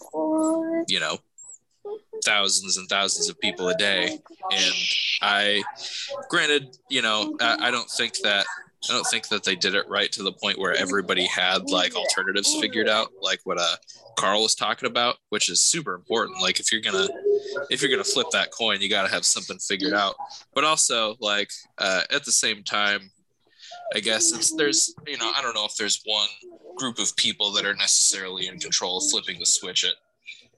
you know thousands and thousands of people a day. And I, granted, you know, I, I don't think that I don't think that they did it right to the point where everybody had like alternatives figured out, like what uh Carl was talking about, which is super important. Like if you're gonna if you're gonna flip that coin, you gotta have something figured out. But also like uh, at the same time, I guess it's there's you know I don't know if there's one group of people that are necessarily in control of flipping the switch at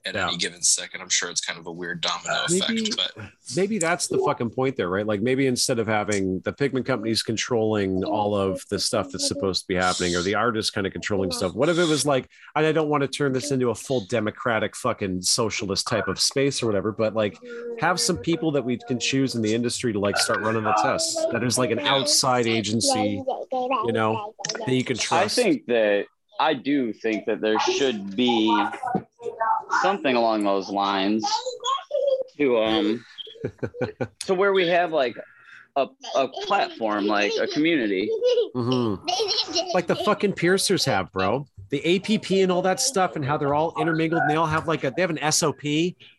at Yeah. any given second. I'm sure it's kind of a weird domino uh, Maybe- effect, but maybe that's the fucking point there, right? Like maybe instead of having the pigment companies controlling all of the stuff that's supposed to be happening, or the artists kind of controlling stuff. What if it was like, and I don't want to turn this into a full democratic fucking socialist type of space or whatever, but like have some people that we can choose in the industry to like start running the tests. That is like an outside agency, you know, that you can trust. I think that I do think that there should be something along those lines to um to where we have like a, a platform like a community Mhm. like the fucking piercers have, bro. The APP and all that stuff, and how they're all intermingled, and they all have like a they have an SOP.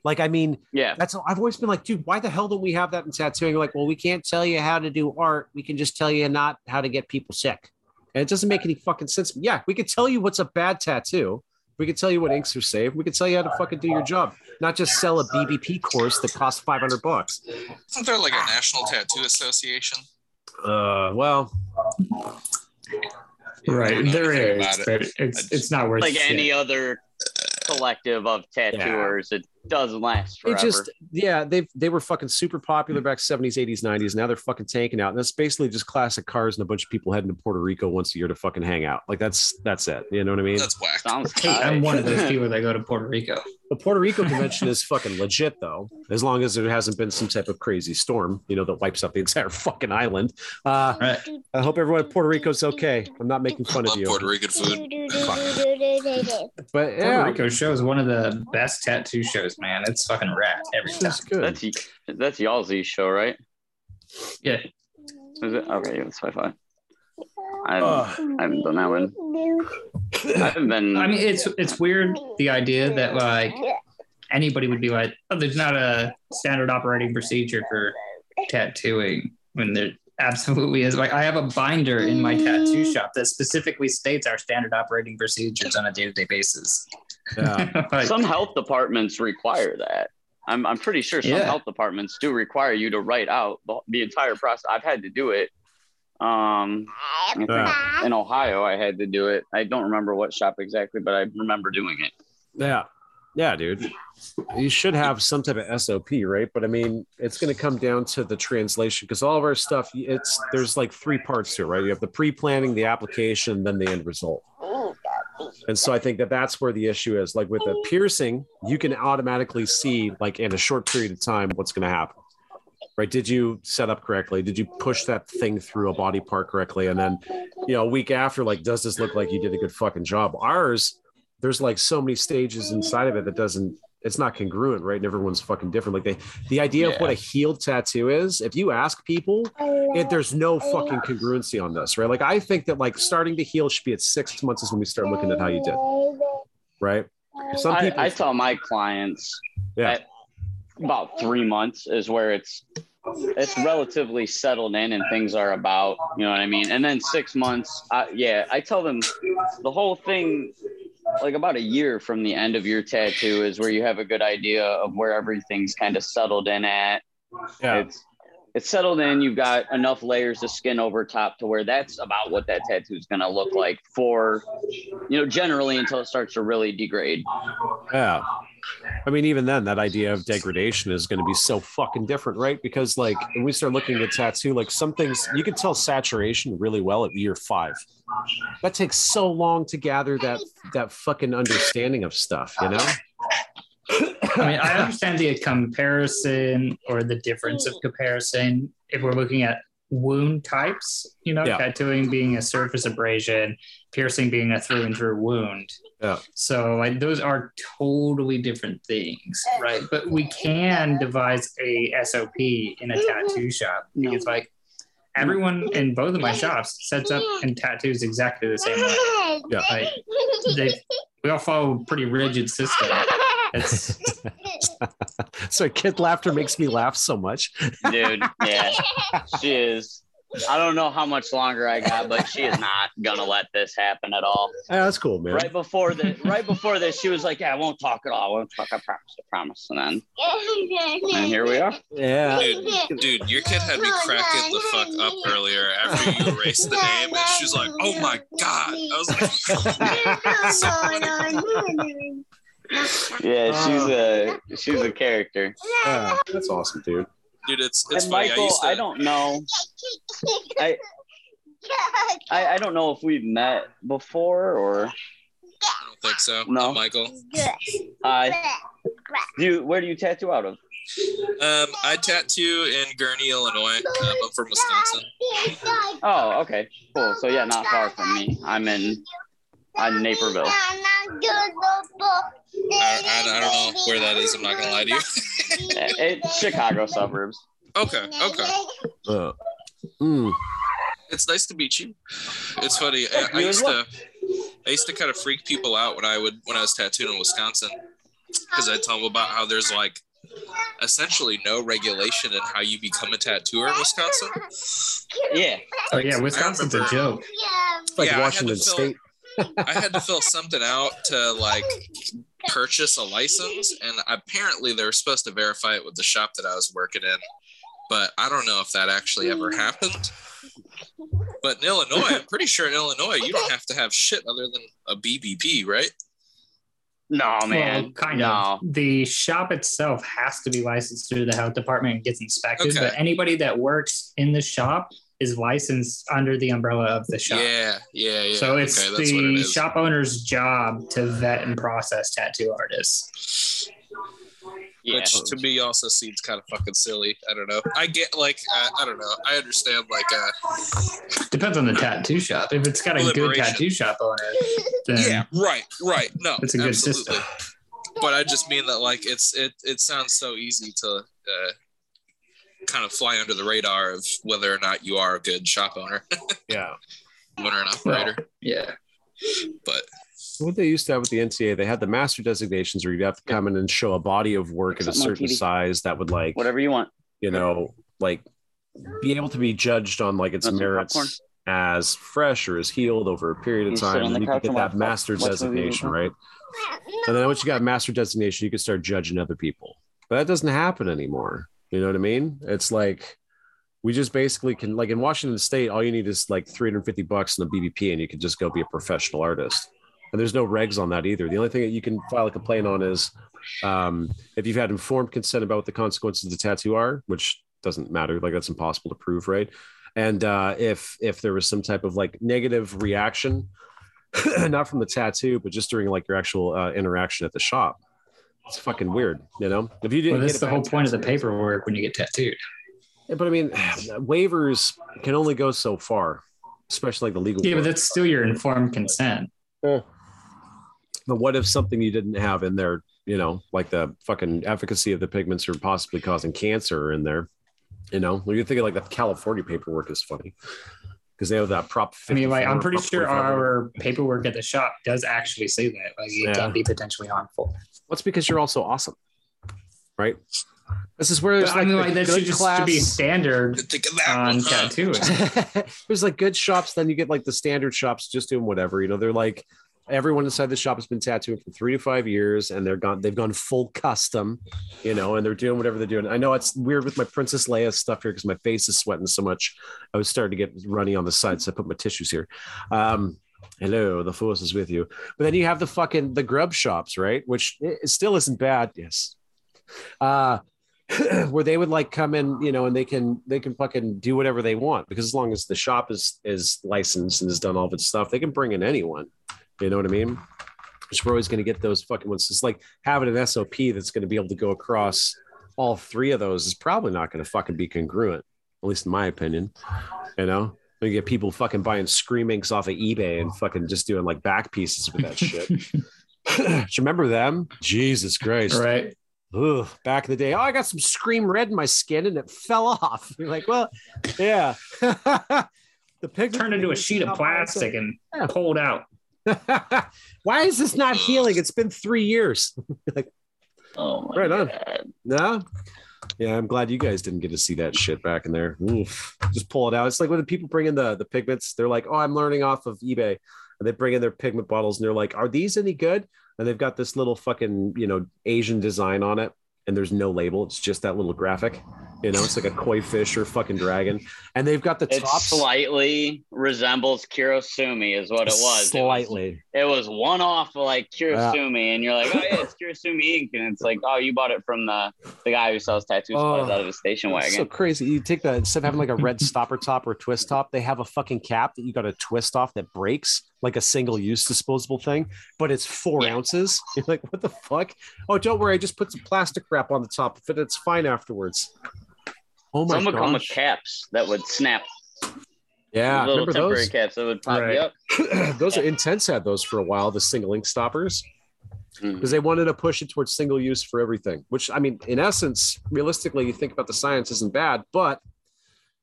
Like, I mean, yeah that's I've always been like, dude, why the hell don't we have that in tattooing? Like, well, we can't tell you how to do art. We can just tell you not how to get people sick. And it doesn't make any fucking sense. Yeah, we could tell you what's a bad tattoo. We could tell you what inks are safe. We could tell you how to fucking do your job, not just sell a BBP course that costs 500 bucks. isn't there like a National Tattoo Association? Uh, well, Right, there is, there anything is, about it. but it's just- it's not worth like shit. any other collective of tattooers it doesn't last forever. it just yeah they they were fucking super popular back 70s 80s 90s now they're fucking tanking out and that's basically just classic cars and a bunch of people heading to puerto rico once a year to fucking hang out like that's that's it you know what I mean? That's whack. Hey, I'm one of those people that go to Puerto Rico. the puerto rico convention is fucking legit though as long as there hasn't been some type of crazy storm you know that wipes out the entire fucking island uh Right. i hope everyone in puerto rico's okay i'm not making fun of you Puerto Rican food. but Puerto Rico show is one of the best tattoo shows, man. It's fucking rad every time. that's good that's y- that's y'all's show right Yeah. is it okay that's fine fine I haven't, Ugh. I haven't done that one I haven't been I mean, it's it's weird the idea that like anybody would be like, oh, there's not a standard operating procedure for tattooing when there absolutely is. Like, I have a binder in my tattoo shop that specifically states our standard operating procedures on a day to day basis. yeah Like, some health departments require that. I'm, I'm pretty sure some Yeah. health departments do require you to write out the, the entire process. I've had to do it. Um, Yeah. in Ohio, I had to do it. I don't remember what shop exactly, but I remember doing it. Yeah. Yeah, dude. You should have some type of SOP, right? But I mean, it's going to come down to the translation because all of our stuff, it's there's like three parts to it, right? You have the pre planning, the application, then the end result. And so I think that that's where the issue is. Like with a piercing, you can automatically see, like in a short period of time, what's going to happen. Right? Did you set up correctly? Did you push that thing through a body part correctly? And then, you know, a week after, like, does this look like you did a good fucking job? Ours, there's like so many stages inside of it that doesn't it's not congruent, right? And everyone's fucking different. Like they, the idea of what a healed tattoo is, if you ask people, it, there's no fucking congruency on this, right? Like I think that like starting to heal should be at six months is when we start looking at how you did, right? Some I, people, I tell my clients yeah, at about three months is where it's it's relatively settled in and things are about you know what i mean and then six months I, yeah i tell them the whole thing like about a year from the end of your tattoo is where you have a good idea of where everything's kind of settled in at. Yeah, it's it's settled in. You've got enough layers of skin over top to where that's about what that tattoo is going to look like for you know generally until it starts to really degrade. Yeah. I mean, even then, that idea of degradation is going to be so fucking different, right? Because like when we start looking at tattoo, like some things you can tell saturation really well at year five. That takes so long to gather that that fucking understanding of stuff, you know? I mean, I understand the comparison or the difference of comparison if we're looking at wound types, you know, Yeah. tattooing being a surface abrasion, piercing being a through and through wound. Yeah. So like those are totally different things, right? But we can devise a SOP in a mm-hmm. tattoo shop because like everyone in both of my shops sets up and tattoos exactly the same way. Yeah. Like they we all follow a pretty rigid system. So kid laughter makes me laugh so much. dude yeah she is i don't know how much longer i got but she is not gonna let this happen at all Yeah, that's cool, man. right before the right before this she was like yeah i won't talk at all i won't talk i promise i promise and then and here we are Yeah. Dude, dude, your kid had me cracking the fuck up earlier after you erased the name, and she was like, "Oh my god!" I was like, so funny. yeah she's a she's a character Yeah, that's awesome, dude. Dude, it's it's and funny. michael I used to, I don't know I, I i don't know if we've met before or I don't think so. No. Uh, Michael. uh do you where do you tattoo out of Um, I tattoo in Gurnee, Illinois. Um, I'm from Wisconsin. oh okay cool so yeah not far from me i'm in i'm naperville I, I, I don't know where that is. I'm not gonna lie to you. it's chicago suburbs Okay, okay. Uh, mm, It's nice to meet you. It's funny. I, I used to, I used to kind of freak people out when I would when I was tattooing in Wisconsin, because I'd tell them about how there's like essentially no regulation in how you become a tattooer in Wisconsin. yeah oh yeah, Wisconsin's a joke. it's like Yeah, I had to Washington fill- State. I had to fill something out to like purchase a license, and apparently they were supposed to verify it with the shop that I was working in. But I don't know if that actually ever mm. happened. But in Illinois, I'm pretty sure in Illinois you don't have to have shit other than a BBP, right? no man Well, kind no of. The shop itself has to be licensed through the health department and gets inspected. Okay. But anybody that works in the shop is licensed under the umbrella of the shop. Yeah, yeah, yeah. So it's okay, that's what it the shop owner's job to vet and process tattoo artists. yeah Which to me also seems kind of fucking silly. I don't know. I get like I, I don't know. I understand like uh Depends on the tattoo shop. If it's got a good tattoo shop owner, then yeah, right, right. No, it's a good absolutely. system. But I just mean that like it's it it sounds so easy to uh, kind of fly under the radar of whether or not you are a good shop owner, Yeah. owner and Well, operator. yeah. But What they used to have with the NCA, they had the master designations where you'd have to come in and show a body of work at a certain TV. size that would like, whatever you want you know, like be able to be judged on like its Want some merits as fresh or as healed over a period of You time. And you could get that master watch designation, right? And then once you got master designation, you could start judging other people. But that doesn't happen anymore. You know what I mean? It's like we just basically can like in Washington State, all you need is like 350 bucks in a BBP and you can just go be a professional artist. And there's no regs on that either. The only thing that you can file a complaint on is um, if you've had informed consent about what the consequences of the tattoo are, which doesn't matter, like that's impossible to prove, right? And uh, if if there was some type of like negative reaction not from the tattoo, but just during like your actual uh, interaction at the shop. It's fucking weird, you know. If you didn't, Well, that's the whole point of the paperwork when you get tattooed. Yeah, but I mean, waivers can only go so far, especially like the legal. Yeah, but that's still your informed consent. But what if something you didn't have in there, you know, like the fucking efficacy of the pigments are possibly causing cancer in there? You know, when you're thinking like the California paperwork is funny because they have that prop. I mean, like I'm pretty sure our paperwork at the shop does actually say that. Like it Yeah. can be potentially harmful. What's because you're also awesome, right? This is where But there's I like, mean, the like that good should just class. should be standard Think of that on one. huh? tattooing. there's like good shops, then you get like the standard shops just doing whatever. You know, they're like everyone inside the shop has been tattooing for three to five years, and they're gone. They've gone full custom, you know, and they're doing whatever they're doing. I know it's weird with my Princess Leia stuff here because my face is sweating so much. I was starting to get runny on the side, so I put my tissues here. Um, hello, the force is with you. But then you have the fucking the grub shops, right? Which it still isn't bad. Yes. Uh where they would like come in, you know, and they can they can fucking do whatever they want because as long as the shop is is licensed and has done all of its stuff, they can bring in anyone. You know what I mean? Which we're always going to get those fucking ones. It's like having an SOP that's going to be able to go across all three of those is probably not going to fucking be congruent, at least in my opinion. You know, you get people fucking buying scream inks off of eBay and fucking just doing like back pieces with that shit. Do you remember them? Jesus Christ. right. Ugh, back in the day, oh, I got some scream red in my skin and it fell off. You're like, well, yeah. the pigment Turned into a sheet of plastic and Yeah. pulled out. Why is this not healing? It's been three years. Like, oh my Right on. god. No. Yeah, I'm glad you guys didn't get to see that shit back in there. Oof. Just pull it out. It's like when people bring in the, the pigments, they're like, oh, I'm learning off of eBay. And they bring in their pigment bottles and they're like, are these any good? And they've got this little fucking, you know, Asian design on it. And there's no label. It's just that little graphic. You know, it's like a koi fish or fucking dragon. And they've got the It tops slightly resembles Kurosumi, is what it was. It was- Slightly. It was, one off like Kurosumi, and you're like, oh yeah, it's Kurosumi ink, and it's like, oh, you bought it from the the guy who sells tattoo oh, supplies Oh, out of his station wagon. so crazy. You take that instead of having like a red stopper top or twist top, they have a fucking cap that you got to twist off that breaks like a single use disposable thing, but it's four Yeah. ounces. You're like, what the fuck? Oh, don't worry. I just put some plastic wrap on the top of it. It's fine afterwards. Oh my Some would come with caps that would snap. Yeah, little remember temporary those? caps that would pop Right. up. those are intense. Had those for a while. The single ink stoppers. Hmm. Because they wanted to push it towards single use for everything. Which I mean, in essence, realistically, you think about the science isn't bad, but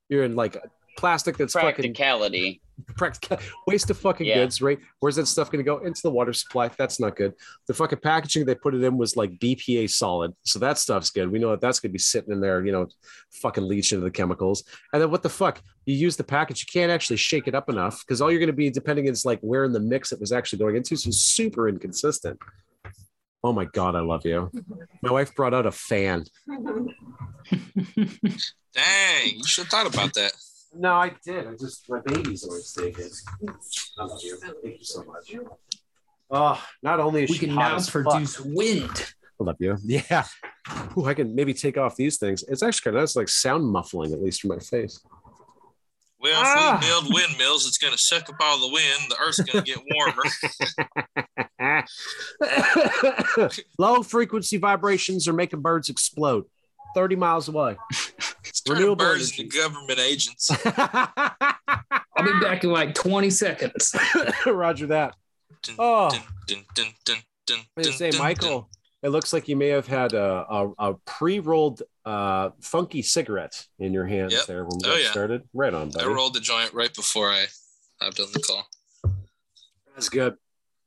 you're in like plastic that's fucking Practicality. practical waste of fucking Yeah. goods, right? Where's that stuff going to go into the water supply? That's not good. The fucking packaging they put it in was like BPA solid, so that stuff's good. We know that that's going to be sitting in there, you know, fucking leach into the chemicals. And then what the fuck? You use the package, you can't actually shake it up enough because all you're going to be depending is like where in the mix it was actually going into. So super inconsistent. Oh my god, I love you. My wife brought out a fan. Dang, you should have thought about that. No, I did. I just my baby's always taken. I love you. Thank you so much. Oh, not only is We she can hot now as fuck- produce wind. I love you. Yeah. Ooh, I can maybe take off these things. It's actually kind of nice, like sound muffling, at least for my face. Well, Ah. if we build windmills, it's going to suck up all the wind. The Earth's going to get warmer. Low frequency vibrations are making birds explode 30 miles away. It's turning Renewable birds energy. government agents. I'll be back in like 20 seconds. Roger that. Dun, Oh. dun, dun, dun, dun, dun, I was dun, say, dun, Michael, it looks like you may have had a, a, a pre-rolled uh, funky cigarette in your hands Yep. there when we Oh, yeah. started. Right on, dun. I rolled the joint right before I hopped on the call. That's good.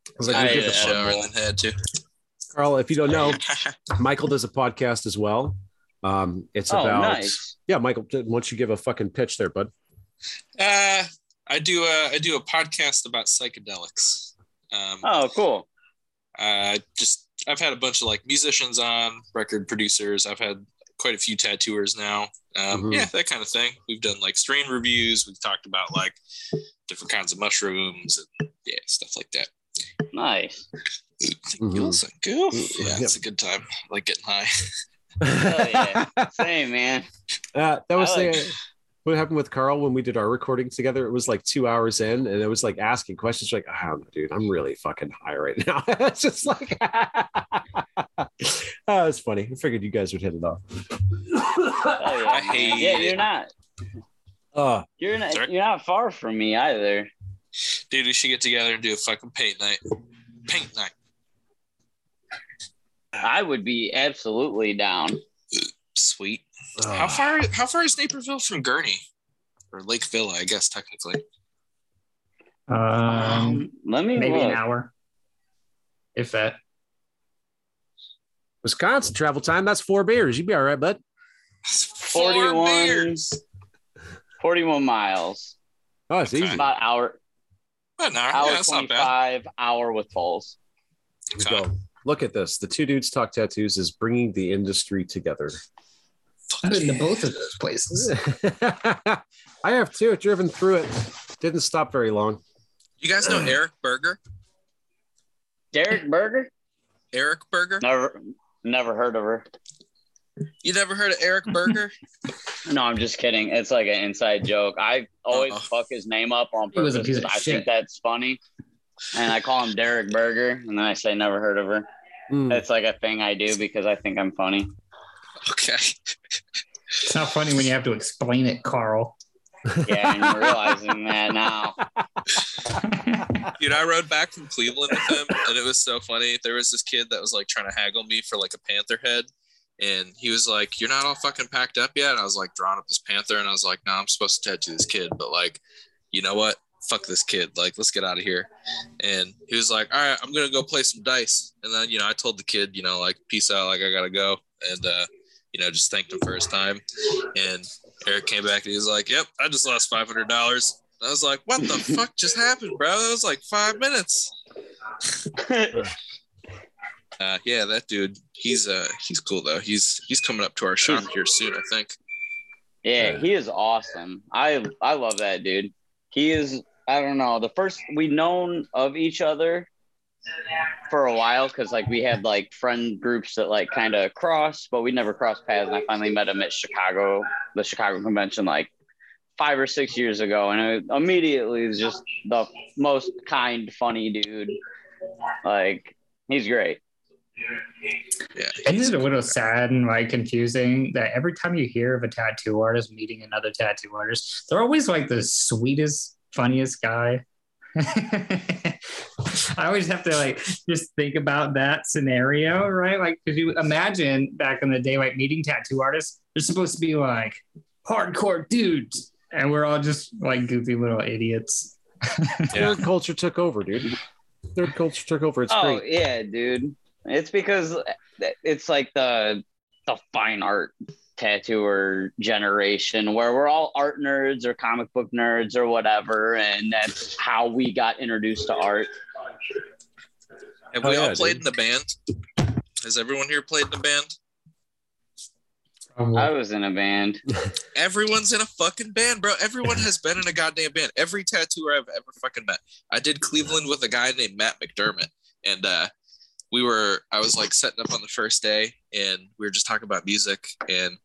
I was like, I we had a the shower fun and then had to. Carl, if you don't know, Michael does a podcast as well. Um, it's Oh, about nice. yeah, Michael. Why don't you give a fucking pitch there, bud? Uh, I do a I do a podcast about psychedelics. Um, Oh, cool. uh, just I've had a bunch of like musicians on, record producers. I've had quite a few tattooers now. Um, Mhm. Yeah, that kind of thing. We've done like strain reviews. We've talked about like different kinds of mushrooms and yeah, stuff like that. Nice. Thank Mhm. you, Wilson. Cool. Mhm. Yeah, it's a good time. I like getting high. Hell yeah. Same, man. Uh, that was like- the what happened with Carl when we did our recording together. It was like two hours in, and it was like asking questions. Like, I dude. I'm really fucking high right now. it's just like, oh, it's funny. I figured you guys would hit it off. Oh, yeah. I hate yeah, it. you're not. Oh, You're not. Sorry? You're not far from me either. Dude, we should get together and do a fucking paint night. Paint night. I would be absolutely down. Sweet. oh. How far how far is Naperville from Gurnee? Or Lake Villa, I guess technically. Um, Let me maybe look. an hour, if that. Wisconsin travel time. That's four beers. You'd be all right, bud. Four 41. beers. 41 miles. Oh, it's Okay. easy. About hour But no, hour yeah, that's not bad. 25 hour with tolls. Let's Okay. go. Look at this. The two dudes talk tattoos is bringing the industry together. I've been to both of those places. I have too. Driven through it. Didn't stop very long. You guys know mm. Eric Berger? Derek Berger? Eric Berger? Never never heard of her. You never heard of Eric Berger? No, I'm just kidding. It's like an inside joke. I always Uh-oh. fuck his name up on He was purpose. a piece of 'cause I shit. think that's funny. And I call him Derek Berger, and then I say never heard of her. Mm. It's like a thing I do because I think I'm funny. okay. It's not funny when you have to explain it, Carl. Yeah, and you're realizing that now. Dude, I rode back from Cleveland with him, and it was so funny. There was this kid that was like trying to haggle me for like a panther head, and he was like, "You're not all fucking packed up yet." And I was like drawing up this panther, and I was like, "No, I'm supposed to tattoo this kid, but like, you know what? Fuck this kid. Like, let's get out of here." And he was like, "All right, I'm gonna go play some dice." And then you know, I told the kid, you know, like, "Peace out. Like, I gotta go," and uh, you know, just thanked him for his time. And Eric came back and he was like, "Yep, I just lost five hundred dollars." I was like, "What the fuck just happened, bro? That was like five minutes." Uh, yeah, that dude. He's uh, he's cool though. He's he's coming up to our shop here soon, I think. Yeah, he is awesome. I I love that dude. He is I don't know, the first we'd known of each other for a while because like we had like friend groups that like kind of cross, but we never crossed paths. And I finally met him at Chicago, the Chicago convention, like five or six years ago, and it immediately was just the most kind, funny dude. Like he's great. Yeah, Isn't it a little sad and like confusing that every time you hear of a tattoo artist meeting another tattoo artist, they're always like the sweetest, funniest guy. I always have to like just think about that scenario, right? Like, could you imagine back in the day, like meeting tattoo artists? They're supposed to be like hardcore dudes, and we're all just like goofy little idiots. Yeah. Third culture took over, dude. Third culture took over. It's oh great. yeah, dude. It's because it's like the the fine art tattooer generation where we're all art nerds or comic book nerds or whatever, and that's how we got introduced to art. Have Oh, we all played dude. in a band? Has everyone here played in a band? I was in a band. Everyone's in a fucking band, bro. Everyone has been in a goddamn band. Every tattooer I've ever fucking met. I did Cleveland with a guy named Matt McDermott, and uh, we were. I was like setting up on the first day, and we were just talking about music, and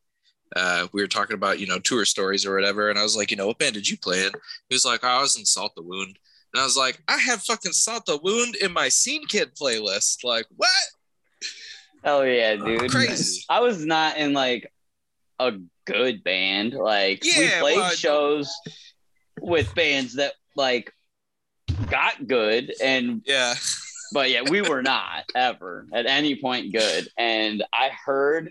uh, we were talking about you know tour stories or whatever. And I was like, you know, what band did you play in? He was like, oh, I was in Salt the Wound, and I was like, I have fucking Salt the Wound in my Scene Kid playlist. Like what? Hell yeah, dude. Crazy. I was not in like a good band. Like we played well, shows with bands that like got good and Yeah. but yeah, we were not ever at any point good. And I heard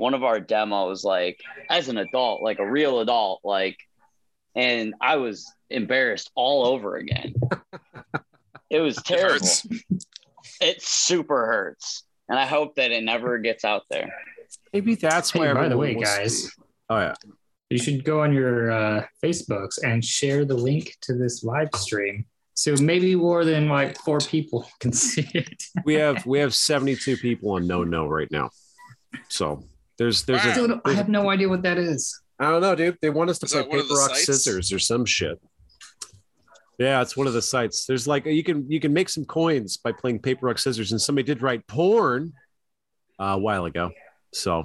one of our demos, like as an adult, like a real adult, like, and I was embarrassed all over again. it was terrible. hurts. It super hurts. And I hope that it never gets out there. Maybe that's why. Hey, by the way, wants- guys, Oh yeah. you should go on your uh, Facebooks and share the link to this live stream. So maybe more than like four people can see it. We have we have 72 people on no no right now. So there's there's Wow. a Dude, I have no idea what that is. I don't know, dude. They want us to Is play that one of paper rock sites? scissors or some shit. Yeah, it's one of the sites. There's like you can you can make some coins by playing paper rock scissors, and somebody did write porn uh, a while ago. So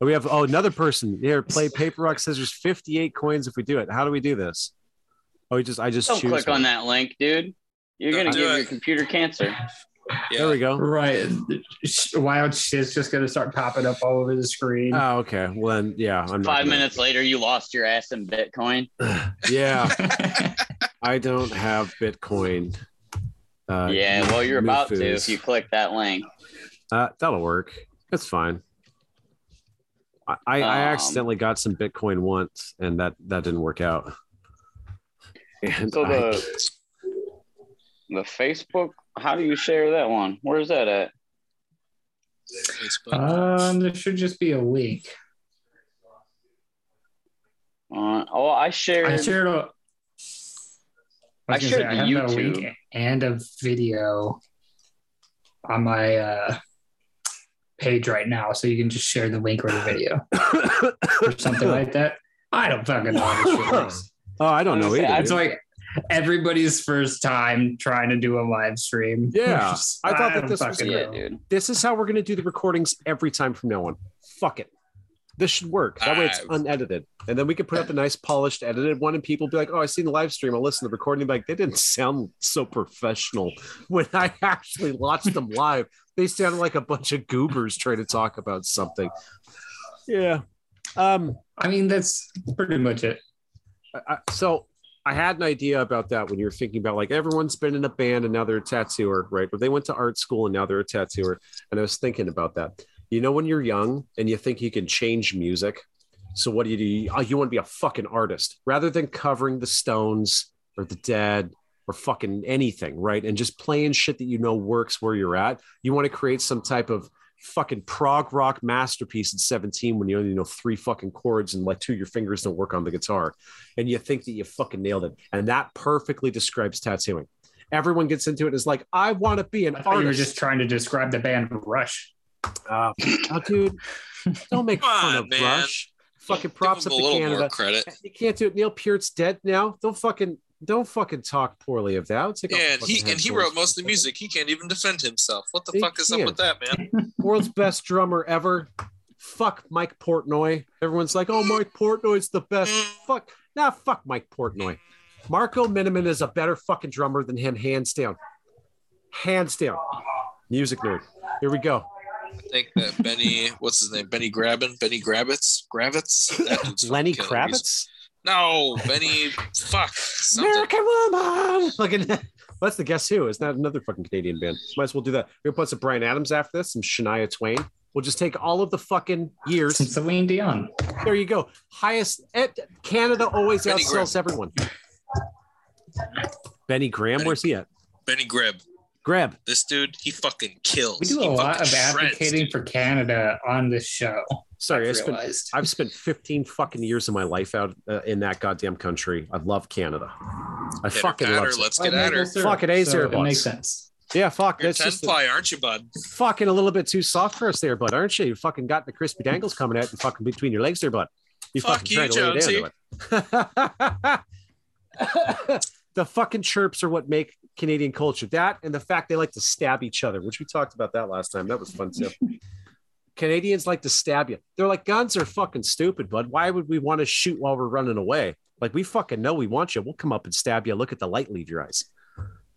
We have oh another person here. Play paper rock scissors. Fifty eight coins if we do it. How do we do this? Oh, we just I just Don't choose click one. on that link, dude. You're Don't gonna do give it. your computer cancer. Yeah. There we go. Right. Sh- Wild shit's just gonna start popping up all over the screen. Oh, okay. Well then, yeah. I'm Five gonna- minutes later, you lost your ass in Bitcoin. Yeah, I don't have Bitcoin. Uh, yeah, well, you're about to if you click that link. Uh, that'll work. That's fine. I, I, I Um, accidentally got some Bitcoin once, and that that didn't work out. And So I- the the Facebook, how do you share that one? Where's that at? Facebook. um, there should just be a link. Uh, oh, I shared. I shared a. I shared say, the have a YouTube. link and a video on my uh, page right now, so you can just share the link or the video or something like that. I don't fucking know. How this shit works. oh, I don't know either. It's like everybody's first time trying to do a live stream. Yeah, Just- I thought that don't this was fucking yeah, know. dude. this is how we're going to do the recordings every time from now on. Fuck it. This should work. That way it's Ah. unedited. And then we can put up a nice polished edited one and people be like, oh, I seen the live stream. I'll listen to the recording. and like, they didn't sound so professional when I actually watched them live. They sounded like a bunch of goobers trying to talk about something. Yeah. Um, I mean, that's pretty much it. I, I- so I had an idea about that when you were thinking about like everyone's been in a band and now they're a tattooer, right? But they went to art school and now they're a tattooer. And I was thinking about that. You know, when you're young and you think you can change music. So what do you do? You, oh, you want to be a fucking artist rather than covering the Stones or the Dead or fucking anything, right? And just playing shit that you know works where you're at. You want to create some type of fucking prog rock masterpiece at 17 when you only know three fucking chords and like two of your fingers don't work on the guitar and you think that you fucking nailed it. And that perfectly describes tattooing. Everyone gets into it and is like, I want to be an I thought you were just trying to describe the band Rush. Uh, oh, dude, don't make fun on, of man. Rush. Fucking props up him to Canada. credit. You can't do it. Neil Peart's dead now. Don't fucking don't fucking talk poorly of that. Take off Yeah, and he and he wrote most of the music. He can't even defend himself. What the He fuck is up can't. with that, man? World's best drummer ever. Fuck Mike Portnoy. Everyone's like, oh, Mike Portnoy's the best. Mm. Fuck. Nah, fuck Mike Portnoy. Marco Minnemann is a better fucking drummer than him, hands down. Hands down. Music nerd. Here we go. I think that Benny, what's his name? Benny Grabbin, Benny Grabbits, Gravitz. That dude's Lenny killer. He's- Kravitz? No, Benny. fuck. Something. American Woman. Fucking. That's the Guess Who. Isn't that another fucking Canadian band? Might as well do that. We're gonna put some Bryan Adams after this, some Shania Twain. We'll just take all of the fucking years. Some Celine Dion. There you go. Highest. At, Canada always Benny outsells everyone. Benny Graham, Benny- where's he at? Benny Greb. Grab. This dude, he fucking kills. We do He a lot of shreds, advocating dude. for Canada on this show. Sorry, I I've spent. I've spent 15 fucking years of my life out uh, in that goddamn country. I love Canada. I Hit her, fucking pat love her, it. Let's get at her. Fuck it, A's so It makes sense. Yeah, fuck. You're That's 10 just a- ply, aren't you, bud? fucking a little bit too soft for us there, bud, aren't you? You fucking got the crispy dangles coming out and fucking between your legs there, bud. You Fuck fucking you, tried to lay Jonesy. down to it. the fucking chirps are what make Canadian culture. That and the fact they like to stab each other, which we talked about that last time. That was fun too. Canadians like to stab you. They're like, guns are fucking stupid, bud. Why would we want to shoot while we're running away? Like, we fucking know we want you. We'll come up and stab you. Look at the light leave your eyes.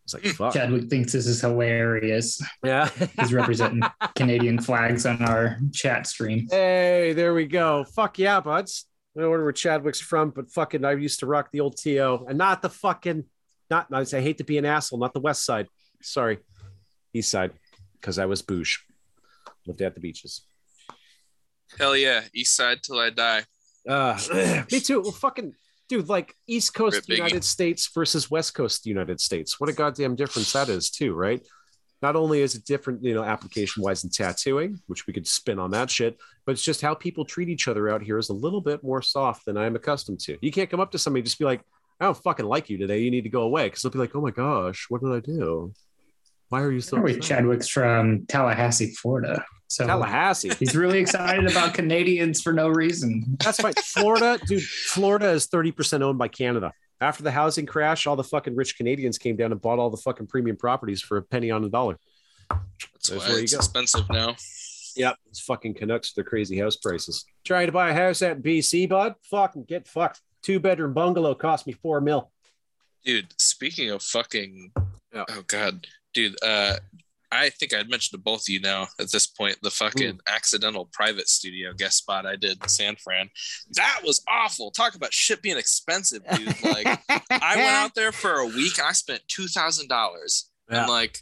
It's like, fuck. Chadwick thinks this is hilarious. Yeah. He's representing Canadian flags on our chat stream. Hey, there we go. Fuck yeah, buds. I don't know where Chadwick's from, but fucking, I used to rock the old TO and not the fucking, not, I say, I hate to be an asshole, not the west side. Sorry, east side, because I was bouge. Lived at the beaches. Hell yeah. East side till I die. Uh, me too. Well, fucking, dude, like East Coast Rip Biggie. United States versus West Coast United States. What a goddamn difference that is, too, right? Not only is it different, you know, application wise in tattooing, which we could spin on that shit, but it's just how people treat each other out here is a little bit more soft than I'm accustomed to. You can't come up to somebody and just be like, I don't fucking like you today. You need to go away. Because they'll be like, oh my gosh, what did I do? Why are you so Anyway. Chadwick's from Tallahassee, Florida. So Tallahassee? he's really excited about Canadians for no reason. That's right. Florida, dude, Florida is 30% owned by Canada. After the housing crash, all the fucking rich Canadians came down and bought all the fucking premium properties for a penny on the dollar. That's There's why it's go. expensive now. Yep, it's fucking Canucks with their crazy house prices. Trying to buy a house at BC, bud? Fucking get fucked. Two bedroom bungalow cost me four mil. Dude, speaking of fucking Yeah. oh god, dude, uh I think I'd mentioned to both of you now at this point the fucking Hmm. accidental private studio guest spot I did in San Fran. That was awful. Talk about shit being expensive, dude. Like I went out there for a week and I spent two thousand dollars. And like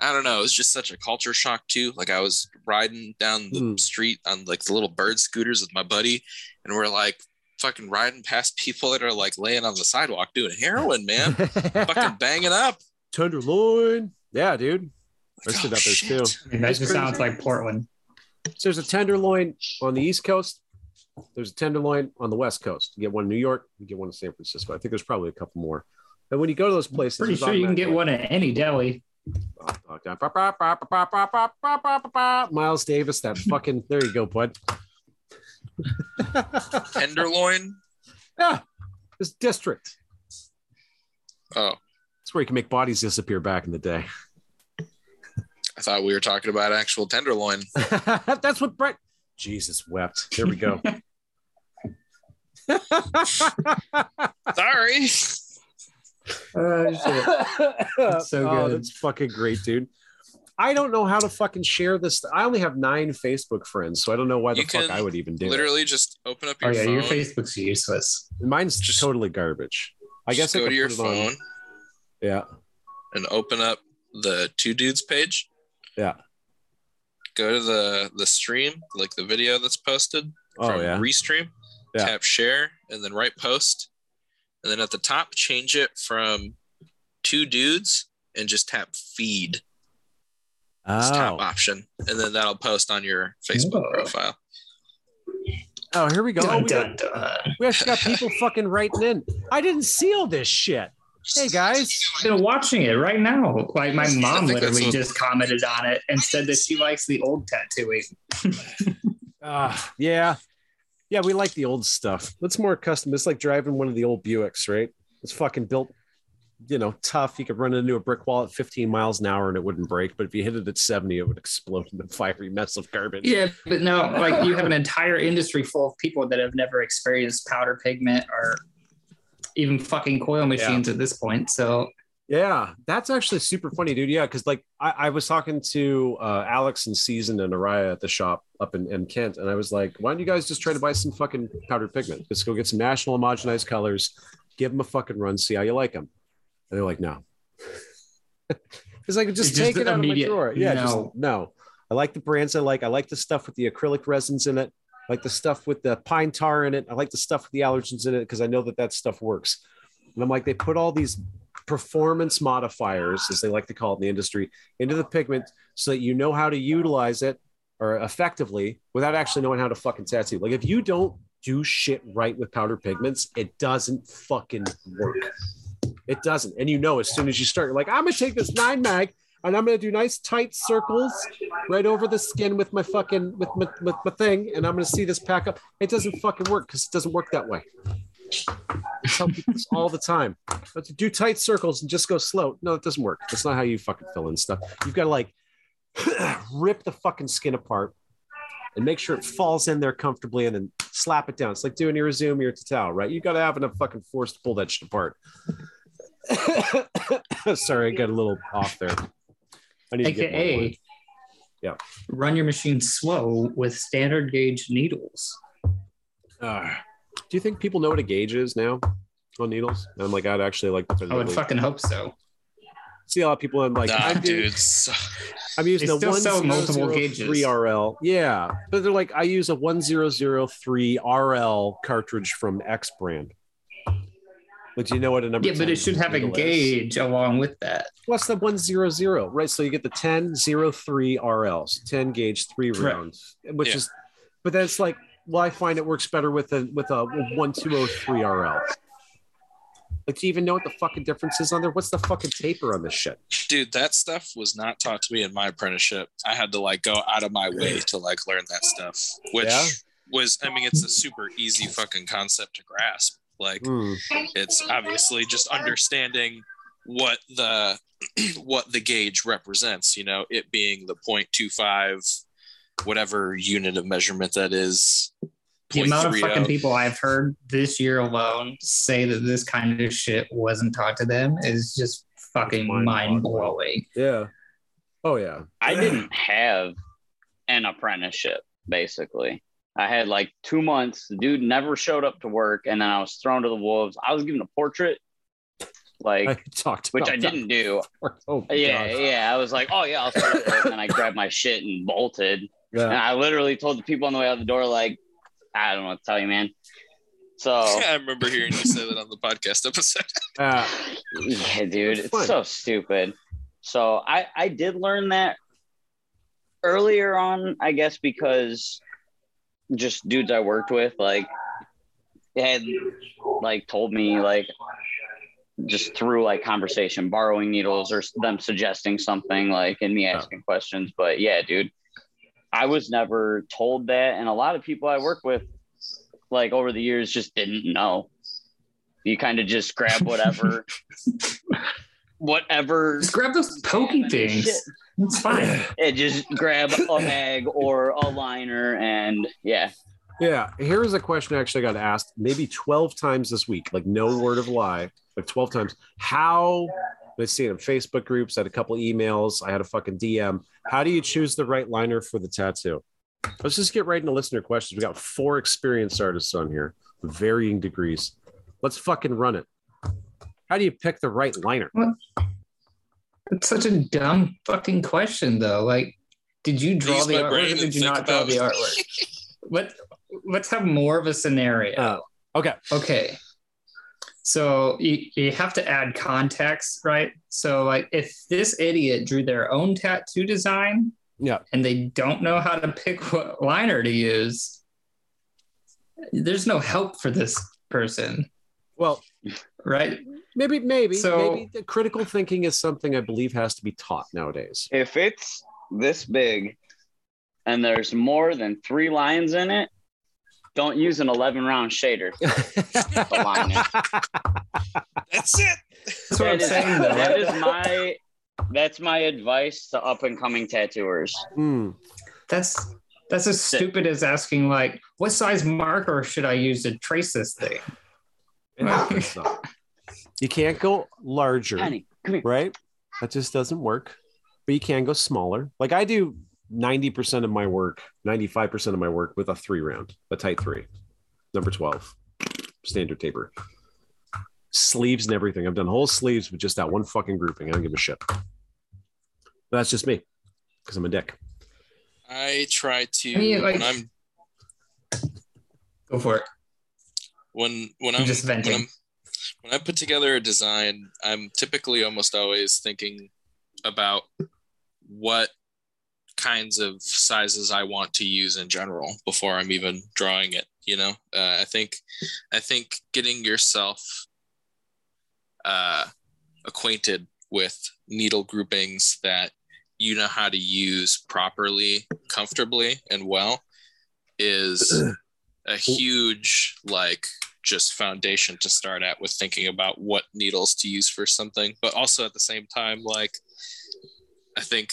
I don't know, it was just such a culture shock too. Like I was riding down the Hmm. street on like the little bird scooters with my buddy, and we're like fucking riding past people that are like laying on the sidewalk doing heroin, man. fucking banging up. Tenderloin. Yeah, dude. I Like, stood oh, up there shit. too. I mean, that just sounds like Portland. So there's a tenderloin on the East Coast. There's a tenderloin on the West Coast. You get one in New York, you get one in San Francisco. I think there's probably a couple more. And when you go to those places, Pretty sure you can get one at any deli. Oh, Miles Davis, that fucking there you go, bud. Tenderloin. Yeah, this district. Oh, It's where you can make bodies disappear back in the day. I thought we were talking about actual tenderloin. That's what Brett. Jesus wept. There we go. Sorry. Oh, that's so Oh, good. that's fucking great, dude. I don't know how to fucking share this. I only have nine Facebook friends, so I don't know why the You fuck I would even do it. Literally just open up Oh yeah, phone. your Facebook's useless. Mine's Just- totally garbage. I guess just I go could to your put it on- phone Yeah, and open up the two dudes page. yeah. Go to the the stream, like the video that's posted. Oh from yeah. Restream. Yeah. Tap share and then write post. And then at the top, change it from two dudes and just tap feed. It's top Oh. option. And then that'll post on your Facebook Oh. profile. oh, here we go. Oh, Dun, we, got, dun, dun. we actually got people fucking writing in. I didn't see all this shit. Hey guys. Still watching it right now. Like my mom I think that's literally what- just commented on it and said that she likes the old tattooing. Uh, yeah. Yeah, we like the old stuff. It's more custom. It's like driving one of the old Buicks, right? It's fucking built, you know, tough. You could run into a brick wall at 15 miles an hour and it wouldn't break. But if you hit it at 70, it would explode in a fiery mess of garbage. Yeah, but no, like you have an entire industry full of people that have never experienced powder pigment or even fucking coil machines at this point. So Yeah, that's actually super funny, dude. Yeah, because like I, I was talking to uh, Alex and Season and Araya at the shop up in, in Kent, and I was like, "Why don't you guys just try to buy some fucking powdered pigment? Just go get some national homogenized colors, give them a fucking run, see how you like them." And they're like, "No," it's like, just It's take just it out of my immediate drawer. Yeah, no. just no. I like the brands I like. I like the stuff with the acrylic resins in it. I like the stuff with the pine tar in it. I like the stuff with the allergens in it because I know that that stuff works. And I'm like, they put all these performance modifiers, as they like to call it in the industry, into the pigment so that you know how to utilize it or effectively without actually knowing how to fucking tattoo. Like if you don't do shit right with powder pigments, it doesn't fucking work. It doesn't. And you know, as soon as you start, you're like, I'm gonna take this nine mag and I'm gonna do nice tight circles right over the skin with my fucking with my, with my thing, and I'm gonna see this pack up. It doesn't fucking work because it doesn't work that way. All the time. But to do tight circles and just go slow. No, it doesn't work. That's not how you fucking fill in stuff. You've got to like rip the fucking skin apart and make sure it falls in there comfortably and then slap it down. It's like doing your Zoom or your Tatal, right? You got to have enough fucking force to pull that shit apart. Sorry, I got a little off there. I need to get AKA. Yeah. run your machine slow with standard gauge needles. Uh, do you think people know what a gauge is now on needles? And I'm like, I'd actually like to I would fucking hope so. see a lot of people. I'm like, nah, I'm, doing- dude. so- I'm using They a still one sell multiple zero gauges. three RL. Yeah, but they're like, I use a one zero zero three RL cartridge from X brand. But do you know what a number? Yeah, but it should have a needle is? gauge along with that. What's the one zero zero? Right, so you get the 10 03 RLs, ten gauge, three Right. rounds, which Yeah. is, but then it's like, well, I find it works better with a with a one two zero three RL. Like, do you even know what the fucking difference is on there? What's the fucking taper on this shit? dude, that stuff was not taught to me in my apprenticeship. I had to like go out of my way to like learn that stuff, which Yeah? was, I mean, it's a super easy fucking concept to grasp. Like, Hmm. it's obviously just understanding what the what the gauge represents you know it being the 0.25 whatever unit of measurement that is. The amount of fucking people I've heard this year alone say that this kind of shit wasn't taught to them is just fucking mind blowing. Yeah. Oh yeah. I didn't have an apprenticeship, basically. I had like two months. The dude never showed up to work, and then I was thrown to the wolves. I was given a portrait, like I talked which about I didn't do. that. Oh Yeah, God. yeah. I was like, oh yeah, I'll start it. And then I grabbed my shit and bolted. And Yeah. I literally told the people on the way out the door, like, I don't know what to tell you, man. So I remember hearing you say that on the podcast episode. Uh, yeah, dude, It's it's, fun. so stupid. So I I did learn that earlier on, I guess, because just dudes I worked with, like, had like told me like just through like conversation, borrowing needles or them suggesting something like and me asking questions. But yeah, dude, I was never told that, and a lot of people I work with, like over the years, just didn't know. You kind of just grab whatever, whatever. Just grab those pokey things. Shit. It's fine. It just grab a mag or a liner, and yeah, yeah. Here's a question I actually got asked maybe 12 times this week, like no word of lie, like 12 times. How let's see in Facebook groups, I had a couple emails, I had a fucking DM. How do you choose the right liner for the tattoo? Let's just get right into listener questions. We got four experienced artists on here, varying degrees. Let's fucking run it. How do you pick the right liner? It's such a dumb fucking question, though. Like, did you draw Use the artwork or did you not draw the artwork? Let Let's have more of a scenario. Oh, okay. Okay. So you, you have to add context, right? So like if this idiot drew their own tattoo design Yeah. and they don't know how to pick what liner to use, there's no help for this person, Well, right? Maybe, maybe, So- maybe the critical thinking is something I believe has to be taught nowadays. if it's this big and there's more than three lines in it, don't use an 11 round shader. That's it. That's what I'm That is, saying though. that is my that's my advice to up and coming tattooers. Hmm. That's that's as stupid as asking like, what size marker should I use to trace this thing? It happens, though. You can't go larger, Honey, come here. right? That just doesn't work. But you can go smaller. Like I do 90% of my work, 95% of my work with a three round, a tight three, number 12, standard taper. Sleeves and everything. I've done whole sleeves with just that one fucking grouping. I don't give a shit. But that's just me because I'm a dick. I try to I mean, like- when I'm Go for it. when when I'm I'm just venting. When, I'm, when I put together a design, I'm typically almost always thinking about what kinds of sizes I want to use in general before I'm even drawing it. You know, uh, I think I think getting yourself uh, acquainted with needle groupings that you know how to use properly, comfortably, and well is a huge like just foundation to start at with thinking about what needles to use for something. But also at the same time like i think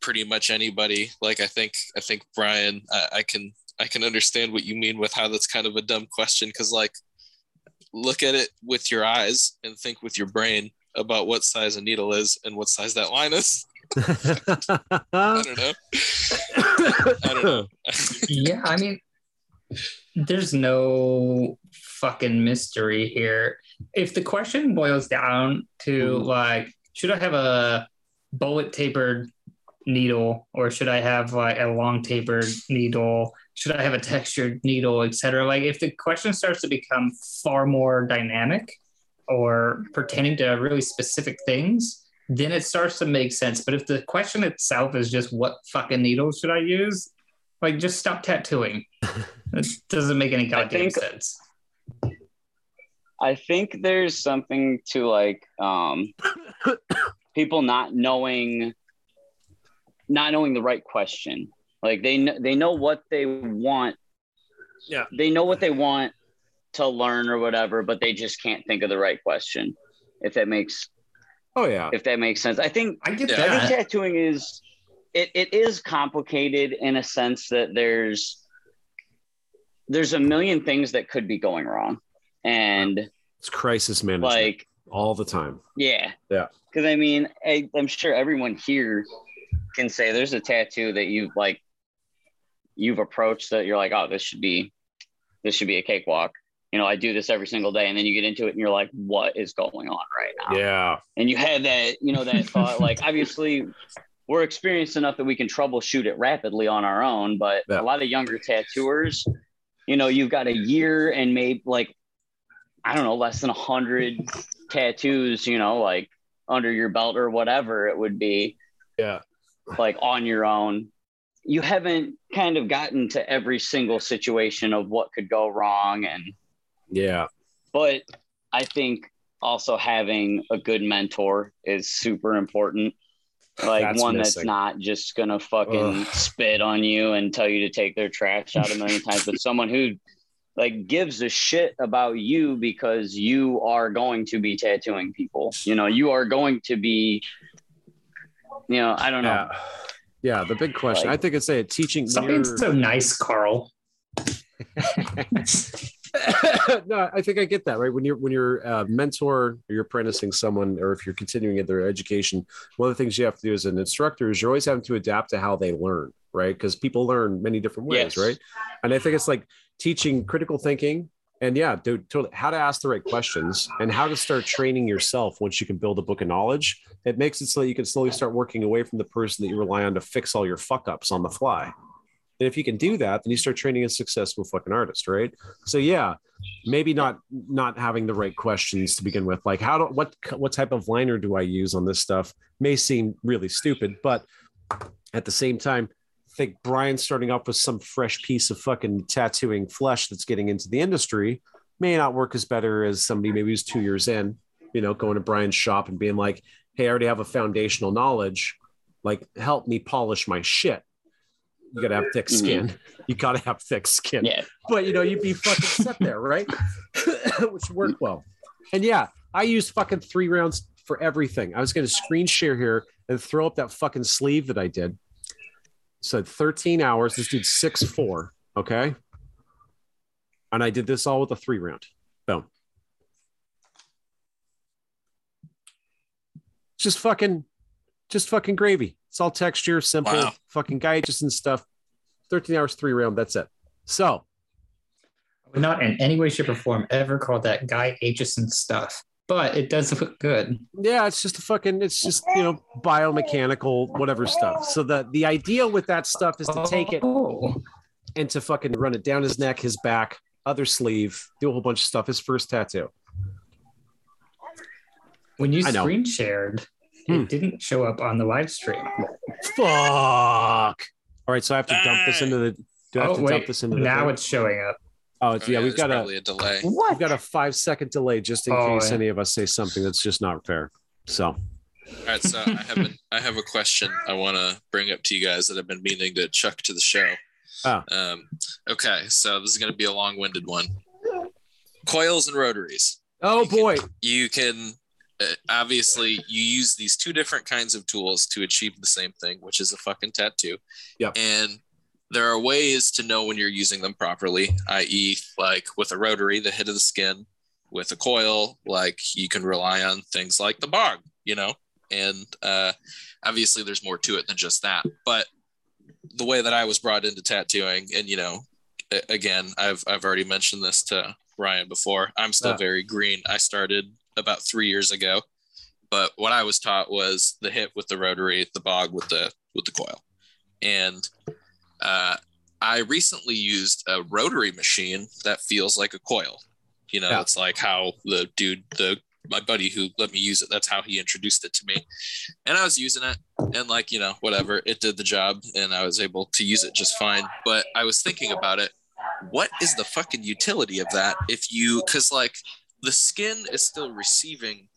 pretty much anybody like i think i think brian i, I can i can understand what you mean with how that's kind of a dumb question because like look at it with your eyes and think with your brain about what size a needle is and what size that line is. I don't know. I don't know. Yeah, I mean, there's no fucking mystery here. If the question boils down to Mhm. like, should I have a bullet tapered needle or should I have like a long tapered needle? Should I have a textured needle, etc.? Like, if the question starts to become far more dynamic or pertaining to really specific things, then it starts to make sense. But if the question itself is just what fucking needle should I use, like just stop tattooing. It doesn't make any goddamn think- sense. I think there's something to like um, people not knowing, not knowing the right question. Like they kn- they know what they want. Yeah. They know what they want to learn or whatever, but they just can't think of the right question. If that makes oh yeah. if that makes sense, I think I get Yeah, I think tattooing is it, it is complicated in a sense that there's there's a million things that could be going wrong and It's crisis management like all the time. yeah Yeah. because i mean I, i'm sure everyone here can say there's a tattoo that you've like you've approached that you're like oh this should be this should be a cakewalk you know i do this every single day and then you get into it and you're like what is going on right now Yeah. and you had that you know that thought like obviously we're experienced enough that we can troubleshoot it rapidly on our own but Yeah. a lot of younger tattooers you know you've got a year and maybe like i don't know less than a hundred tattoos you know like under your belt or whatever it would be Yeah. like on your own you haven't kind of gotten to every single situation of what could go wrong and Yeah. but I think also having a good mentor is super important. Like That's one that's not just gonna fucking Ugh. spit on you and tell you to take their trash out a million times, but someone who like gives a shit about you because you are going to be tattooing people. You know, you are going to be, you know, I don't know. Yeah. Yeah. The big question. Like- I think it's a teaching. Stop when so nice, Carl. no, I think I get that right. When you're when you're a mentor or you're apprenticing someone, or if you're continuing in their education, one of the things you have to do as an instructor is you're always having to adapt to how they learn, right? Because people learn many different ways, Yes. right? And I think it's like teaching critical thinking and yeah, dude, totally how to ask the right questions and how to start training yourself once you can build a book of knowledge. It makes it so that you can slowly start working away from the person that you rely on to fix all your fuck ups on the fly. And if you can do that, then you start training a successful fucking artist, right? So yeah, maybe not not having the right questions to begin with. Like how do what what type of liner do I use on this stuff? May seem really stupid, but at the same time, I think Brian starting off with some fresh piece of fucking tattooing flesh that's getting into the industry may not work as better as somebody maybe who's two years in, you know, going to Brian's shop and being like, hey, I already have a foundational knowledge. Like, help me polish my shit. You gotta have thick Mhm. skin. You gotta have thick skin Yeah. but you know, you'd be fucking set there, right? Which worked well. And yeah, I used fucking three rounds for everything. I was going to screen share here and throw up that fucking sleeve that I did. So 13 hours. This dude's six four. Okay. And I did this all with a three round. Boom. Just fucking, just fucking gravy. It's all texture, simple, Wow. fucking gauges and stuff. 13 hours, three round. That's it. So I would not in any way, shape, or form ever call that Guy Aitchison stuff, but it does look good. yeah it's just a fucking it's just you know biomechanical whatever stuff so the the idea with that stuff is to take it Oh, and to fucking run it down his neck his back other sleeve do a whole bunch of stuff his first tattoo when you I know. screen shared, Hmm. it didn't show up on the live stream. fuck all right so i have to dump this into the do i have oh, to wait. dump this into the now thing? it's showing up. oh it's, Oh, yeah, we've got a probably a delay. we've got a five second delay just in Oh, case yeah. any of us say something that's just not fair so All right, so I have a, I have a question I want to bring up to you guys that I've been meaning to chuck to the show. Ah. Um, okay, so this is going to be a long-winded one. Coils and rotaries. oh You can- boy You can obviously you use these two different kinds of tools to achieve the same thing, which is a fucking tattoo. Yep. And there are ways to know when you're using them properly, i.e., like with a rotary, the hit of the skin. With a coil, like you can rely on things like the bog, you know, and uh, obviously there's more to it than just that. But the way that I was brought into tattooing, and you know, again, I've I've already mentioned this to Rian before. I'm still Yeah. very green. I started about three years ago, but what I was taught was the hit with the rotary, the bog with the with the coil, and uh, I recently used a rotary machine that feels like a coil. You know, Yeah. it's like how the dude, the my buddy who let me use it, that's how he introduced it to me. And I was using it and like, you know, whatever, it did the job and I was able to use it just fine. But I was thinking about it. What is the fucking utility of that if you cuz like the skin is still receiving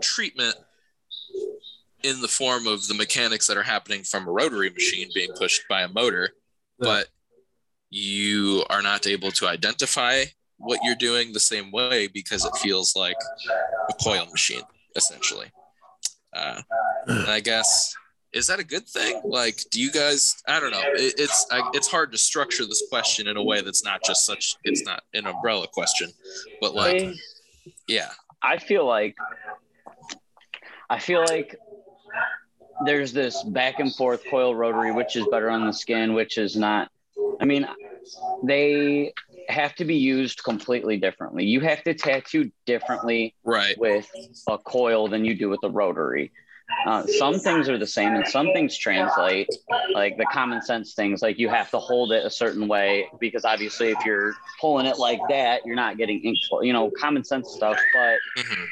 treatment in the form of the mechanics that are happening from a rotary machine being pushed by a motor, but you are not able to identify what you're doing the same way because it feels like a coil machine, essentially. Uh, and I guess is that a good thing? Like, do you guys? I don't know. It, it's I, it's hard to structure this question in a way that's not just such. It's not an umbrella question, but like, I, yeah, I feel like I feel like there's this back and forth coil rotary, which is better on the skin, which is not. I mean, they have to be used completely differently. You have to tattoo differently right. with a coil than you do with a rotary. Uh, some things are the same and some things translate like the common sense things like you have to hold it a certain way because obviously if you're pulling it like that you're not getting ink you know common sense stuff but Mhm.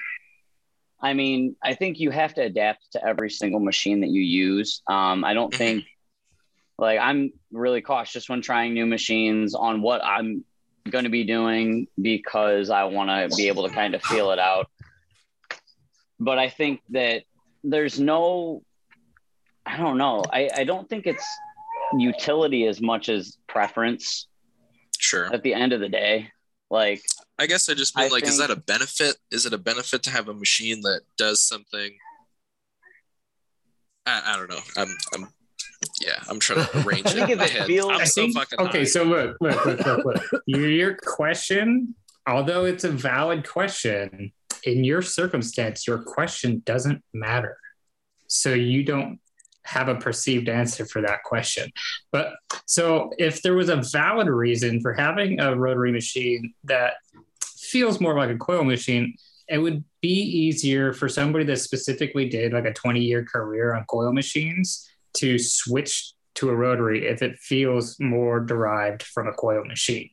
i mean i think you have to adapt to every single machine that you use um, i don't Mhm. think like i'm really cautious when trying new machines on what i'm going to be doing because i want to be able to kind of feel it out but i think that there's no i don't know i, I don't think it's utility as much as preference Sure. at the end of the day like I guess I just mean I like, is that a benefit? Is it a benefit to have a machine that does something? I, I don't know. I'm I'm yeah. I'm trying to arrange I it think in if my it head. feels- I'm I so think, fucking okay, high. so look, look, look, look, look. your, your question, although it's a valid question, in your circumstance, your question doesn't matter. So you don't have a perceived answer for that question. But so if there was a valid reason for having a rotary machine that feels more like a coil machine, it would be easier for somebody that specifically did like a 20 year career on coil machines to switch to a rotary if it feels more derived from a coil machine.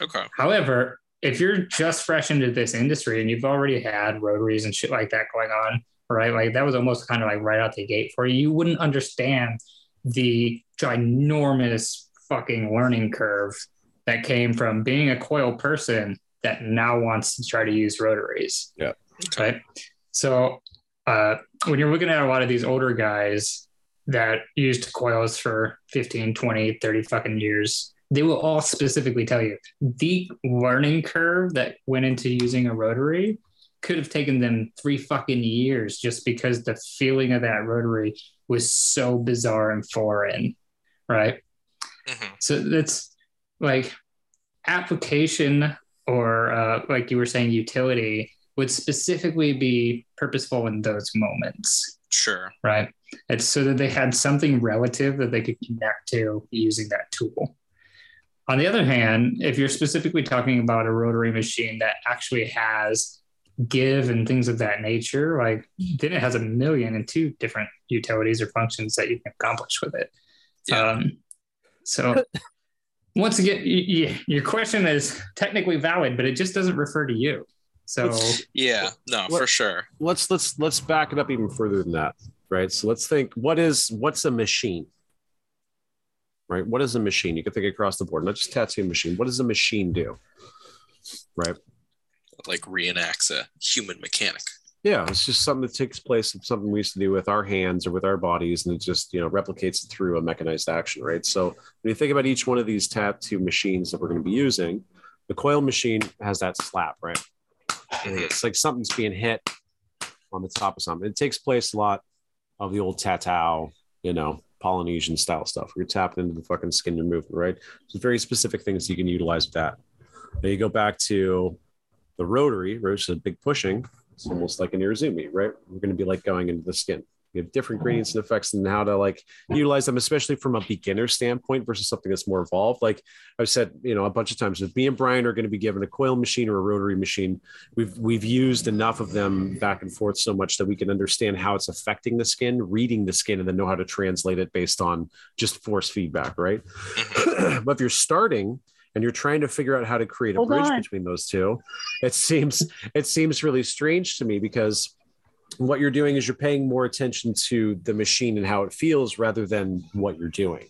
okay. However, if you're just fresh into this industry and you've already had rotaries and shit like that going on, right? Like that was almost kind of like right out the gate for you. You wouldn't understand the ginormous fucking learning curve that came from being a coil person that now wants to try to use rotaries. Yeah. Right. So uh, when you're looking at a lot of these older guys that used coils for 15, 20, 30 fucking years, they will all specifically tell you the learning curve that went into using a rotary could have taken them three fucking years just because the feeling of that rotary was so bizarre and foreign. Right. Mhm. So that's like application or uh, like you were saying, utility would specifically be purposeful in those moments, Sure. right? It's so that they had something relative that they could connect to using that tool. On the other hand, if you're specifically talking about a rotary machine that actually has give and things of that nature, like then it has a million and two different utilities or functions that you can accomplish with it. Yeah. Um, so once again, y- y- your question is technically valid, but it just doesn't refer to you. So yeah. No, What- for sure. let's let's let's back it up even further than that right so let's think what is what's a machine right? What is a machine you can think across the board not just tattoo machine what does a machine do? Right? Like reenacts a human mechanic. yeah it's just something that takes place of something we used to do with our hands or with our bodies and it just you know replicates it through a mechanized action right? So when you think about each one of these tattoo machines that we're going to be using the coil machine has that slap right? And mm-hmm. it's like something's being hit on the top of something. It takes place a lot of the old tatau, you know, Polynesian style stuff. You're tapping into the fucking skin and movement, right? So very specific things you can utilize with that. Then you go back to the rotary, which is a big pushing. It's almost like an Irezumi, right? We're going to be like going into the skin. You have different gradients and effects and how to like utilize them, especially from a beginner standpoint versus something that's more evolved. Like I've said, you know, a bunch of times, if me and Brian are going to be given a coil machine or a rotary machine, we've we've used enough of them back and forth so much that we can understand how it's affecting the skin, reading the skin, and then know how to translate it based on just force feedback, right? Mm-hmm. but if you're starting and you're trying to figure out how to create a Hold bridge on. between those two, it seems it seems really strange to me because what you're doing is you're paying more attention to the machine and how it feels rather than what you're doing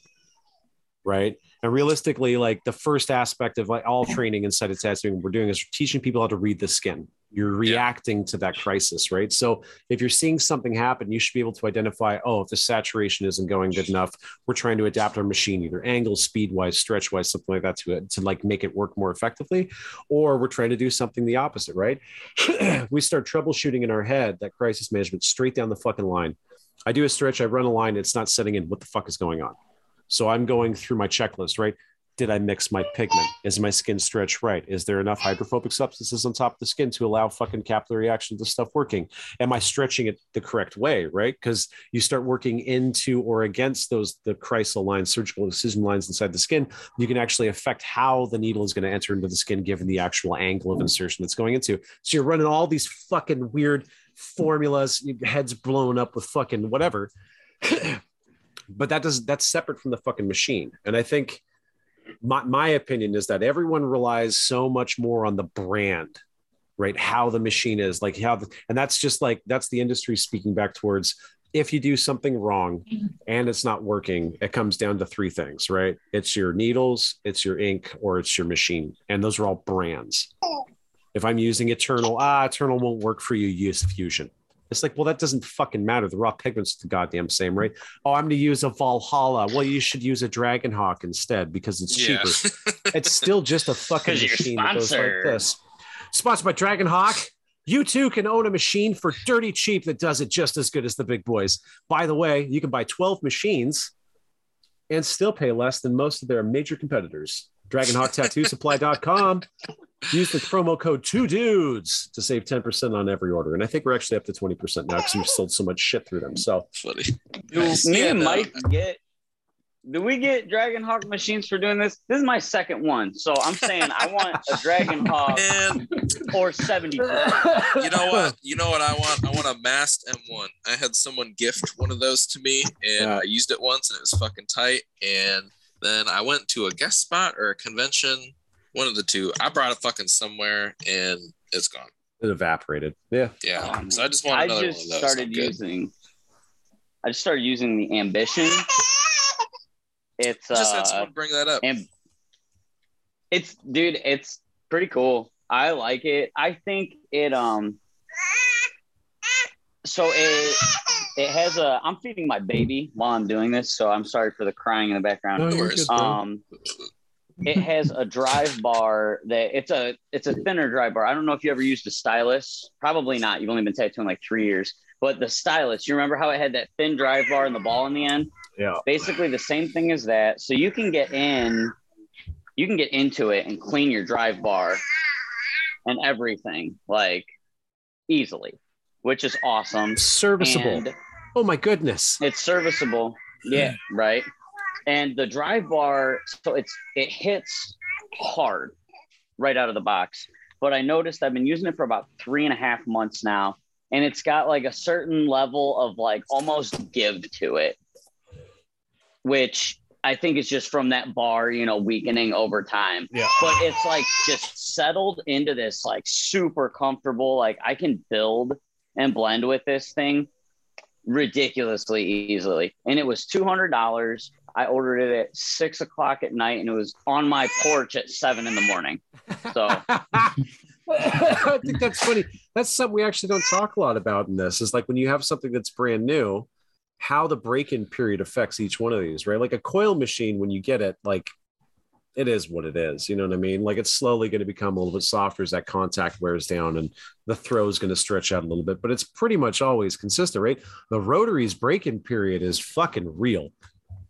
right? And realistically like the first aspect of like all training inside of tattooing we're doing is teaching people how to read the skin you're reacting to that crisis right so if you're seeing something happen you should be able to identify oh if the saturation isn't going good enough we're trying to adapt our machine either angle speed wise stretch wise something like that to it to like make it work more effectively or we're trying to do something the opposite right we start troubleshooting in our head that crisis management straight down the fucking line I do a stretch, I run a line, it's not setting in. What the fuck is going on? So I'm going through my checklist, right? Did I mix my pigment? Is my skin stretched right? Is there enough hydrophobic substances on top of the skin to allow fucking capillary action to stuff working? Am I stretching it the correct way, right? Because you start working into or against those the Kraissl lines, surgical incision lines inside the skin, you can actually affect how the needle is going to enter into the skin given the actual angle of insertion that's going into. So you're running all these fucking weird formulas, heads blown up with fucking whatever. but that does that's separate from the fucking machine. And I think my, my opinion is that everyone relies so much more on the brand right? How the machine is like how the, and that's just like that's the industry speaking back towards if you do something wrong and it's not working it comes down to three things right? It's your needles it's your ink or it's your machine. And those are all brands. If i'm using eternal ah eternal won't work for you use fusion it's like, well, that doesn't fucking matter. The raw pigment's the goddamn same, right? Oh, I'm going to use a Valhalla. Well, you should use a Dragon Hawk instead because it's Yeah. cheaper. it's still just a fucking machine that goes like this. Sponsored by Dragon Hawk. You too can own a machine for dirty cheap that does it just as good as the big boys. By the way, you can buy 12 machines and still pay less than most of their major competitors. DragonHawkTattooSupply.com. Use the promo code two dudes to save 10% on every order. And I think we're actually up to 20% now because we've sold so much shit through them. So Funny. Do Nice. me Yeah, and no. Mike get? Do we get Dragon Hawk machines for doing this? This is my second one, so I'm saying I want a Dragon Hawk And or 70. you know what? You know what I want? I want a masked M1. I had someone gift one of those to me, and Yeah. I used it once, and it was fucking tight. And then I went to a guest spot or a convention, one of the two. I brought it fucking somewhere, and it's gone. It evaporated. Yeah. Yeah. Um, so I just want I another just one of those. started I'm good. using. I just started using the Ambition. It's I just had uh, someone bring that up. and it's dude, it's pretty cool. I like it. I think it um. So it it has a. I'm feeding my baby while I'm doing this, so I'm sorry for the crying in the background. No, No worries. good, bro. Um, it has a drive bar that it's a it's a thinner drive bar. I don't know if you ever used a stylus. Probably not. You've only been tattooing like three years. But the stylus, you remember how it had that thin drive bar and the ball in the end? Yeah. Basically the same thing as that. So you can get in, you can get into it and clean your drive bar and everything like easily, which is awesome. Serviceable. And oh my goodness. it's serviceable. Yeah, hmm. right. And the drive bar, so it's it hits hard right out of the box. But I noticed I've been using it for about three and a half months now, and it's got like a certain level of like almost give to it, which I think is just from that bar, you know, weakening over time. Yeah. But it's like just settled into this like super comfortable, like I can build and blend with this thing ridiculously easily. And it was two hundred dollars. I ordered it at six o'clock at night, and it was on my porch at seven in the morning. So I think that's funny. That's something we actually don't talk a lot about in this. Is like when you have something that's brand new, how the break-in period affects each one of these, right? Like a coil machine, when you get it, like it is what it is. You know what I mean? Like it's slowly going to become a little bit softer as that contact wears down and the throw is going to stretch out a little bit, but it's pretty much always consistent, right? The rotary's break-in period is fucking real.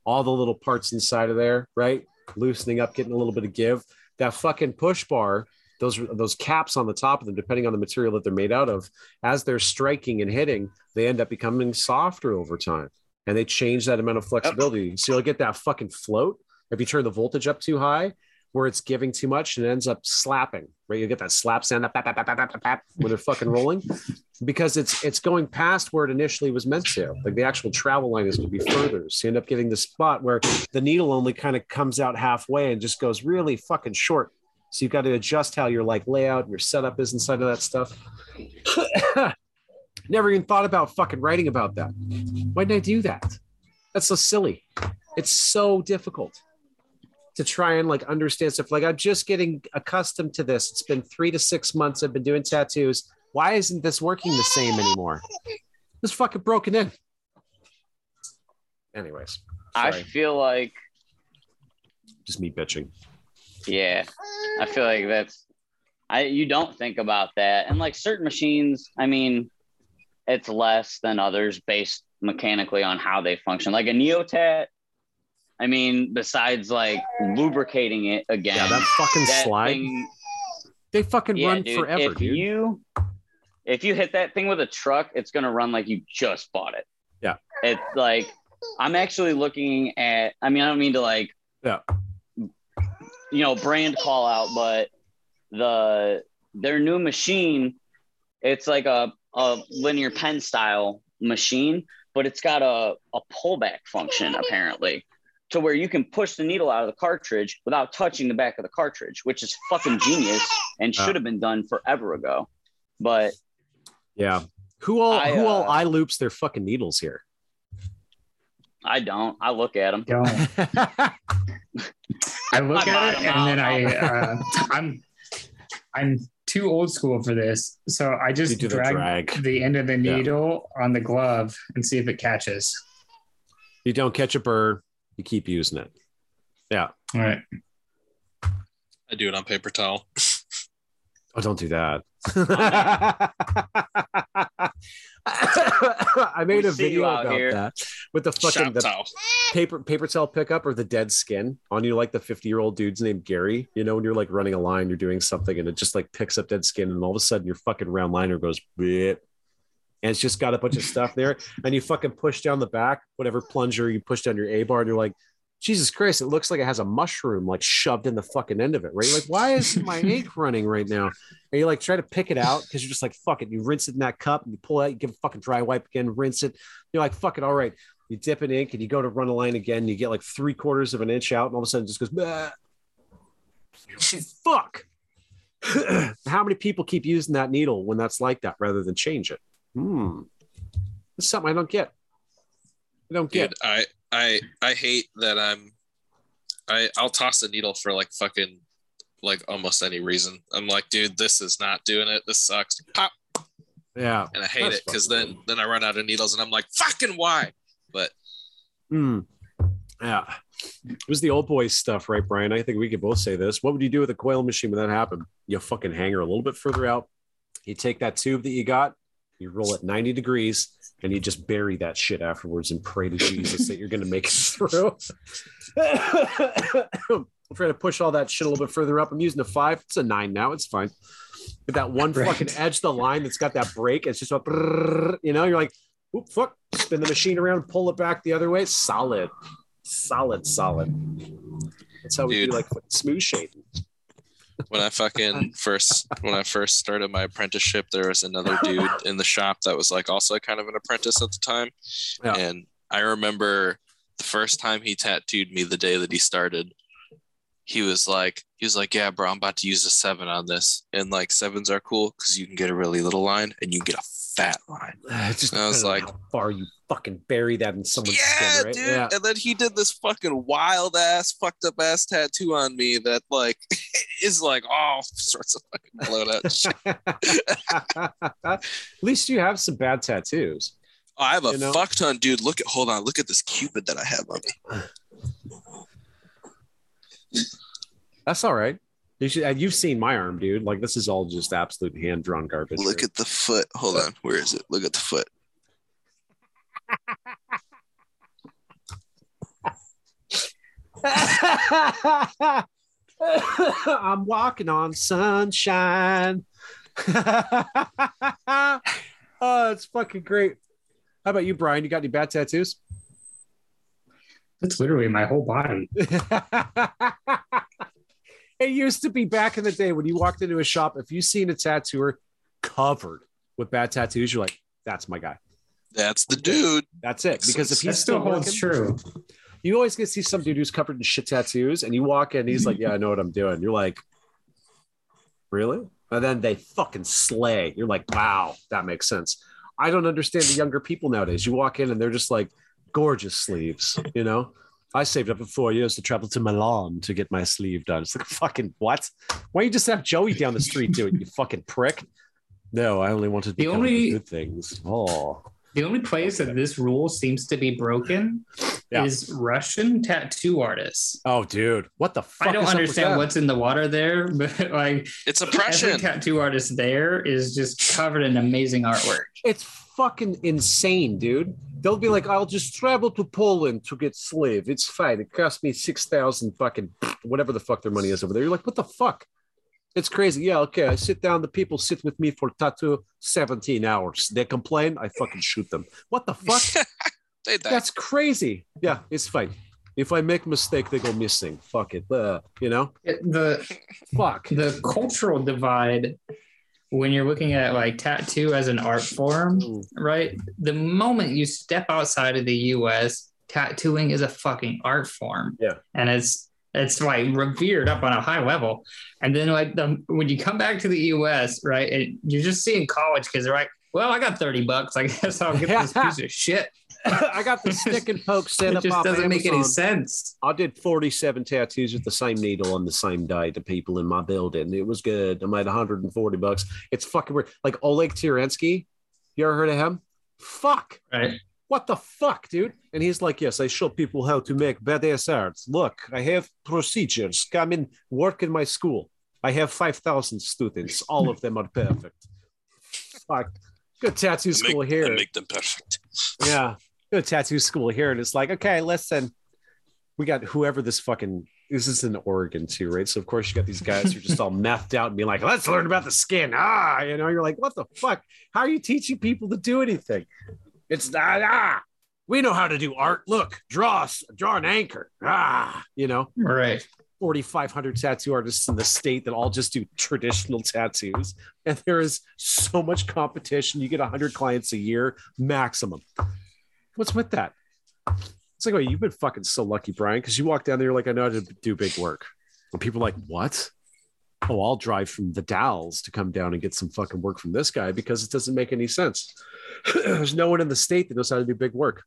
All the little parts inside of there, right? Loosening up, getting a little bit of give. That fucking push bar, those those caps on the top of them, depending on the material that they're made out of, as they're striking and hitting, they end up becoming softer over time, and they change that amount of flexibility. So you'll get that fucking float if you turn the voltage up too high, where it's giving too much and it ends up slapping. Right, you get that slap sound that bap, bap, bap, bap, when they're fucking rolling, because it's it's going past where it initially was meant to. Like the actual travel line is going to be further, so you end up getting the spot where the needle only kind of comes out halfway and just goes really fucking short. So you've got to adjust how your like layout your setup is inside of that stuff. Never even thought about fucking writing about that. Why didn't I do that? That's so silly. It's so difficult to try and like understand stuff. Like I'm just getting accustomed to this. It's been three to six months. I've been doing tattoos. Why isn't this working the same anymore? It's fucking broken in. Anyways, I feel like, just me bitching. yeah, I feel like that's, I you don't think about that, and like certain machines, I mean, it's less than others based mechanically on how they function. Like a neotat, I mean, besides like lubricating it again, Yeah, that fucking that slide. thing- they fucking yeah, run dude, forever, if dude. you if you hit that thing with a truck, it's gonna run like you just bought it. Yeah. It's like I'm actually looking at I mean, I don't mean to like Yeah. you know, brand call out, but the their new machine, it's like a, a linear pen style machine, but it's got a, a pullback function apparently to where you can push the needle out of the cartridge without touching the back of the cartridge, which is fucking genius and Yeah. should have been done forever ago. But yeah. Who all I, who all uh, eye loops their fucking needles here? I don't. I look at them. Don't. I look I at it bottom and then. I uh, I'm I'm too old school for this, so I just do the drag, drag. the end of the Yeah. needle on the glove and see if it catches. You don't catch a bird, you keep using it. Yeah. All right. I do it on paper towel. Oh, don't do that. I made We a video out about here. that with the fucking the paper paper towel pickup or the dead skin on you like the 50 year old dude's named Gary. You know, when you're like running a line, you're doing something and it just like picks up dead skin and all of a sudden your fucking round liner goes blip. And it's just got a bunch of stuff there. And you fucking push down the back, whatever plunger you push down your A bar, and you're like, Jesus Christ, it looks like it has a mushroom like shoved in the fucking end of it, right? You're like, why is my ink running right now? And you like try to pick it out because you're just like, fuck it. You rinse it in that cup and you pull it out, you give a fucking dry wipe again, rinse it. You're like, fuck it, all right. You dip in ink and you go to run a line again, you get like three quarters of an inch out, and all of a sudden it just goes, "Bah." fuck. How many people keep using that needle when that's like that rather than change it? Hmm. That's something I don't get. I don't get. Dude, I I I hate that I'm I I'll toss a needle for like fucking like almost any reason. I'm like, dude, this is not doing it. This sucks. Pop, Yeah. and I hate it because then then I run out of needles and I'm like, fucking why? But Hmm. Yeah. It was the old boys stuff, right, Brian? I think we could both say this. What would you do with a coil machine when that happened? You fucking hang her a little bit further out. You take that tube that you got, you roll it 90 degrees, and you just bury that shit afterwards and pray to Jesus that you're going to make it through. I'm trying to push all that shit a little bit further up. I'm using a five. It's a nine now. It's fine. But that one Right. fucking edge of the line that's got that break, it's just a, you know, you're like, Oop, fuck, spin the machine around, pull it back the other way. Solid, solid, solid. That's how we Dude. do like smooth shading. When I fucking first when I first started my apprenticeship, there was another dude in the shop that was like also kind of an apprentice at the time. Yeah. And I remember the first time he tattooed me the day that he started, he was like, he was like, Yeah, bro, I'm about to use a seven on this. And like sevens are cool because you can get a really little line and you can get a fat line. Just I was like- how far you fucking bury that in someone's yeah, skin, right? dude. Yeah. And then he did this fucking wild ass, fucked up ass tattoo on me that like is like oh, all sorts of fucking blown out shit. At least you have some bad tattoos. Oh, I have a You know? fuck ton, dude. Look at hold on, look at this cupid that I have on me. That's all right. You should. and You've seen my arm, dude. Like this is all just absolute hand drawn garbage. Look here. at the foot. Hold on, where is it? Look at the foot. I'm walking on sunshine. oh, it's fucking great. How about you, Brian? You got any bad tattoos? That's literally my whole body. it used to be back in the day when you walked into a shop, if you seen a tattooer covered with bad tattoos, you're like, that's my guy. That's the dude. That's it. Because if he still still holds true. you always get to see some dude who's covered in shit tattoos, and you walk in, he's like, "Yeah, I know what I'm doing." You're like, "Really?" And then they fucking slay. You're like, "Wow, that makes sense." I don't understand the younger people nowadays. You walk in and they're just like gorgeous sleeves. You know, I saved up for four years to travel to Milan to get my sleeve done. It's like fucking what? Why don't you just have Joey down the street do it? You fucking prick. No, I only wanted to The the only- good things. Oh, The only place that this rule seems to be broken Yeah. is Russian tattoo artists. Oh, dude, what the fuck? I don't is understand what's in the water there, but like It's oppression. every oppression. tattoo artist there is just covered in amazing artwork. It's fucking insane, dude. They'll be like, "I'll just travel to Poland to get slave. It's fine. It cost me six thousand fucking whatever the fuck their money is over there." You're like, "What the fuck?" It's crazy. Yeah, okay. I sit down. The people sit with me for tattoo seventeen hours. They complain. I fucking shoot them. What the fuck? They. That's crazy. Yeah, it's fine. If I make mistake, they go missing. Fuck it. Uh, you know. It- the Fuck. the cultural divide when you're looking at like tattoo as an art form, right? The moment you step outside of the US, tattooing is a fucking art form. Yeah. And it's it's like revered up on a high level. And then like the when you come back to the US, right, and you're just seeing college kids, they're like, well, I got 30 bucks. I guess I'll get this piece of shit. I got the stick and poke set It up just off doesn't make any sense. I did 47 tattoos with the same needle on the same day to people in my building. It was good. I made 140 bucks. It's fucking weird. Like Oleg Tyrensky, you ever heard of him? Fuck. Right. What the fuck, dude? And he's like, Yes, I show people how to make badass art. Look, I have procedures. Come in, work in my school. I have 5,000 students. All of them are perfect. Fuck. Good tattoo And make- school here. make them perfect. Yeah. Go to tattoo school here. And it's like, okay, listen, we got whoever this fucking this is in Oregon too, right? So of course you got these guys who are just all methed out and being like, let's learn about the skin. Ah, you know, you're like, what the fuck? How are you teaching people to do anything? It's not ah. We know how to do art. Look, draw us, draw an anchor. Ah, you know, Right. 4,500 tattoo artists in the state that all just do traditional tattoos. And there is so much competition. You get 100 clients a year maximum. What's with that? It's like, wait, you've been fucking so lucky, Brian, because you walk down there, you're like, I know how to do big work. And people are like, what? Oh, I'll drive from the Dalles to come down and get some fucking work from this guy because it doesn't make any sense. There's no one in the state that knows how to do big work.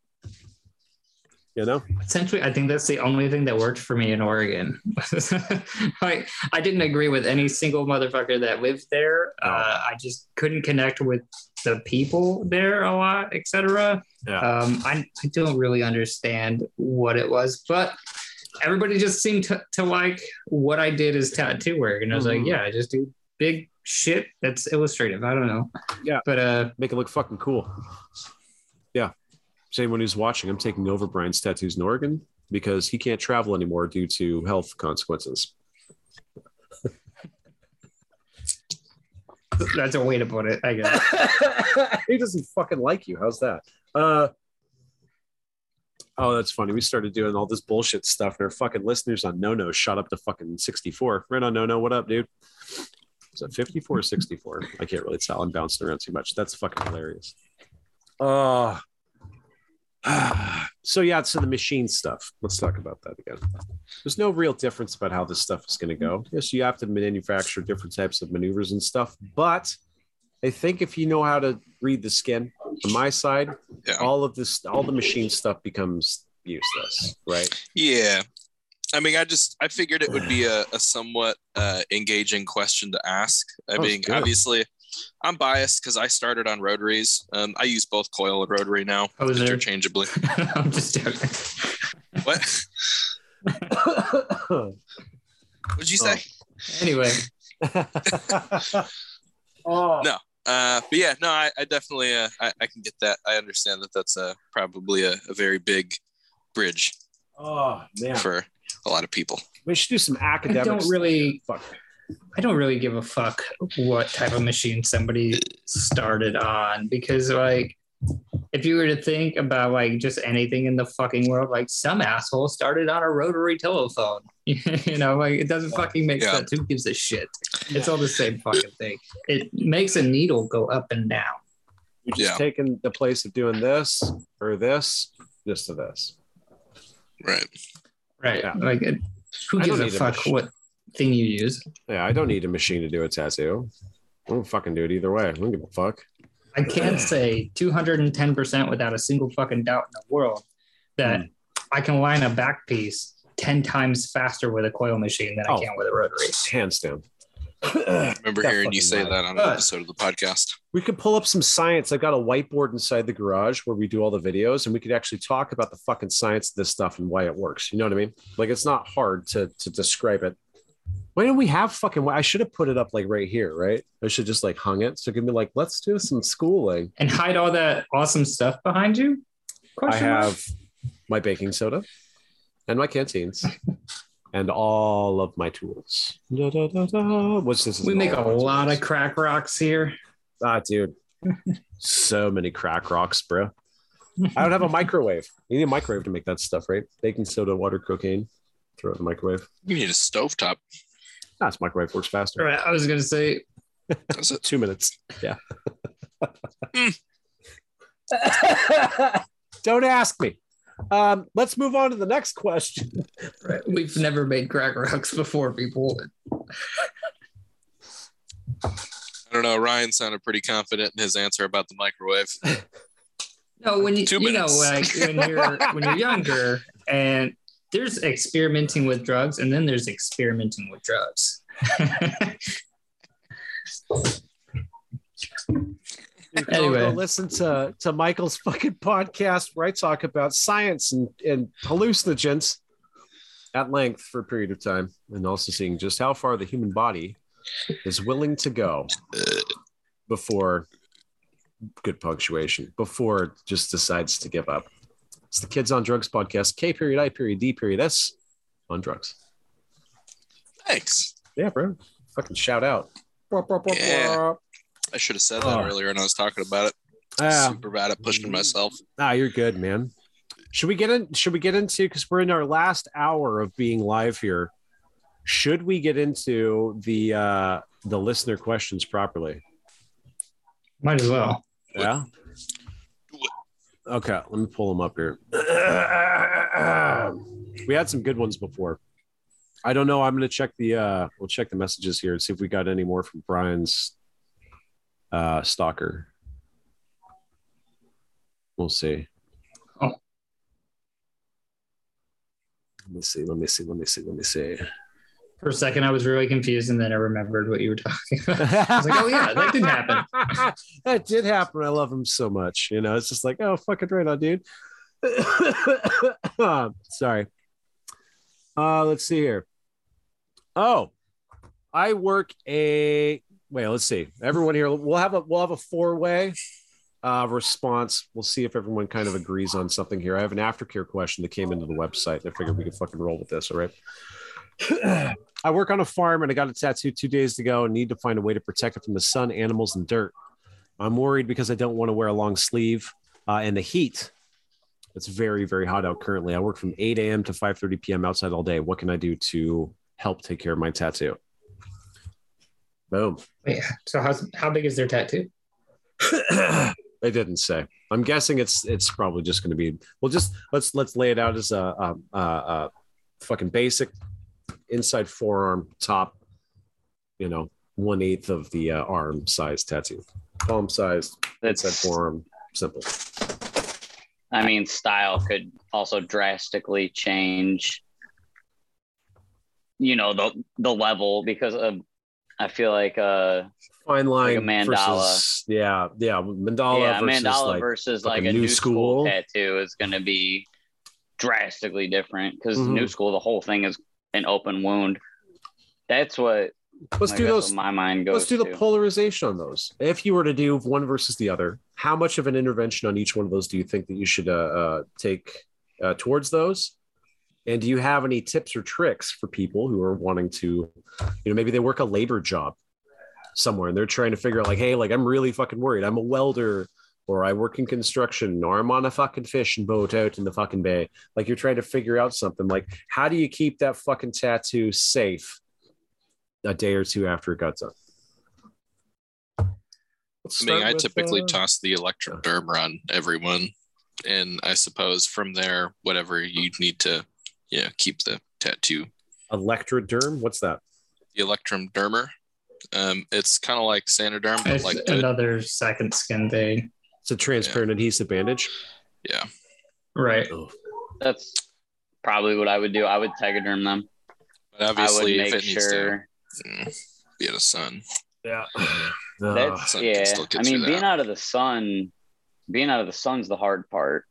You know? essentially i think that's the only thing that worked for me in oregon like i didn't agree with any single motherfucker that lived there No. uh, i just couldn't connect with the people there a lot etc Yeah. um, I, I don't really understand what it was but everybody just seemed to, to like what i did as tattoo work and i was Mhm. like yeah i just do big shit that's illustrative i don't know Yeah. but uh make it look fucking cool. Yeah. So anyone who's watching, I'm taking over Brian's tattoos in Oregon because he can't travel anymore due to health consequences. That's a way to put it i guess he doesn't fucking like you. How's that? Uh Oh, that's funny. We started doing all this bullshit stuff, and our fucking listeners on No No shot up to fucking 64. Right on No No, what up, dude? Is that 54 or 64? I can't really tell. I'm bouncing around too much. That's fucking hilarious. Uh so yeah, so the machine stuff. Let's talk about that again. There's no real difference about how this stuff is going to go. Yes, you have to manufacture different types of maneuvers and stuff, but I think if you know how to read the skin, on my side, Yeah. all of this, all the machine stuff becomes useless, right? Yeah. I mean, I just I figured it would be a, a somewhat uh, engaging question to ask. I Oh, mean, obviously, I'm biased because I started on rotaries. Um, I use both coil and rotary now Poser. interchangeably. i'm just joking What? What'd you say? anyway oh, No. Uh, but yeah, no, I, I definitely uh, I, I can get that. I understand that that's uh, probably a, a very big bridge oh man, for a lot of people. we should do some I academics. don't really Fuck. I don't really give a fuck what type of machine somebody started on because like if you were to think about like just anything in the fucking world, like some asshole started on a rotary telephone. you know, like it doesn't fucking make Yeah. sense. Who gives a shit? It's all the same fucking thing. It makes a needle go up and down. You're just Yeah. taking the place of doing this or this, just to this. Right. Right. Yeah. Like it, who gives a need a fuck what thing you use? Yeah, I don't need a machine to do a tattoo. I don't fucking do it either way. I don't give a fuck. I can't say 210% without a single fucking doubt in the world that Hmm. I can line a back piece 10 times faster with a coil machine than Oh. I can with a rotary. Hands down. I remember That hearing you say lie. that on an But- episode of the podcast. We could pull up some science. I've got a whiteboard inside the garage where we do all the videos, and we could actually talk about the fucking science of this stuff and why it works. You know what I mean? Like it's not hard to to describe it. Why don't we have fucking? I should have put it up like right here, right? I should just like hung it. So it can be like, let's do some schooling. And hide all that awesome stuff behind you? I Question mark? have my baking soda and my canteens and all of my tools. Da, da, da, da. What's this? We make a lot of crack rocks here. ah, dude. so many crack rocks, bro. I don't have a microwave. You need a microwave to make that stuff, right? Baking soda, water, cocaine. Throw it in the microwave. You need a stovetop. Ah, this microwave works faster. Right, I was gonna say That's. Two minutes. Yeah. don't ask me. Um, let's move on to the next question. right, we've never made crack rocks before, people. I don't know. Rian sounded pretty confident in his answer about the microwave. No, when you Two you know minutes. like when you're when you're younger and there's experimenting with drugs and then there's experimenting with drugs. Anyway. go listen to to Michael's fucking podcast where I talk about science and and hallucinogens at length for a period of time, and also seeing just how far the human body is willing to go before good punctuation before it just decides to give up. It's the Kids on Drugs podcast. K period I period D period S on drugs. Thanks. Yeah, bro. Fucking shout out. Yeah. I should have said that Oh. earlier when I was talking about it. Ah, Super bad at pushing myself. Ah, you're good, man. Should we get in? Should we get into because we're in our last hour of being live here? Should we get into the uh the listener questions properly? Might as well. Yeah. Okay, let me pull them up here. We had some good ones before. I don't know. I'm gonna check the uh we'll check the messages here and see if we got any more from Brian's uh stalker. We'll see. Oh. Let me see, let me see, let me see, let me see. For a second, I was really confused, and then I remembered what you were talking about. I was like, "Oh yeah, that didn't happen." that did happen. I love him so much. You know, it's just like, oh, fucking right on, dude. Sorry. Uh, let's see here. Oh, I work a wait. Let's see. Everyone here, we'll have a we'll have a four way uh, response. We'll see if everyone kind of agrees on something here. I have an aftercare question that came into the website. I figured we could fucking roll with this. All right. I work on a farm and I got a tattoo two days ago and need to find a way to protect it from the sun, animals, and dirt. I'm worried because I don't want to wear a long sleeve uh, and the heat. It's very, very hot out currently. I work from 8 a.m. to 5:30 p.m. outside all day. What can I do to help take care of my tattoo? Boom. Yeah. So how how big is their tattoo? they didn't say. I'm guessing it's it's probably just going to be. Well, just let's let's lay it out as a, a, a, a fucking basic inside forearm top. You know, one eighth of the uh, arm size tattoo, palm size inside forearm, simple. I mean, style could also drastically change. You know the the level because of, I feel like uh Fine line Like a mandala. versus yeah yeah mandala yeah versus mandala like versus like fucking a new new school. school, tattoo is going to be drastically different because Mhm. new school the whole thing is an open wound. That's what let's I do those my mind goes Let's do the to. polarization on those. If you were to do one versus the other, how much of an intervention on each one of those do you think that you should uh, uh, take uh, towards those? And do you have any tips or tricks for people who are wanting to, you know, maybe they work a labor job somewhere and they're trying to figure out, like, hey, like I'm really fucking worried. I'm a welder, or I work in construction, or I'm on a fucking fishing boat out in the fucking bay. Like you're trying to figure out something. Like, how do you keep that fucking tattoo safe a day or two after it got done? Let's I mean, I typically uh, toss the electric derm on everyone, and I suppose from there, whatever you need to, yeah, keep the tattoo. electroderm. What's that? The electrum dermer. Um, it's kind of like Saniderm, but It's like the, another second skin thing. It's a transparent adhesive bandage. yeah. Right. That's probably what I would do. I would tegaderm them. But I would obviously, if make it needs to, be in being a son. Yeah. That's Sun yeah. I through mean, that. being out of the sun, being out of the sun's the hard part.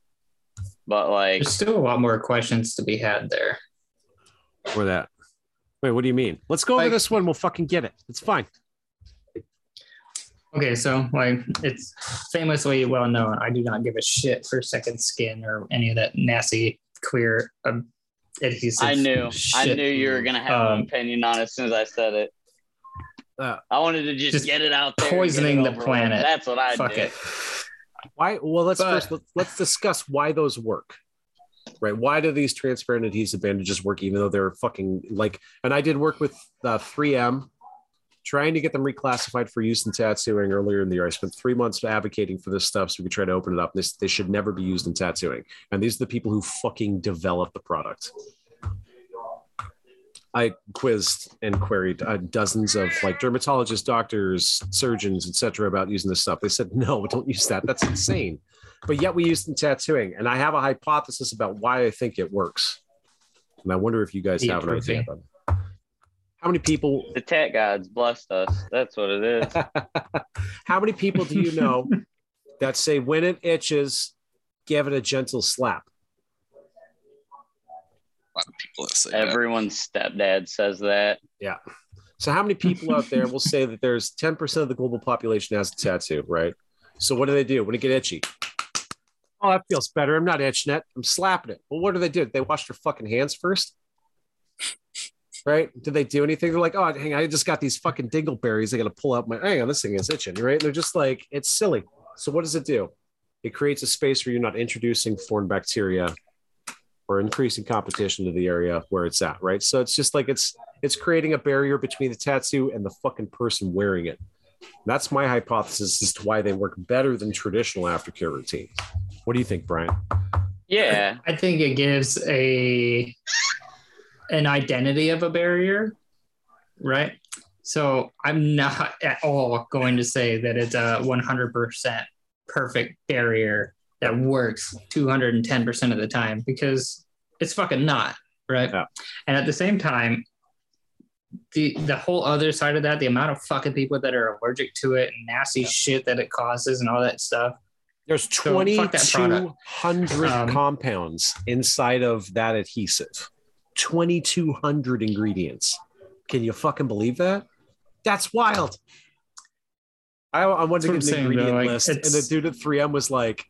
But like, There's still a lot more questions to be had there. for that. Wait, what do you mean? Let's go over this one. We'll fucking get it. It's fine. Okay, so like it's famously well known. I do not give a shit for second skin or any of that nasty queer um, adhesive. I knew, I knew you were gonna have Um, an opinion on it as soon as I said it. Uh, I wanted to just, just get it out there. poisoning the over with. planet. That's what I Fuck did. it. Why? Well, let's But- first let's, let's discuss why those work. Right? Why do these transparent adhesive bandages work, even though they're fucking like? And I did work with uh, 3M, trying to get them reclassified for use in tattooing earlier in the year. I spent three months advocating for this stuff so we could try to open it up. This they should never be used in tattooing. And these are the people who fucking develop the product. I quizzed and queried uh, dozens of like dermatologists, doctors, surgeons, etc. about using this stuff. They said, no, don't use that. That's insane. But yet we use it in tattooing. And I have a hypothesis about why I think it works. And I wonder if you guys have an idea about it. How many people The tat gods blessed us. That's what it is. How many people do you know that say when it itches, give it a gentle slap? A lot of people that say that. Everyone's stepdad says that. Yeah. So how many people out there will say that there's 10% of the global population has a tattoo, right? So what do they do when it get itchy? Oh, that feels better. I'm not itching it. I'm slapping it. Well, what do they do? They wash their fucking hands first? Right? Did they do anything? They're like, oh, hang on, I just got these fucking dingleberries. I got to pull out my, hang on, this thing is itching, right? And they're just like, it's silly. So what does it do? It creates a space where you're not introducing foreign bacteria or increasing competition to the area where it's at, right? So it's just like it's it's creating a barrier between the tattoo and the fucking person wearing it. That's my hypothesis as to why they work better than traditional aftercare routines. What do you think, Brian? Yeah. I think it gives a an identity of a barrier, right? So I'm not at all going to say that it's a 100% perfect barrier that works 210% of the time because it's fucking not, right? Yeah. And at the same time, the the whole other side of that, the amount of fucking people that are allergic to it and nasty shit that it causes and all that stuff. There's So, fuck that product. 2,200 Um, compounds inside of that adhesive. 2,200 ingredients. Can you fucking believe that? That's wild. I, I wanted to That's get what an ingredient though, like, list, and the dude at 3M was like,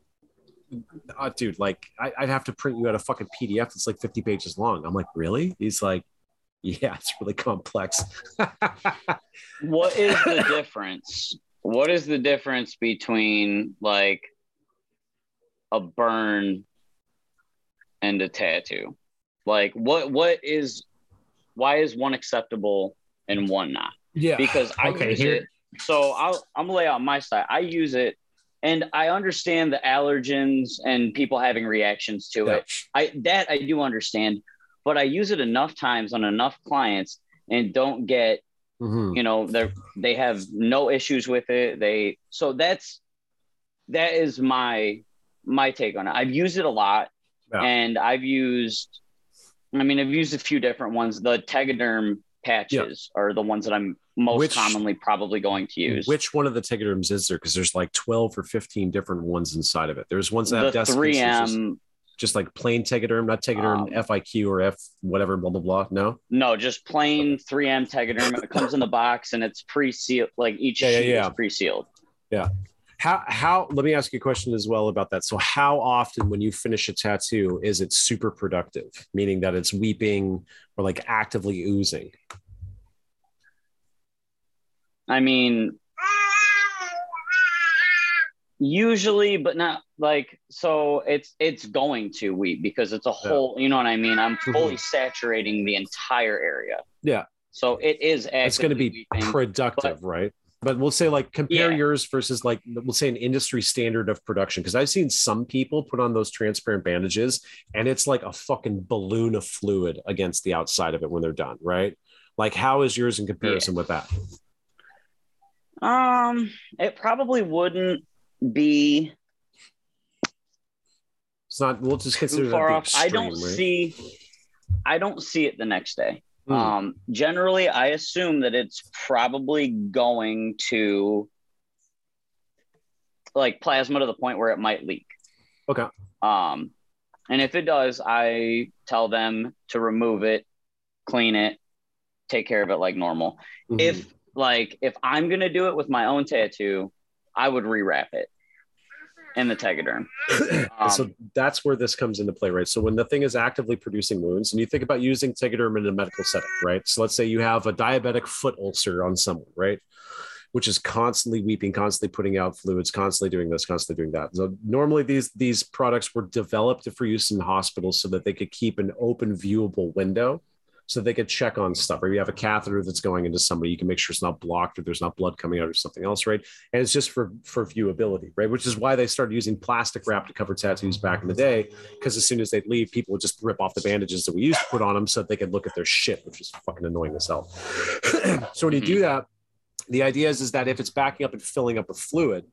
oh, dude, like, I, I'd have to print you out a fucking PDF that's like 50 pages long. I'm like, really? He's like, yeah, it's really complex. What is the difference? What is the difference between like a burn and a tattoo? Like what what is why is one acceptable and one not? yeah. Because I Okay, use here- it. So I'll I'm gonna lay out my side. I use it and I understand the allergens and people having reactions to Yeah. it. I that I do understand, but I use it enough times on enough clients and don't get Mhm. you know they they have no issues with it they so that's that is my my take on it i've used it a lot Yeah. and i've used i mean i've used a few different ones the tegaderm patches are the ones that i'm most Which- commonly probably going to use Which one of the Tegaderms is there? Because there's like 12 or 15 different ones inside of it. There's ones that the have desiccants, just- 3m just like plain Tegaderm, not Tegaderm Um, FIQ or F whatever, blah blah blah. No, no just plain 3m tegaderm it comes in the box and it's pre-sealed like each Yeah, yeah, sheet yeah. is pre-sealed how how? Let me ask you a question as well about that. So, how often when you finish a tattoo is it super productive, meaning that it's weeping or like actively oozing? i mean usually but not like so it's it's going to weep because it's a whole you know what i mean i'm fully saturating the entire area Mm-hmm. Yeah. so it is It's going to be weeping. productive, right? But we'll say like compare Yeah. yours versus like we'll say an industry standard of production because I've seen some people put on those transparent bandages and it's like a fucking balloon of fluid against the outside of it when they're done, right? Like how is yours in comparison with that? um it probably wouldn't be It's not. We'll just consider far off i don't right? see i don't see it the next day Hmm. Um, generally, I assume that it's probably going to like plasma to the point where it might leak. Okay. Um, and if it does, I tell them to remove it, clean it, take care of it like normal. Mhm. If like if I'm gonna do it with my own tattoo, I would rewrap it in the tegaderm. And so Um, that's where this comes into play, right? So when the thing is actively producing wounds, and you think about using tegaderm in a medical setting, right? So let's say you have a diabetic foot ulcer on someone, right? Which is constantly weeping, constantly putting out fluids, constantly doing this, constantly doing that. So normally these these products were developed for use in hospitals so that they could keep an open, viewable window so they could check on stuff. Or you have a catheter that's going into somebody, you can make sure it's not blocked or there's not blood coming out or something else, right? and it's just for for viewability right which is why they started using plastic wrap to cover tattoos back in the day because as soon as they'd leave people would just rip off the bandages that we used to put on them so that they could look at their shit which is fucking annoying as hell so when you do mm-hmm. that the idea is, is that if it's backing up and filling up with fluid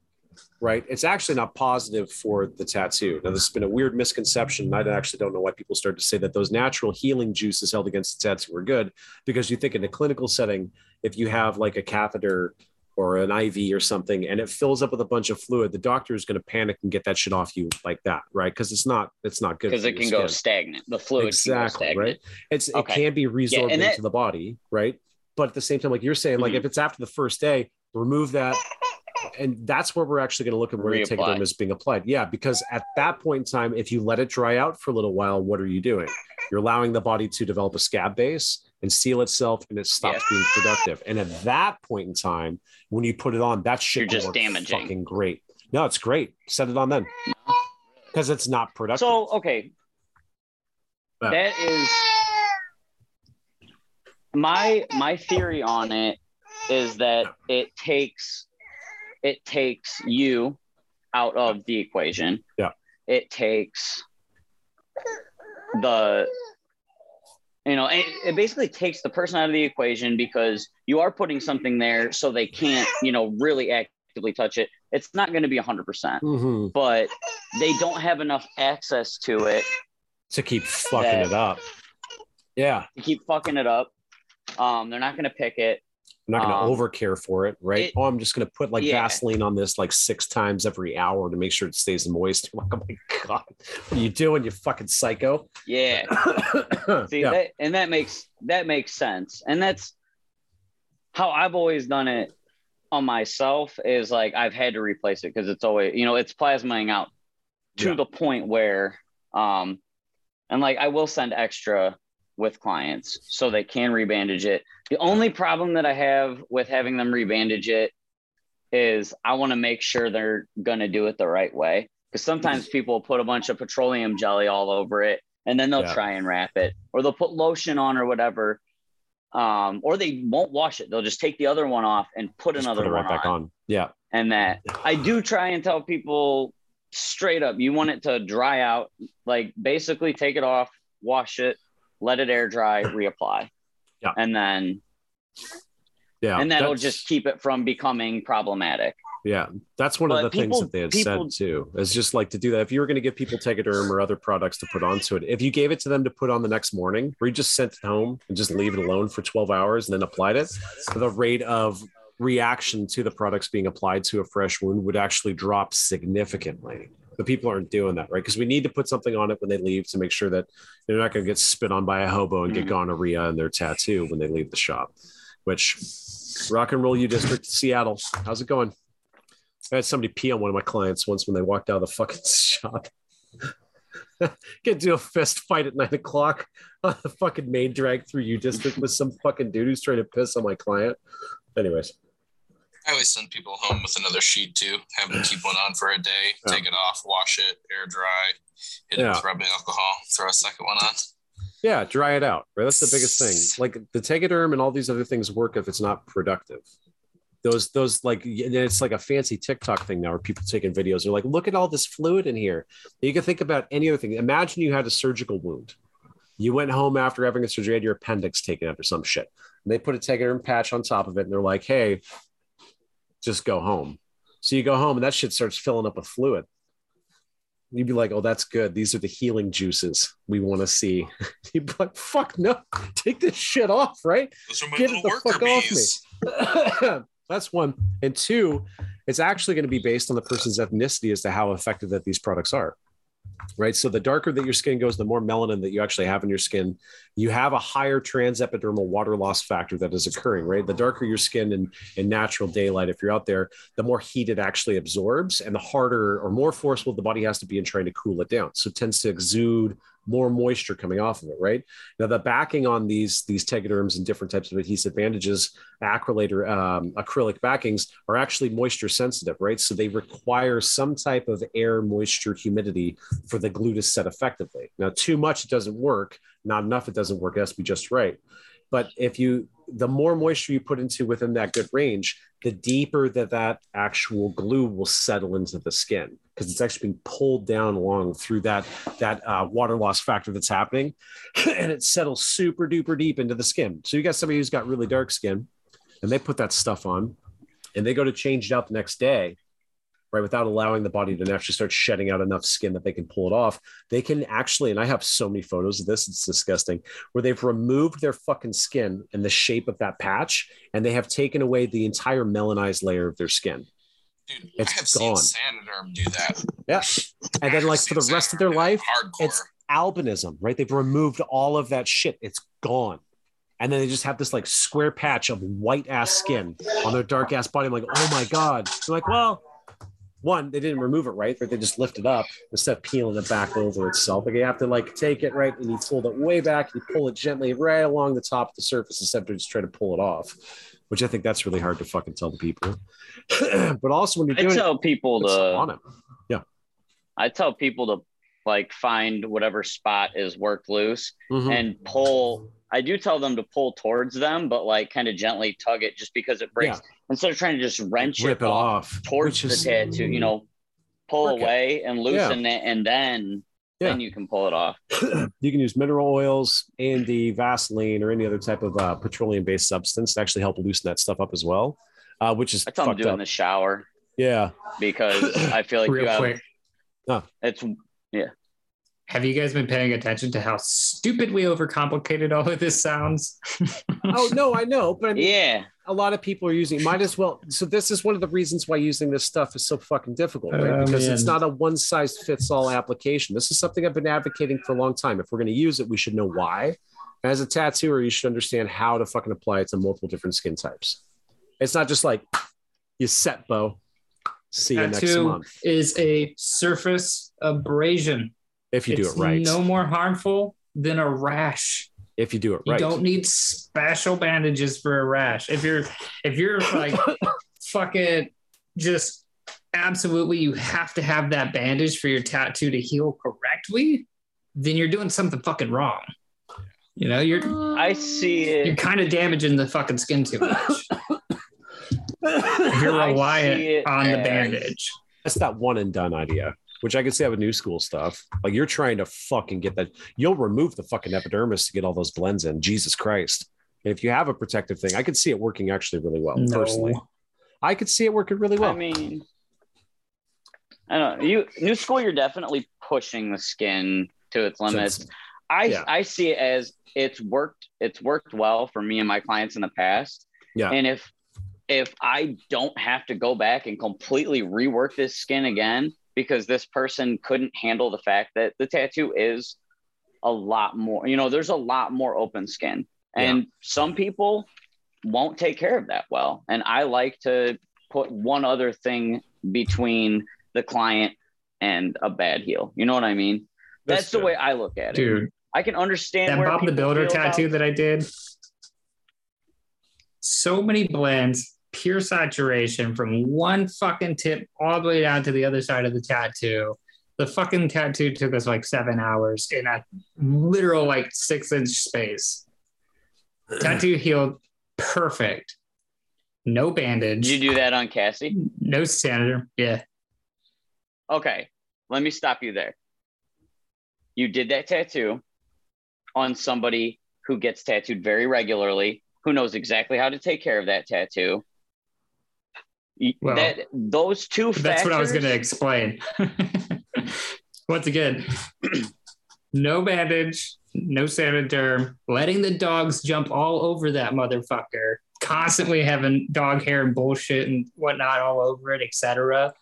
right it's actually not positive for the tattoo now this has been a weird misconception i actually don't know why people start to say that those natural healing juices held against the tattoo are good because you think in a clinical setting if you have like a catheter or an IV or something, and it fills up with a bunch of fluid, the doctor is going to panic and get that shit off you like that, right? Because it's not it's not good because it can go stagnant. The fluid exactly can go stagnant. right. It's Okay. it can be resorbed that- into the body, right? But at the same time, like you're saying, like Mhm. if it's after the first day, remove that. And that's where we're actually going to look at where the Reapply. tegaderm is being applied. Yeah, because at that point in time, if you let it dry out for a little while, what are you doing? You're allowing the body to develop a scab base and seal itself, and it stops Yes. being productive. And at that point in time, when you put it on, that shit You're just damaging. Fucking great. No, it's great. Set it on then, because it's not productive. So okay, Yeah. that is my my theory on it is that it takes it takes you out of the equation. Yeah. It takes the you know it, it basically takes the person out of the equation because you are putting something there so they can't you know really actively touch it it's not going to be 100% Mhm. but they don't have enough access to it to keep fucking it up. Yeah, to keep fucking it up. Um, they're not going to pick it. I'm not going to Um, over care for it, right? it- oh, I'm just going to put like Yeah. Vaseline on this like six times every hour to make sure it stays moist. Like, oh my god, what are you doing, you fucking psycho? Yeah. See yeah. that, and that makes that makes sense, and that's how I've always done it on myself. Is like I've had to replace it because it's always you know it's plasmaing out to Yeah. the point where, um, and like I will send extra with clients so they can rebandage it. The only problem that I have with having them rebandage it is I want to make sure they're going to do it the right way. Because sometimes people put a bunch of petroleum jelly all over it and then they'll Yeah. try and wrap it or they'll put lotion on or whatever. Um, or they won't wash it. They'll just take the other one off and put Just another put it right one back on. on. Yeah, And that I do try and tell people straight up, you want it to dry out, like basically take it off, wash it, let it air dry, reapply. Yeah. And then yeah, and that'll just keep it from becoming problematic. Yeah, that's one of the people- things that they had people- said too. Is just like to do that. If you were going to give people Tegaderm or other products to put onto it, if you gave it to them to put on the next morning, or you just sent it home and just leave it alone for 12 hours and then applied it, the rate of reaction to the products being applied to a fresh wound would actually drop significantly. But people aren't doing that, right? Because we need to put something on it when they leave to make sure that they're not going to get spit on by a hobo and get Mhm. gonorrhea in their tattoo when they leave the shop. Which rock and roll, U district, Seattle. How's it going? I had somebody pee on one of my clients once when they walked out of the fucking shop. Get to a fist fight at nine o'clock on the fucking main drag through U district with some fucking dude who's trying to piss on my client. Anyways, I always send people home with another sheet too. Have them keep one on for a day, Yeah. take it off, wash it, air dry, hit Yeah. it with rubbing alcohol, throw a second one on. yeah, dry it out. Right, that's the biggest thing. Like the Tegaderm and all these other things work if it's not productive. Those, those like it's like a fancy TikTok thing now where people taking videos. They're like, look at all this fluid in here. You can think about any other thing. Imagine you had a surgical wound. You went home after having a surgery, had your appendix taken out or some shit. And they put a Tegaderm patch on top of it, and they're like, hey, just go home. So you go home, and that shit starts filling up with fluid. You'd be like, "Oh, that's good. These are the healing juices we want to see." You'd be like, "Fuck no, take this shit off, right?" Those are my Get little the worker fuck off me. That's one. And two, it's actually going to be based on the person's ethnicity as to how effective that these products are. Right. So the darker that your skin goes, the more melanin that you actually have in your skin, you have a higher transepidermal water loss factor that is occurring, right? The darker your skin in, in natural daylight, if you're out there, the more heat it actually absorbs and the harder or more forceful the body has to be in trying to cool it down. So it tends to exude more moisture coming off of it, right? Now the backing on these these tegaderms and different types of adhesive bandages, acrylate or um, acrylic backings are actually moisture sensitive, right? So they require some type of air, moisture, humidity for the glue to set effectively. Now too much it doesn't work, not enough it doesn't work. It has to be just right. But if you the more moisture you put into within that good range, the deeper that that actual glue will settle into the skin because it's actually being pulled down along through that that uh, water loss factor that's happening, and it settles super duper deep into the skin. So you got somebody who's got really dark skin, and they put that stuff on, and they go to change it out the next day, right? Without allowing the body to actually start shedding out enough skin that they can pull it off. They can actually, and I have so many photos of this, it's disgusting, where they've removed their fucking skin and the shape of that patch, and they have taken away the entire melanized layer of their skin. Dude, It's I have gone. seen Saniderm do that. Yeah. And then, like, for the rest of their life, hardcore. it's albinism, right? They've removed all of that shit. It's gone. And then they just have this like square patch of white ass skin on their dark ass body. I'm like, oh my God. They're like, well, one, they didn't remove it right, but they just lift it up instead of peeling it back over itself. Like you have to like take it right and you fold it way back, you pull it gently right along the top of the surface instead of just trying to pull it off, which I think that's really hard to fucking tell the people. but also when you're doing I tell people it, on to Yeah. I tell people to like find whatever spot is worked loose Mhm. and pull. I do tell them to pull towards them, but like kind of gently tug it just because it breaks. Instead of trying to just wrench Rip it off towards the tattoo, you know, pull Work it. away and loosen it, and then Yeah. then you can pull it off. you can use mineral oils, A&D, Vaseline, or any other type of uh, petroleum-based substance to actually help loosen that stuff up as well, uh, which is I tell them fucked to do it in the shower Yeah, because I feel like you have quick. it's Have you guys been paying attention to how stupid we overcomplicated all of this sounds? oh no, I know, but I mean, yeah. a lot of people are using. Might as well. So this is one of the reasons why using this stuff is so fucking difficult, right? Oh, because it's not a one-size-fits-all application. This is something I've been advocating for a long time. If we're going to use it, we should know why. As a tattooer, you should understand how to fucking apply it to multiple different skin types. It's not just like you set bow. See you next Tattoo month is a surface abrasion. If you do it right. No more harmful than a rash. if you do it right. You don't need special bandages for a rash. If you're if you're like fucking just absolutely you have to have that bandage for your tattoo to heal correctly, then you're doing something fucking wrong. You know, you're I see it. you're kind of damaging the fucking skin too much. you're I see reliant it on the bandage. That's that one and done idea, which I could see have a new school stuff. Like you're trying to fucking get that. You'll remove the fucking epidermis to get all those blends in. Jesus Christ. And if you have a protective thing, I could see it working actually really well. No. Personally, I could see it working really well. I mean, I don't know. You new school, you're definitely pushing the skin to its limits. Since- I yeah. I see it as it's worked. It's worked well for me and my clients in the past. Yeah. And if if I don't have to go back and completely rework this skin again because this person couldn't handle the fact that the tattoo is a lot more. You know, there's a lot more open skin, and some people won't take care of that well. And I like to put one other thing between the client and a bad heel. You know what I mean? That's, the way I look at it. Dude, I can understand that where Bob the Builder feel about- tattoo that I did. So many blends, pure saturation from one fucking tip all the way down to the other side of the tattoo. The fucking tattoo took us like seven hours in a literal like six inch space. Tattoo healed perfect. No bandage. Did you do that on Cassie? no senator. Yeah. Okay, let me stop you there. You did that tattoo on somebody who gets tattooed very regularly, who knows exactly how to take care of that tattoo. Well, that those two That's what I was going to explain. once again, no bandage, no Saniderm, letting the dogs jump all over that motherfucker, constantly having dog hair and bullshit and whatnot all over it, etc.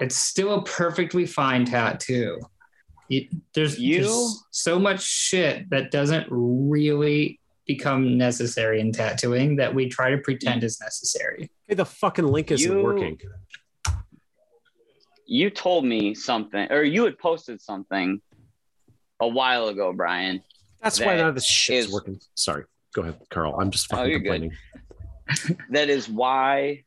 It's still a perfectly fine tattoo. It- there's, You- there's so much shit that doesn't really become necessary in tattooing that we try to pretend is necessary. Hey, the fucking link isn't You- working. You told me something, or you had posted something a while ago, Brian. That's why that none of this shit's is- working. Sorry. Go ahead, Carl. I'm just Oh, fucking good. complaining. that is why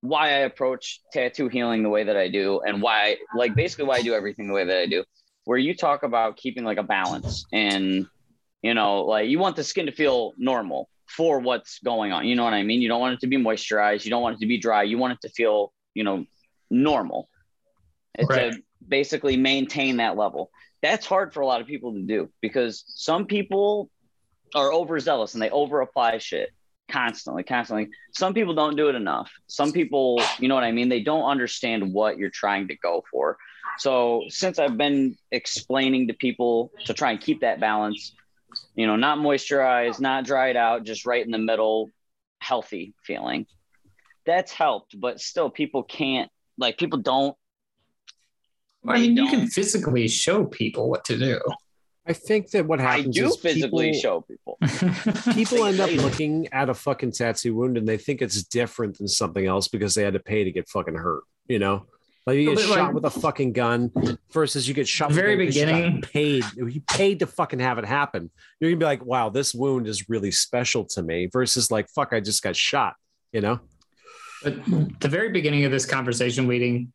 why I approach tattoo healing the way that I do and why like basically why I do everything the way that I do. Where you talk about keeping like a balance and you know, like you want the skin to feel normal for what's going on. You know what I mean? You don't want it to be moisturized, you don't want it to be dry, you want it to feel, you know, normal. It's Right. to basically maintain that level. That's hard for a lot of people to do because some people are overzealous and they over apply shit constantly, constantly. Some people don't do it enough. Some people, you know what I mean? They don't understand what you're trying to go for. So since I've been explaining to people to try and keep that balance, you know, not moisturized, oh. not dried out, just right in the middle, healthy feeling. That's helped, but still people can't like people don't I mean, you can physically show people what to do. I think that what I happens do is physically people, show people. people end up looking at a fucking tattoo wound and they think it's different than something else because they had to pay to get fucking hurt. You know, like you get shot like- with a fucking gun versus you get shot. Very gun 'cause you beginning- paid. You paid to fucking have it happen. You're gonna be like, wow, this wound is really special to me. Versus like, fuck, I just got shot. You know? But the very beginning of this conversation, leading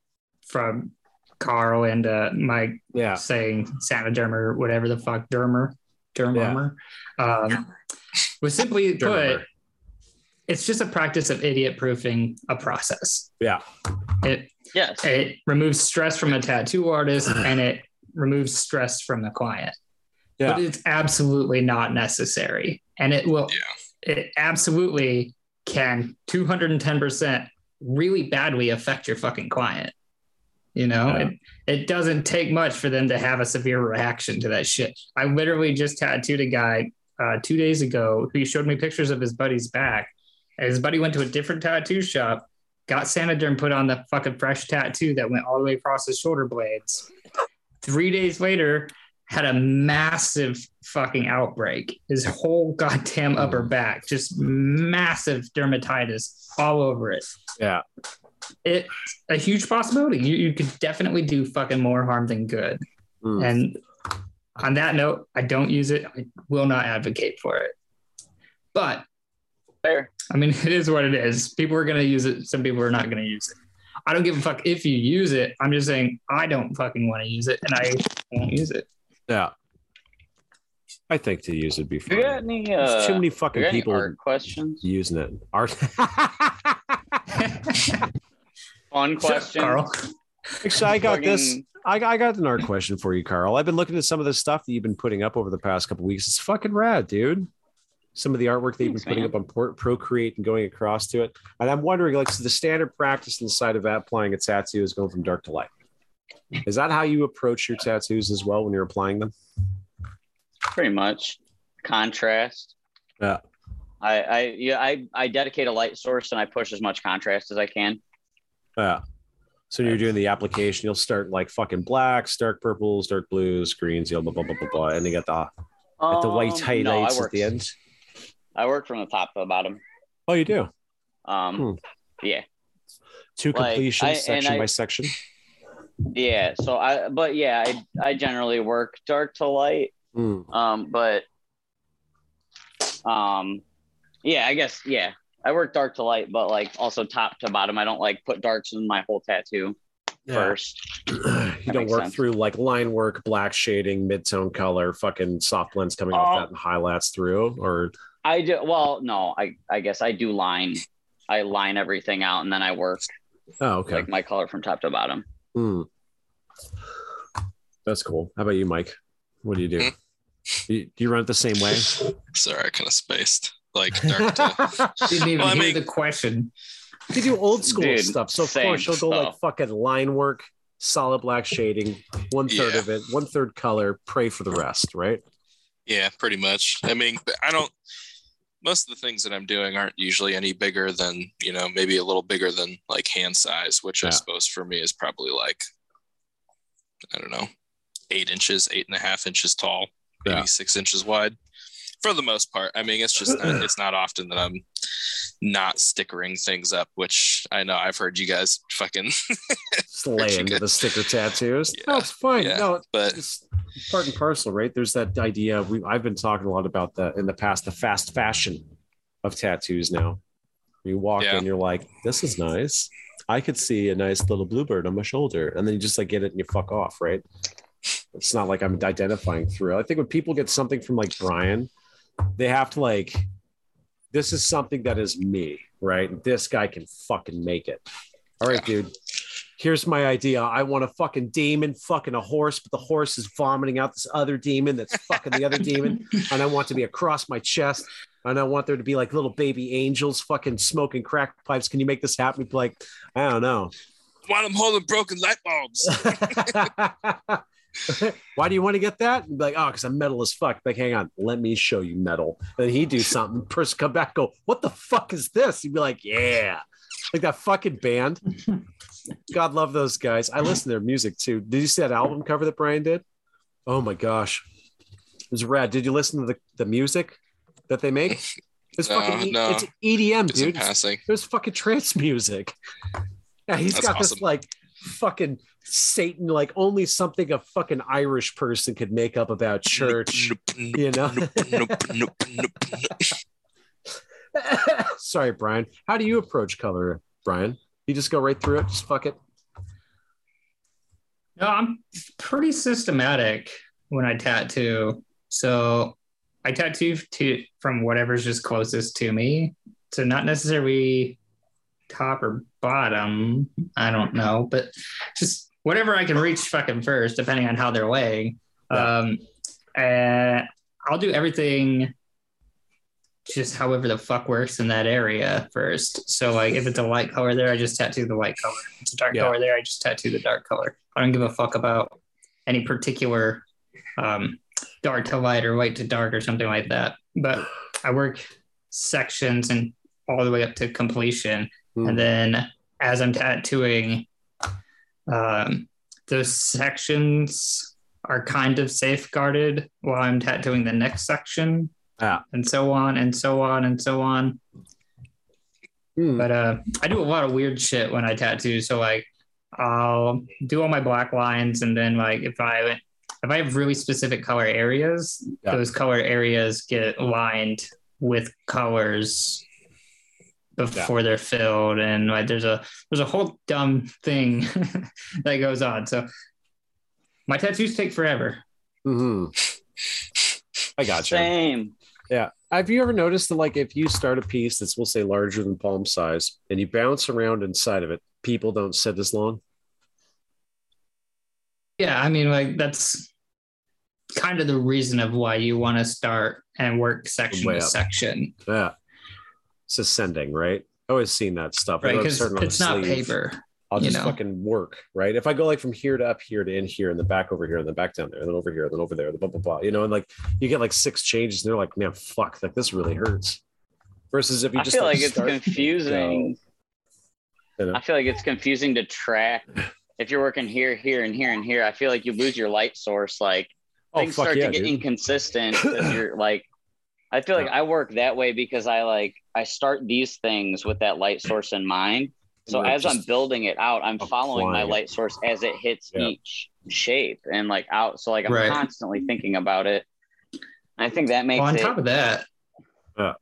from Carl and uh, Mike Yeah. saying Saniderm or whatever the fuck, dermer, derm Yeah. um, was simply put, Dermer. it's just a practice of idiot proofing a process. Yeah. It Yes. it removes stress from a tattoo artist and it removes stress from the client. Yeah. But it's absolutely not necessary. And it will it absolutely can 210% really badly affect your fucking client. You know, Yeah. it, it doesn't take much for them to have a severe reaction to that shit. I literally just tattooed a guy uh, two days ago who showed me pictures of his buddy's back. And his buddy went to a different tattoo shop, got Saniderm put on the fucking fresh tattoo that went all the way across his shoulder blades. Three days later, had a massive fucking outbreak. His whole goddamn upper back, just massive dermatitis all over it. Yeah. It's a huge possibility. You, you could definitely do fucking more harm than good. Mm. And on that note, I don't use it. I will not advocate for it. But Fair. I mean, it is what it is. People are going to use it. Some people are not going to use it. I don't give a fuck if you use it. I'm just saying I don't fucking want to use it, and I won't use it. Yeah. I think to use it'd be You got any There's uh too many fucking got people art questions? using it. Art. Fun question, Carl. Actually, I got this. I, I got an art question for you, Carl. I've been looking at some of the stuff that you've been putting up over the past couple weeks. It's fucking rad, dude. Some of the artwork that you've been putting man. up on Pro- Procreate and going across to it. And I'm wondering, like, so the standard practice inside of applying a tattoo is going from dark to light. Is that how you approach your tattoos as well when you're applying them? Pretty much. Contrast. Yeah. I, I yeah, I, I dedicate a light source and I push as much contrast as I can. Yeah. So you're doing the application, you'll start like fucking blacks, dark purples, dark blues, greens, yellow, blah, blah, blah, blah, blah. And you get the, get the white Um, highlights no, at the end. I work from the top to the bottom. Oh, you do? Um, Hmm. yeah, Two Like, I- section I- by section. yeah. So I, but yeah, I, I generally work dark to light. Hmm. Um, but, um, yeah, I guess yeah, I work dark to light, but like also top to bottom. I don't like put darks in my whole tattoo Yeah. first. you don't work sense. through like line work, black shading, mid-tone color, fucking soft blends coming off Oh. that and highlights through, or I do well. No, I I guess I do line. I line everything out and then I work oh, okay, like my color from top to bottom. Hmm. That's cool. How about you, Mike? What do you do? Hmm. You- do you run it the same way? Sorry, I kind of spaced. Like dark to Didn't even Well, I hear mean- the question. They do old school Dude, stuff, so of same course you'll go like stuff. fucking line work, solid black shading, one third Yeah. of it, one third color, pray for the rest, right? Yeah, pretty much. I mean, I don't. Most of the things that I'm doing aren't usually any bigger than you know, maybe a little bigger than like hand size, which I suppose for me is probably like, I don't know, eight inches, eight and a half inches tall, maybe Yeah. six inches wide. For the most part, I mean, it's just not, it's not often that I'm not stickering things up, which I know I've heard you guys fucking, Slaying the sticker tattoos. Yeah. No, it's fine. Yeah. No, but it's part and parcel, right? There's that idea. We I've been talking a lot about that in the past, the fast fashion of tattoos now. You walk Yeah. in, you're like, this is nice. I could see a nice little bluebird on my shoulder. And then you just like get it and you fuck off, right? It's not like I'm identifying through. I think when people get something from like Brian, they have to like, this is something that is me, right? This guy can fucking make it. All right, dude. Here's my idea. I want a fucking demon fucking a horse, but the horse is vomiting out this other demon that's fucking the other demon. And I want to be across my chest. And I want there to be like little baby angels fucking smoking crack pipes. Can you make this happen? Like, I don't know. while I'm holding broken light bulbs. Why do you want to get that? And be like, oh, because I'm metal as fuck. Like, hang on, let me show you metal. And then he do something. Person come back, go, what the fuck is this? He'd be like, yeah, like that fucking band. God love those guys. I listen to their music too. Did you see that album cover that Brian did? Oh my gosh, it was rad. Did you listen to the, the music that they make? It's No, fucking no. it's EDM, in dude. It's- passing. There's fucking trance music. Yeah, he's That's got this like fucking Satan, like only something a fucking Irish person could make up about church. you know? Sorry, Brian. How do you approach color, Brian? You just go right through it, just fuck it. No, I'm pretty systematic when I tattoo. So I tattoo to from whatever's just closest to me. So not necessarily top or bottom. I don't know, but just whatever I can reach fucking first, depending on how they're laying. Um, and I'll do everything just however the fuck works in that area first. So like if it's a light color there, I just tattoo the light color. If it's a dark Yeah. color there, I just tattoo the dark color. I don't give a fuck about any particular um, dark to light or light to dark or something like that. But I work sections and all the way up to completion. Hmm. And then as I'm tattooing, um, those sections are kind of safeguarded while I'm tattooing the next section. Yeah. And so on and so on and so on. Hmm. But uh, I do a lot of weird shit when I tattoo. So like, I'll do all my black lines, and then like if I if I have really specific color areas, Yeah. those color areas get lined with colors before they're filled, and like there's a there's a whole dumb thing that goes on. So my tattoos take forever. Mhm. I got you. Same. Yeah. Have you ever noticed that, like, if you start a piece that's, we'll say, larger than palm size and you bounce around inside of it, people don't sit as long? Yeah, I mean, like that's kind of the reason of why you want to start and work section Way to section, Yeah. It's ascending, right? I always seen that stuff. right? because it's not sleeve. paper. I'll just know. fucking work, right? If I go like from here to up here to in here and the back over here and the back down there, and then over here, then over there, the blah blah blah, you know, and like you get like six changes, and they're like, man, fuck, like this really hurts. Versus if you I just feel like it's start- confusing. You know? I feel like it's confusing to track. If you're working here, here, and here, and here, I feel like you lose your light source. Like Oh things fuck start yeah, to get dude. inconsistent you're like I feel like I work that way because I like I start these things with that light source in mind. So as I'm building it out, I'm following my light source as it hits Yeah. each shape and like out. So like I'm Right. constantly thinking about it. I think that makes Well, on it top of that, Yeah.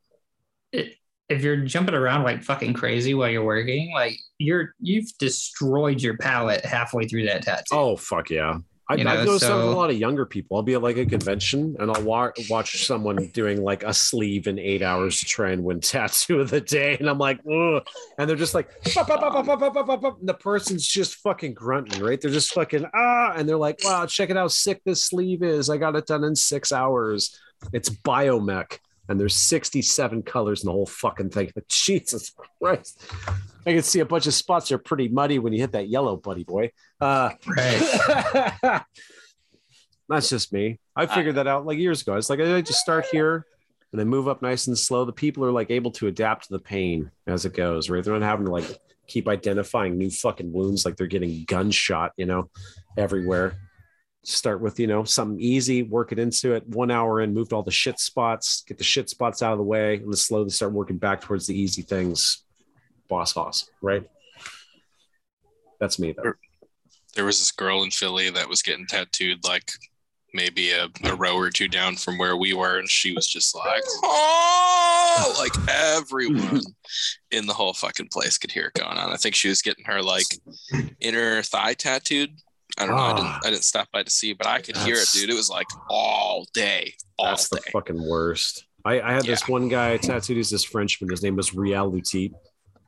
it, if you're jumping around like fucking crazy while you're working, like you're you've destroyed your palette halfway through that tattoo. Oh fuck yeah. I, have noticed so, a lot of younger people. I'll be at like a convention and I'll wa- watch someone doing like a sleeve in eight hours to try and win tattoo of the day, and I'm like, Ugh. and they're just like, pop, the person's just fucking grunting, right? They're just fucking ah, and they're like, wow, check it out, sick this sleeve is. I got it done in six hours. It's biomech and there's 67 colors in the whole fucking thing. Jesus Christ. I can see a bunch of spots are pretty muddy when you hit that yellow, buddy boy. Uh, Right. that's just me. I figured that out like years ago. It's like I just start here and then move up nice and slow. The people are like able to adapt to the pain as it goes, right? They're not having to like keep identifying new fucking wounds like they're getting gunshot, you know, everywhere. Start with, you know, something easy, work it into it. One hour in, moved all the shit spots, get the shit spots out of the way, and then slowly start working back towards the easy things. Boss hoss, right? That's me though. There was this girl in Philly that was getting tattooed like maybe a, a row or two down from where we were, and she was just like, oh, like everyone in the whole fucking place could hear it going on. I think she was getting her like inner thigh tattooed. I don't know. I Ah. didn't, I didn't stop by to see, but I could hear it, dude. It was like all day, all That's the day. fucking worst. I, I had this one guy tattooed. He's this Frenchman. His name was Rial Lutit.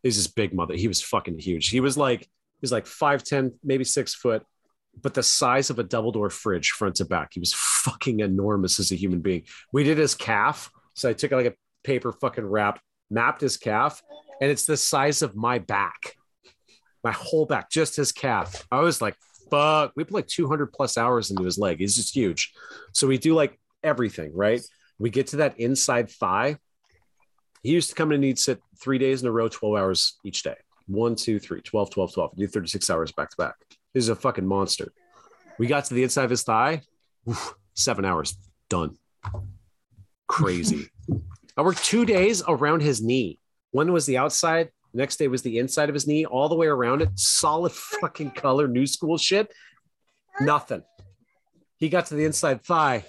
He's this big mother. He was fucking huge. He was like, he was like 5'10, maybe six foot, but the size of a double door fridge front to back. He was fucking enormous as a human being. We did his calf. So I took like a paper fucking wrap, mapped his calf, and it's the size of my back. My whole back, just his calf. I was like, fuck. We put like 200 plus hours into his leg. He's just huge. So we do like everything, right? We get to that inside thigh. He used to come in and he'd sit three days in a row, 12 hours each day. One, two, three, 12, 12, 12. Do 36 hours back to back. He's a fucking monster. We got to the inside of his thigh, oof, seven hours, done. Crazy. I worked two days around his knee. One was the outside, next day was the inside of his knee, all the way around it. Solid oh fucking color, new school shit. Nothing. He got to the inside thigh.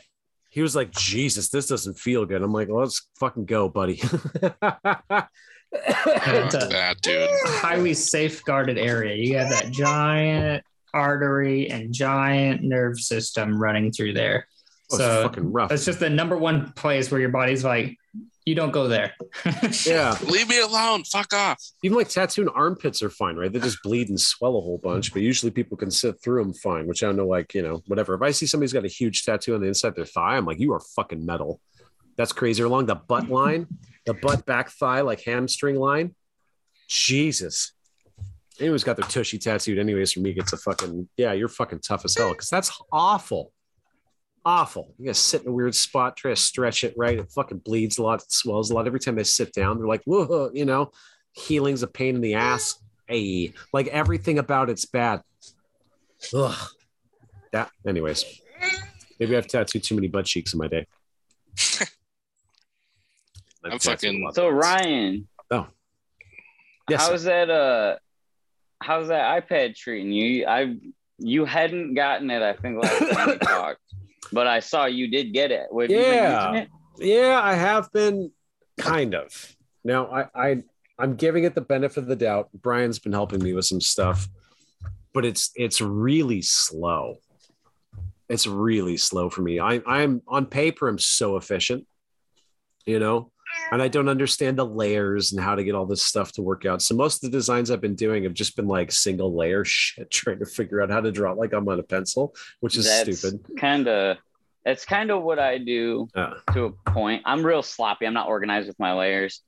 He was like, Jesus, this doesn't feel good. I'm like, well, let's fucking go, buddy. It's a That dude. highly safeguarded area. You have that giant artery and giant nerve system running through there. Oh, it's So fucking rough. that's just the number one place where your body's like, you don't go there. Yeah. Leave me alone. Fuck off. Even like tattooing armpits are fine, right? They just bleed and swell a whole bunch, but usually people can sit through them fine, which I don't know, like, you know, whatever. If I see somebody's got a huge tattoo on the inside of their thigh, I'm like, you are fucking metal. That's crazy. Or along the butt line, the butt back thigh, like hamstring line. Jesus. Anyone's got their tushy tattooed, anyways, for me, gets a fucking, yeah, you're fucking tough as hell. Cause that's awful. Awful. You gotta sit in a weird spot, try to stretch it right. It fucking bleeds a lot, it swells a lot. Every time I sit down, they're like, whoa, you know, healing's a pain in the ass. Hey, like everything about it's bad. Ugh. That, anyways, maybe I've tattooed too many butt cheeks in my day. I've I'm fucking- So Rian, Oh. Yes, sir. how's that? Uh, how's that iPad treating you? I you hadn't gotten it, I think, last time we talked, but I saw you did get it. Have Yeah. it? Yeah, I have been kind of. Now I, I I'm giving it the benefit of the doubt. Brian's been helping me with some stuff, but it's it's really slow. It's really slow for me. I I'm on paper, I'm so efficient, you know, and I don't understand the layers and how to get all this stuff to work out. So most of the designs I've been doing have just been like single layer shit, trying to figure out how to draw like I'm on a pencil, which is That's stupid. Kind of. It's kind of what I do Uh, to a point. I'm real sloppy. I'm not organized with my layers,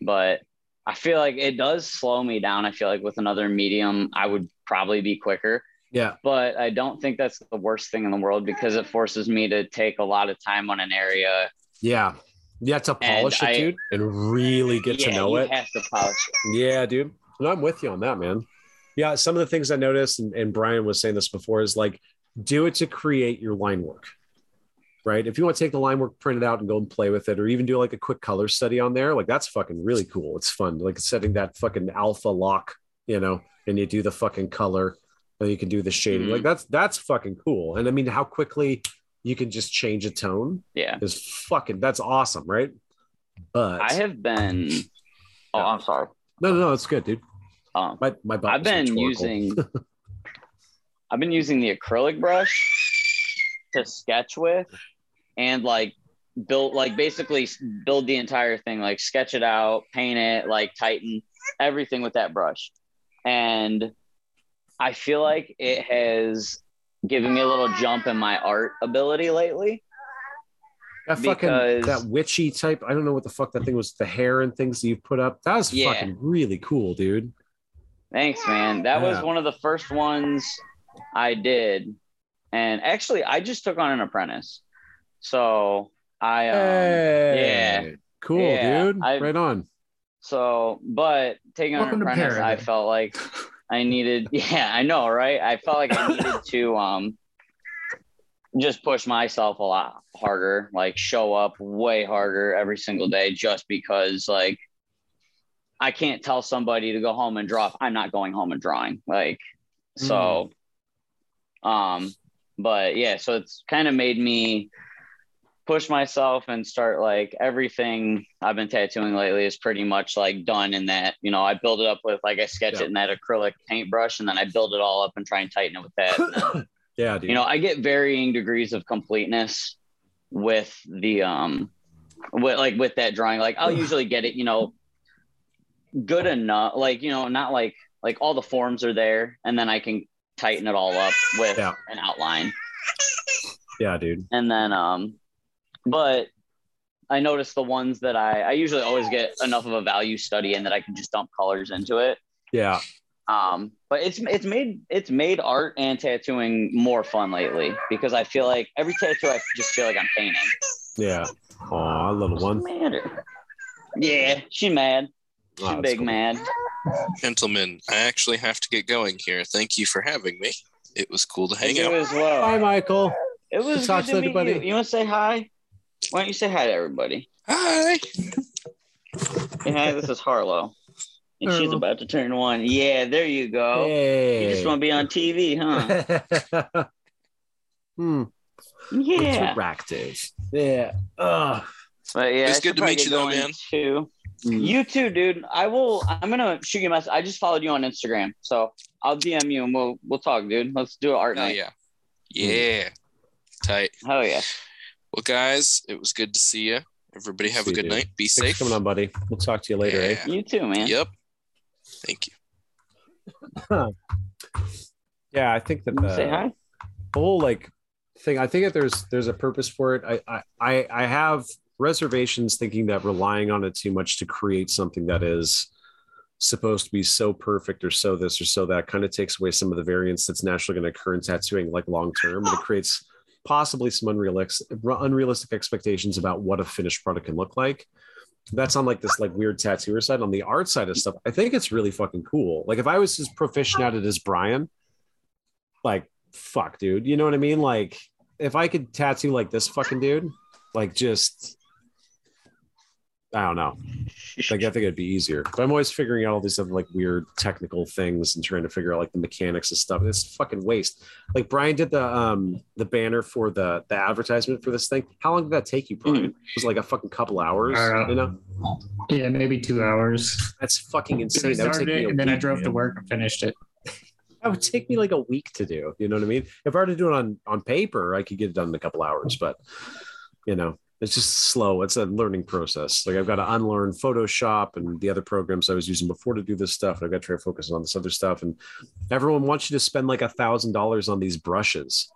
but I feel like it does slow me down. I feel like with another medium, I would probably be quicker. yeah, But I don't think that's the worst thing in the world because it forces me to take a lot of time on an area. Yeah. You have to polish I- it, dude, and really get to Yeah, know you it. have to polish it. Yeah, dude. And I'm with you on that, man. Yeah, some of the things I noticed, and, and Brian was saying this before, is like do it to create your line work. Right. If you want to take the line work, print it out and go and play with it, or even do like a quick color study on there, like that's fucking really cool. It's fun. Like setting that fucking alpha lock, you know, and you do the fucking color and you can do the shading. Mhm. Like that's that's fucking cool. And I mean, how quickly you can just change a tone Yeah. is fucking that's awesome, right? But I have been. Oh, I'm sorry. no, no, no, it's good, dude. Um, My my I've been using. I've been using the acrylic brush to sketch with, and like build, like basically build the entire thing, like sketch it out, paint it, like tighten everything with that brush, and I feel like it has given me a little jump in my art ability lately. That fucking Because- that witchy type. I don't know what the fuck that thing was. The hair and things that you put up. That was Yeah. fucking really cool, dude. Thanks, man. That was one of the first ones I did. And actually, I just took on an apprentice. So I, um, Hey, cool, Yeah, dude. I- right on. so, but taking on an apprentice, I felt like I needed, yeah, I know, right? I felt like I needed to, um, just push myself a lot harder, like show up way harder every single day just because, like, I can't tell somebody to go home and draw if I'm not going home and drawing. Like, so, um, but yeah, so it's kind of made me push myself and start like everything I've been tattooing lately is pretty much like done in that, you know, I build it up with like I sketch Yeah. it in that acrylic paintbrush and then I build it all up and try and tighten it with that. Then, Yeah, dude. you know, I get varying degrees of completeness with the um with like with that drawing. Like I'll usually get it, you know, good enough, like, you know, not like like all the forms are there and then I can tighten it all up with Yeah. an outline yeah, dude. and then um but i noticed the ones that i i usually always get enough of a value study in that i can just dump colors into it Yeah. um but it's it's made it's made art and tattooing more fun lately because i feel like every tattoo i just feel like i'm painting Yeah. Aw, little What's one. the matter? yeah she mad she Oh, big cool. mad Gentlemen, I actually have to get going here. Thank you for having me. It was cool to hang you out. as well Hi, Michael. it was talk good to to meet everybody. you you want to say hi why don't you say hi to everybody Hi. Hey, hi, this is Harlow. And she's about to turn one. Yeah, there you go. Hey. You just want to be on TV, huh? hmm. Yeah. Interactive. Yeah. Ugh. But yeah, It's good to meet you though, going, man. Too. Mm. You too, dude. I will. I'm gonna shoot you a message. I just followed you on Instagram, so I'll DM you and we'll we'll talk, dude. Let's do an art Oh night. yeah. Yeah. Tight. Hell yeah. Well, guys, it was good to see you. Everybody have See a good you. night. Be Thanks safe. for coming on, buddy. We'll talk to you later, eh? You too, man. Yep. Thank you. Yeah, I think that the Say hi. whole like thing, I think that there's there's a purpose for it. I I I, I have reservations thinking that relying on it too much to create something that is supposed to be so perfect or so this or so that kind of takes away some of the variance that's naturally going to occur in tattooing like long term and it creates possibly some unrealistic unrealistic expectations about what a finished product can look like. That's on like this like weird tattooer side. On the art side of stuff i think it's really fucking cool. Like if i was as proficient at it as brian like fuck dude. You know what i mean? Like if i could tattoo like this fucking dude like just i don't know like I think it'd be easier. But I'm always figuring out all these other like weird technical things and trying to figure out like the mechanics of stuff. It's fucking waste. Like Brian did the um the banner for the the advertisement for this thing. How long did that take you, Brian? It was like a fucking couple hours. Uh, you know, Yeah, maybe two hours. that's fucking insane. That would take started me and then I week, drove to work and finished it. That would take me like a week to do. You know what I mean? If I were to do it on on paper, I could get it done in a couple hours. But you know, it's just slow. It's a learning process. Like I've got to unlearn Photoshop and the other programs I was using before to do this stuff. And I've got to try to focus on this other stuff. And everyone wants you to spend like a thousand dollars on these brushes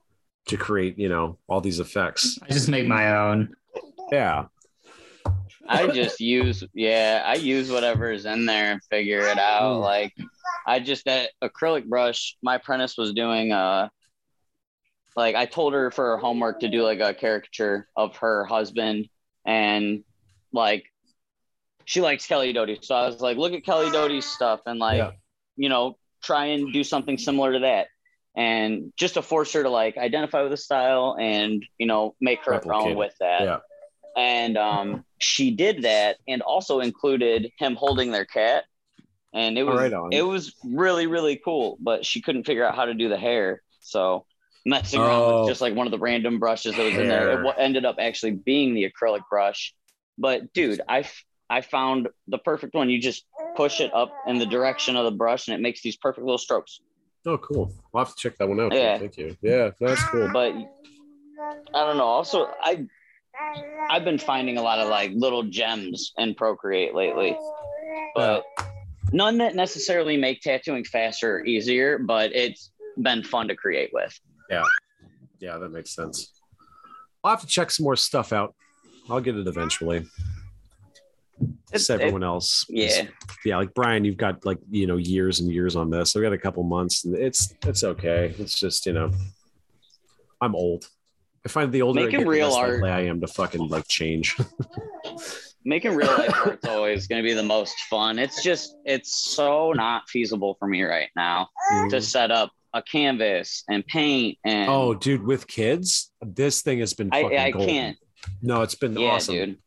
to create, you know, all these effects. I just make my own. Yeah. I just use yeah, I use whatever is in there and figure it out. Like I just that acrylic brush, my apprentice was doing uh like I told her for her homework to do like a caricature of her husband and like she likes Kelly Doty. So I was like, look at Kelly Doty's stuff and like, Yeah. you know, try and do something similar to that. And just to force her to like identify with the style and, you know, make her Replicate own it. with that Yeah. and um, she did that and also included him holding their cat and it was Right it was really really cool but she couldn't figure out how to do the hair so messing around Oh. with just like one of the random brushes that was in there it ended up actually being the acrylic brush but dude i i found the perfect one you just push it up in the direction of the brush and it makes these perfect little strokes Oh, cool. I'll have to check that one out. Yeah. Thank you. Yeah, that's cool. but i don't know also i I've been finding a lot of like little gems in Procreate lately, but none that necessarily make tattooing faster or easier, but it's been fun to create with. Yeah, Yeah, that makes sense. I'll have to check some more stuff out. I'll get it eventually. It's- everyone else. Yeah. yeah, like Brian, you've got like you know years and years on this. I've got a couple months, and it's it's okay. It's just you know, I'm old. I find the older I Making get, real art. I am to fucking like change. Making real life art's always going to be the most fun. It's just, it's so not feasible for me right now to mm-hmm. set up a canvas and paint and oh, dude, with kids, this thing has been. I, Fucking I golden. can't. No, it's been Yeah, awesome. dude.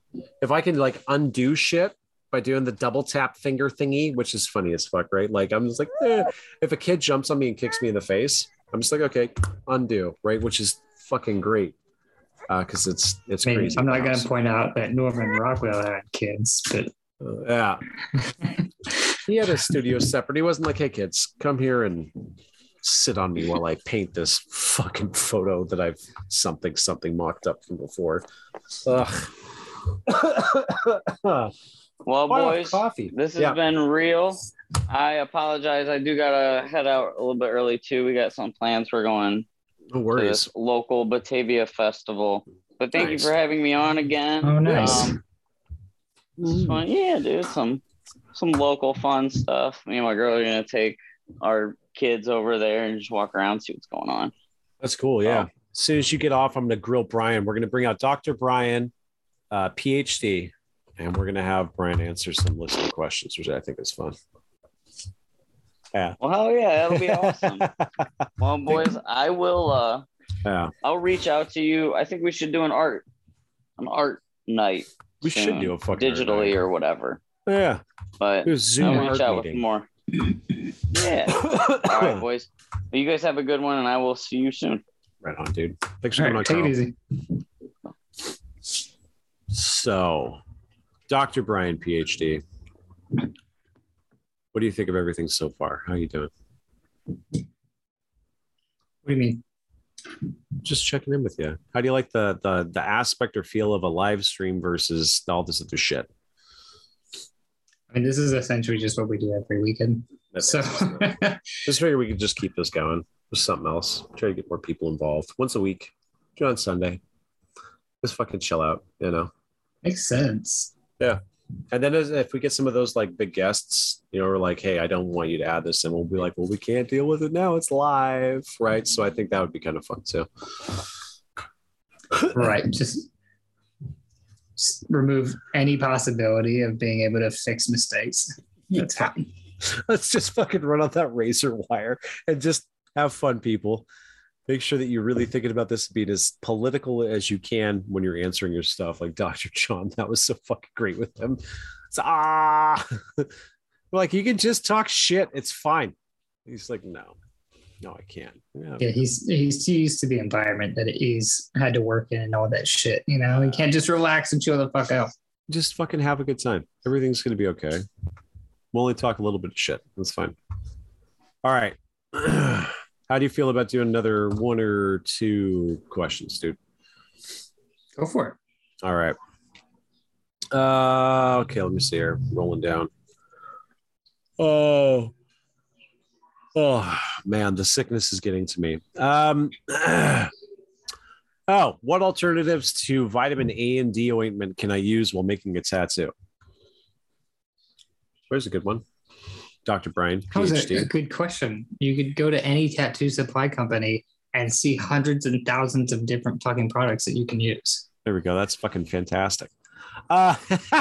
If I can like undo shit by doing the double tap finger thingy, which is funny as fuck, right? Like I'm just like, eh. if a kid jumps on me and kicks me in the face, I'm just like, okay, undo, right? Which is fucking great. Uh, cause it's it's I mean, crazy. I'm not going to point out that Norman Rockwell had kids, but Uh, yeah. he had a studio separate. He wasn't like, hey kids, come here and sit on me while I paint this fucking photo that I've something something mocked up from before. Ugh. Well, Wow, boys, coffee. this has Yeah. been real. I apologize. I do gotta head out a little bit early too. We got some plans. We're going No to worries. this local Batavia festival. But thank Nice. you for having me on again. oh, nice. Um, it's fun. Yeah, dude. Some some local fun stuff. Me and my girl are gonna take our kids over there and just walk around, see what's going on. That's cool. Yeah. Oh. As soon as you get off, I'm going to grill Brian. We're going to bring out Dr. Brian, uh, PhD, and we're going to have Brian answer some listener questions, which I think is fun. Yeah. Well, hell yeah, that'll be awesome. well, boys, I will. uh Yeah. I'll reach out to you. I think we should do an art, an art night. We should do a fucking digitally or whatever. Yeah. But Zoom I'll reach art out with more. Yeah. All right, boys. Well, you guys have a good one, and I will see you soon. Right on, dude. Thanks for coming right, on, take it easy. So, Dr. Brian, PhD. What do you think of everything so far? How are you doing? What do you mean? Just checking in with you. How do you like the the the aspect or feel of a live stream versus all this other shit? I mean, this is essentially just what we do every weekend. So, Just figure we could just keep this going with something else. Try to get more people involved once a week. Do it on Sunday. Just fucking chill out, you know. makes sense. Yeah. And then as, if we get some of those like big guests, you know, we're like, hey, I don't want you to add this, and we'll be like, well, we can't deal with it now. It's live, right? So I think that would be kind of fun too. Right. Just, just remove any possibility of being able to fix mistakes. That's fine. Let's just fucking run on that razor wire and just have fun, people. Make sure that you're really thinking about this being as political as you can when you're answering your stuff. Like Dr. John, that was so fucking great with him. It's ah, like you can just talk shit. It's fine. He's like, no, no, I can't. Yeah. Yeah, he's he's too used to the environment that he's had to work in and all that shit. You know, he can't just relax and chill the fuck out. Just fucking have a good time. Everything's gonna be okay. We'll only talk a little bit of shit. That's fine. All right. How do you feel about doing another one or two questions, dude? Go for it. All right. Uh, okay, let me see here. Rolling down. Oh, oh man, the sickness is getting to me. Um, oh, what alternatives to vitamin A and D ointment can I use while making a tattoo? Where's a good one? Dr. Brian, That was a, a good question. You could go to any tattoo supply company and see hundreds and thousands of different fucking products that you can use. There we go. That's fucking fantastic. Uh,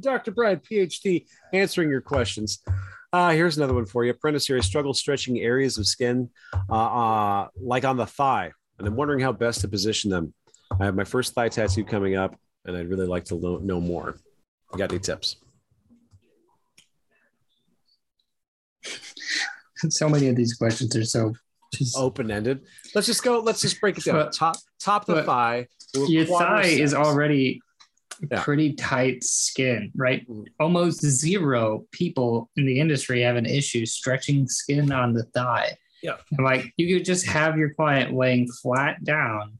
Dr. Brian, PhD, answering your questions. Uh, here's another one for you. Apprentice here, I struggle stretching areas of skin, uh, uh, like on the thigh, and I'm wondering how best to position them. I have my first thigh tattoo coming up, and I'd really like to lo- know more. You got any tips? So many of these questions are so just Open ended. Let's just go. Let's just break it down. But- top, top the thigh. your thigh is already Yeah. pretty tight skin, right? Mhm. Almost zero people in the industry have an issue stretching skin on the thigh. Yeah. And like you could just have your client laying flat down.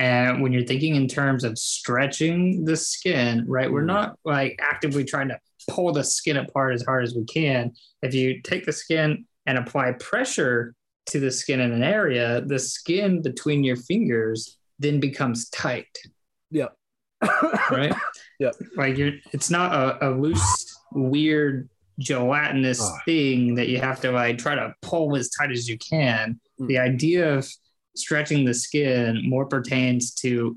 And when you're thinking in terms of stretching the skin, right, we're Mhm. not like actively trying to pull the skin apart as hard as we can. If you take the skin and apply pressure to the skin in an area, the skin between your fingers then becomes tight. Yep. right? Yep. Like you're it's not a, a loose, weird gelatinous Ah. thing that you have to like try to pull as tight as you can. Mm. The idea of stretching the skin more pertains to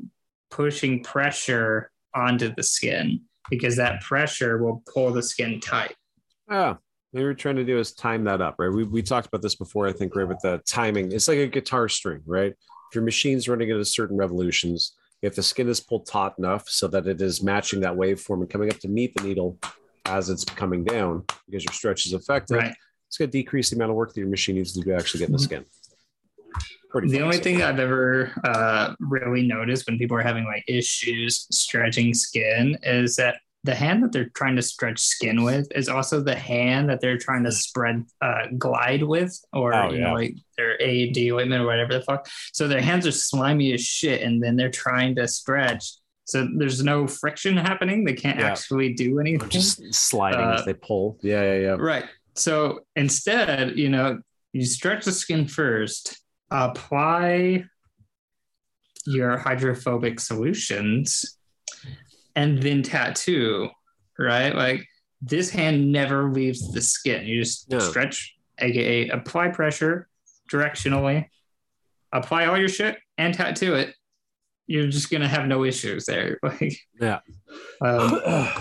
pushing pressure onto the skin because that pressure will pull the skin tight. Oh, yeah. What we were trying to do is time that up, right? We, we talked about this before, I think, right? With the timing, it's like a guitar string, right? If your machine's running at a certain revolutions, if the skin is pulled taut enough so that it is matching that waveform and coming up to meet the needle as it's coming down, because your stretch is effective, Right. it's going to decrease the amount of work that your machine needs to do to actually get in the mm-hmm. skin. Pretty The only thing. I've ever uh, really noticed when people are having like issues stretching skin is that the hand that they're trying to stretch skin with is also the hand that they're trying to spread uh, glide with, or Oh, you yeah. know, like their AED ointment or whatever the fuck. So their hands are slimy as shit, and then they're trying to stretch. So there's no friction happening. They can't Yeah. actually do Or anything. just sliding Uh, as they pull. Yeah, yeah, yeah. Right. So instead, you know, you stretch the skin first, apply your hydrophobic solutions, and then tattoo, right? Like this hand never leaves the skin. You just No. stretch, aka apply pressure directionally, apply all your shit and tattoo it. You're just gonna have no issues there. Like, Yeah. um,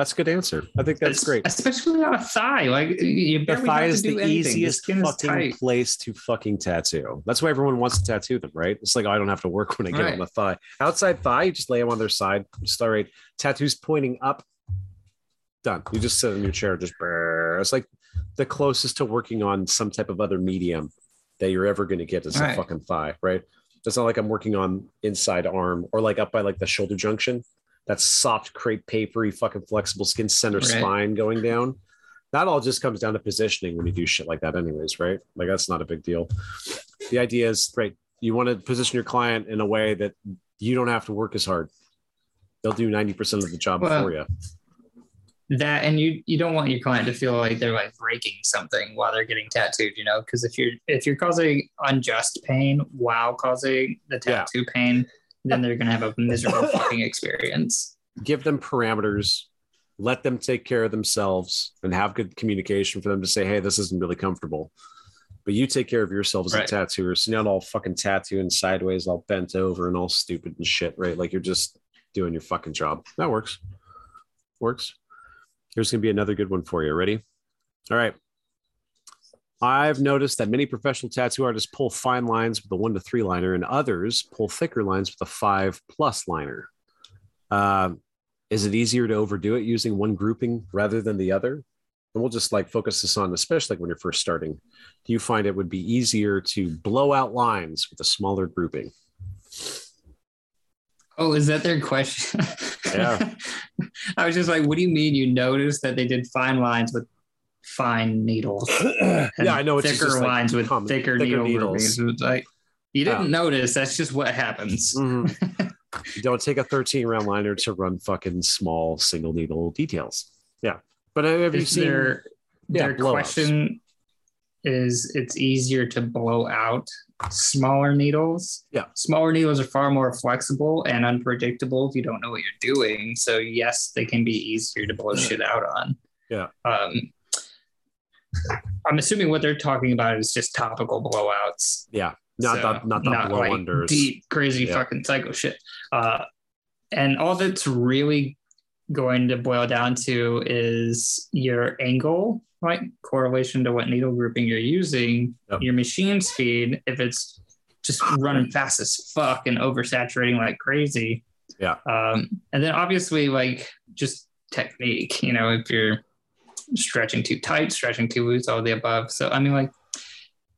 That's a good answer. I think that's great. Especially on a thigh. Like you The thigh is the anything. easiest the fucking place to fucking tattoo. That's why everyone wants to tattoo them, right? It's like, oh, I don't have to work when I get Right. on the thigh. Outside thigh, you just lay them on their side. Just all right. Tattoos pointing up. Done. You just sit in your chair, just brrr. It's like the closest to working on some type of other medium that you're ever going to get is a Right. fucking thigh, right? It's not like I'm working on inside arm or like up by like the shoulder junction. That soft crepe papery fucking flexible skin center Right. spine going down that all just comes down to positioning when you do shit like that anyways right? Like that's not a big deal. The idea is right you want to position your client in a way that you don't have to work as hard. They'll do 90% of the job Well, for you that and you you don't want your client to feel like they're like breaking something while they're getting tattooed you know? Because if you're if you're causing unjust pain while causing the Yeah. tattoo pain then they're gonna have a miserable fucking experience. Give them parameters let them take care of themselves and have good communication for them to say hey this isn't really comfortable. But you take care of yourself as Right. a tattooer so you're not all fucking tattooing sideways all bent over and all stupid and shit right? Like you're just doing your fucking job. That works. Works. Here's gonna be another good one for you. Ready? All right I've noticed that many professional tattoo artists pull fine lines with a one to three liner, and others pull thicker lines with a five plus liner. Um, is it easier to overdo it using one grouping rather than the other? And we'll just like focus this on, especially when you're first starting. Do you find it would be easier to blow out lines with a smaller grouping? oh is that their question Yeah. i was just like what do you mean you noticed that they did fine lines with fine needles yeah, I know it's thicker just like lines with common- thicker, thicker needle needles. like you didn't notice that's just what happens Mhm. you don't take a 13 round liner to run fucking small single needle details. Yeah. But have you Is seen their Yeah, their question is it's easier to blow out smaller needles. Yeah. Smaller needles are far more flexible and unpredictable if you don't know what you're doing. So yes, they can be easier to blow shit out on. Yeah. Um I'm assuming what they're talking about is just topical blowouts. Yeah. Not So, the not the blow like unders. deep, crazy Yeah. fucking psycho shit. Uh, and all that's really going to boil down to is your angle, right? Correlation to what needle grouping you're using, Yep. your machine speed. If it's just running fast as fuck and oversaturating like crazy. Yeah. Um, and then obviously, like just technique. You know, if you're stretching too tight, stretching too loose, all the above. So I mean, like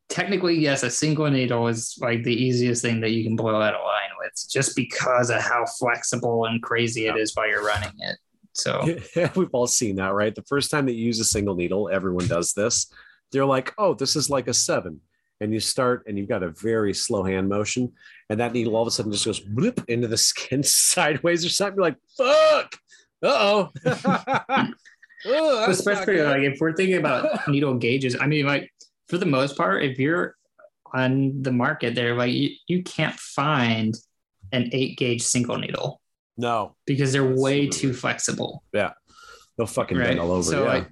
technically, yes, a single needle is like the easiest thing that you can blow out a line with, just because of how flexible and crazy it Yeah. is while you're running it. So Yeah, we've all seen that, right? The first time that you use a single needle, everyone does this. They're like, oh, this is like a seven. And you start and you've got a very slow hand motion. And that needle all of a sudden just goes into the skin sideways or something. You're like, fuck. Uh oh. especially like if we're thinking about needle gauges, I mean, like for the most part, if you're on the market there, like you, you can't find an eight gauge single needle No, because they're way Absolutely. too flexible. Yeah, they'll fucking Right. bend all over. So yeah. like,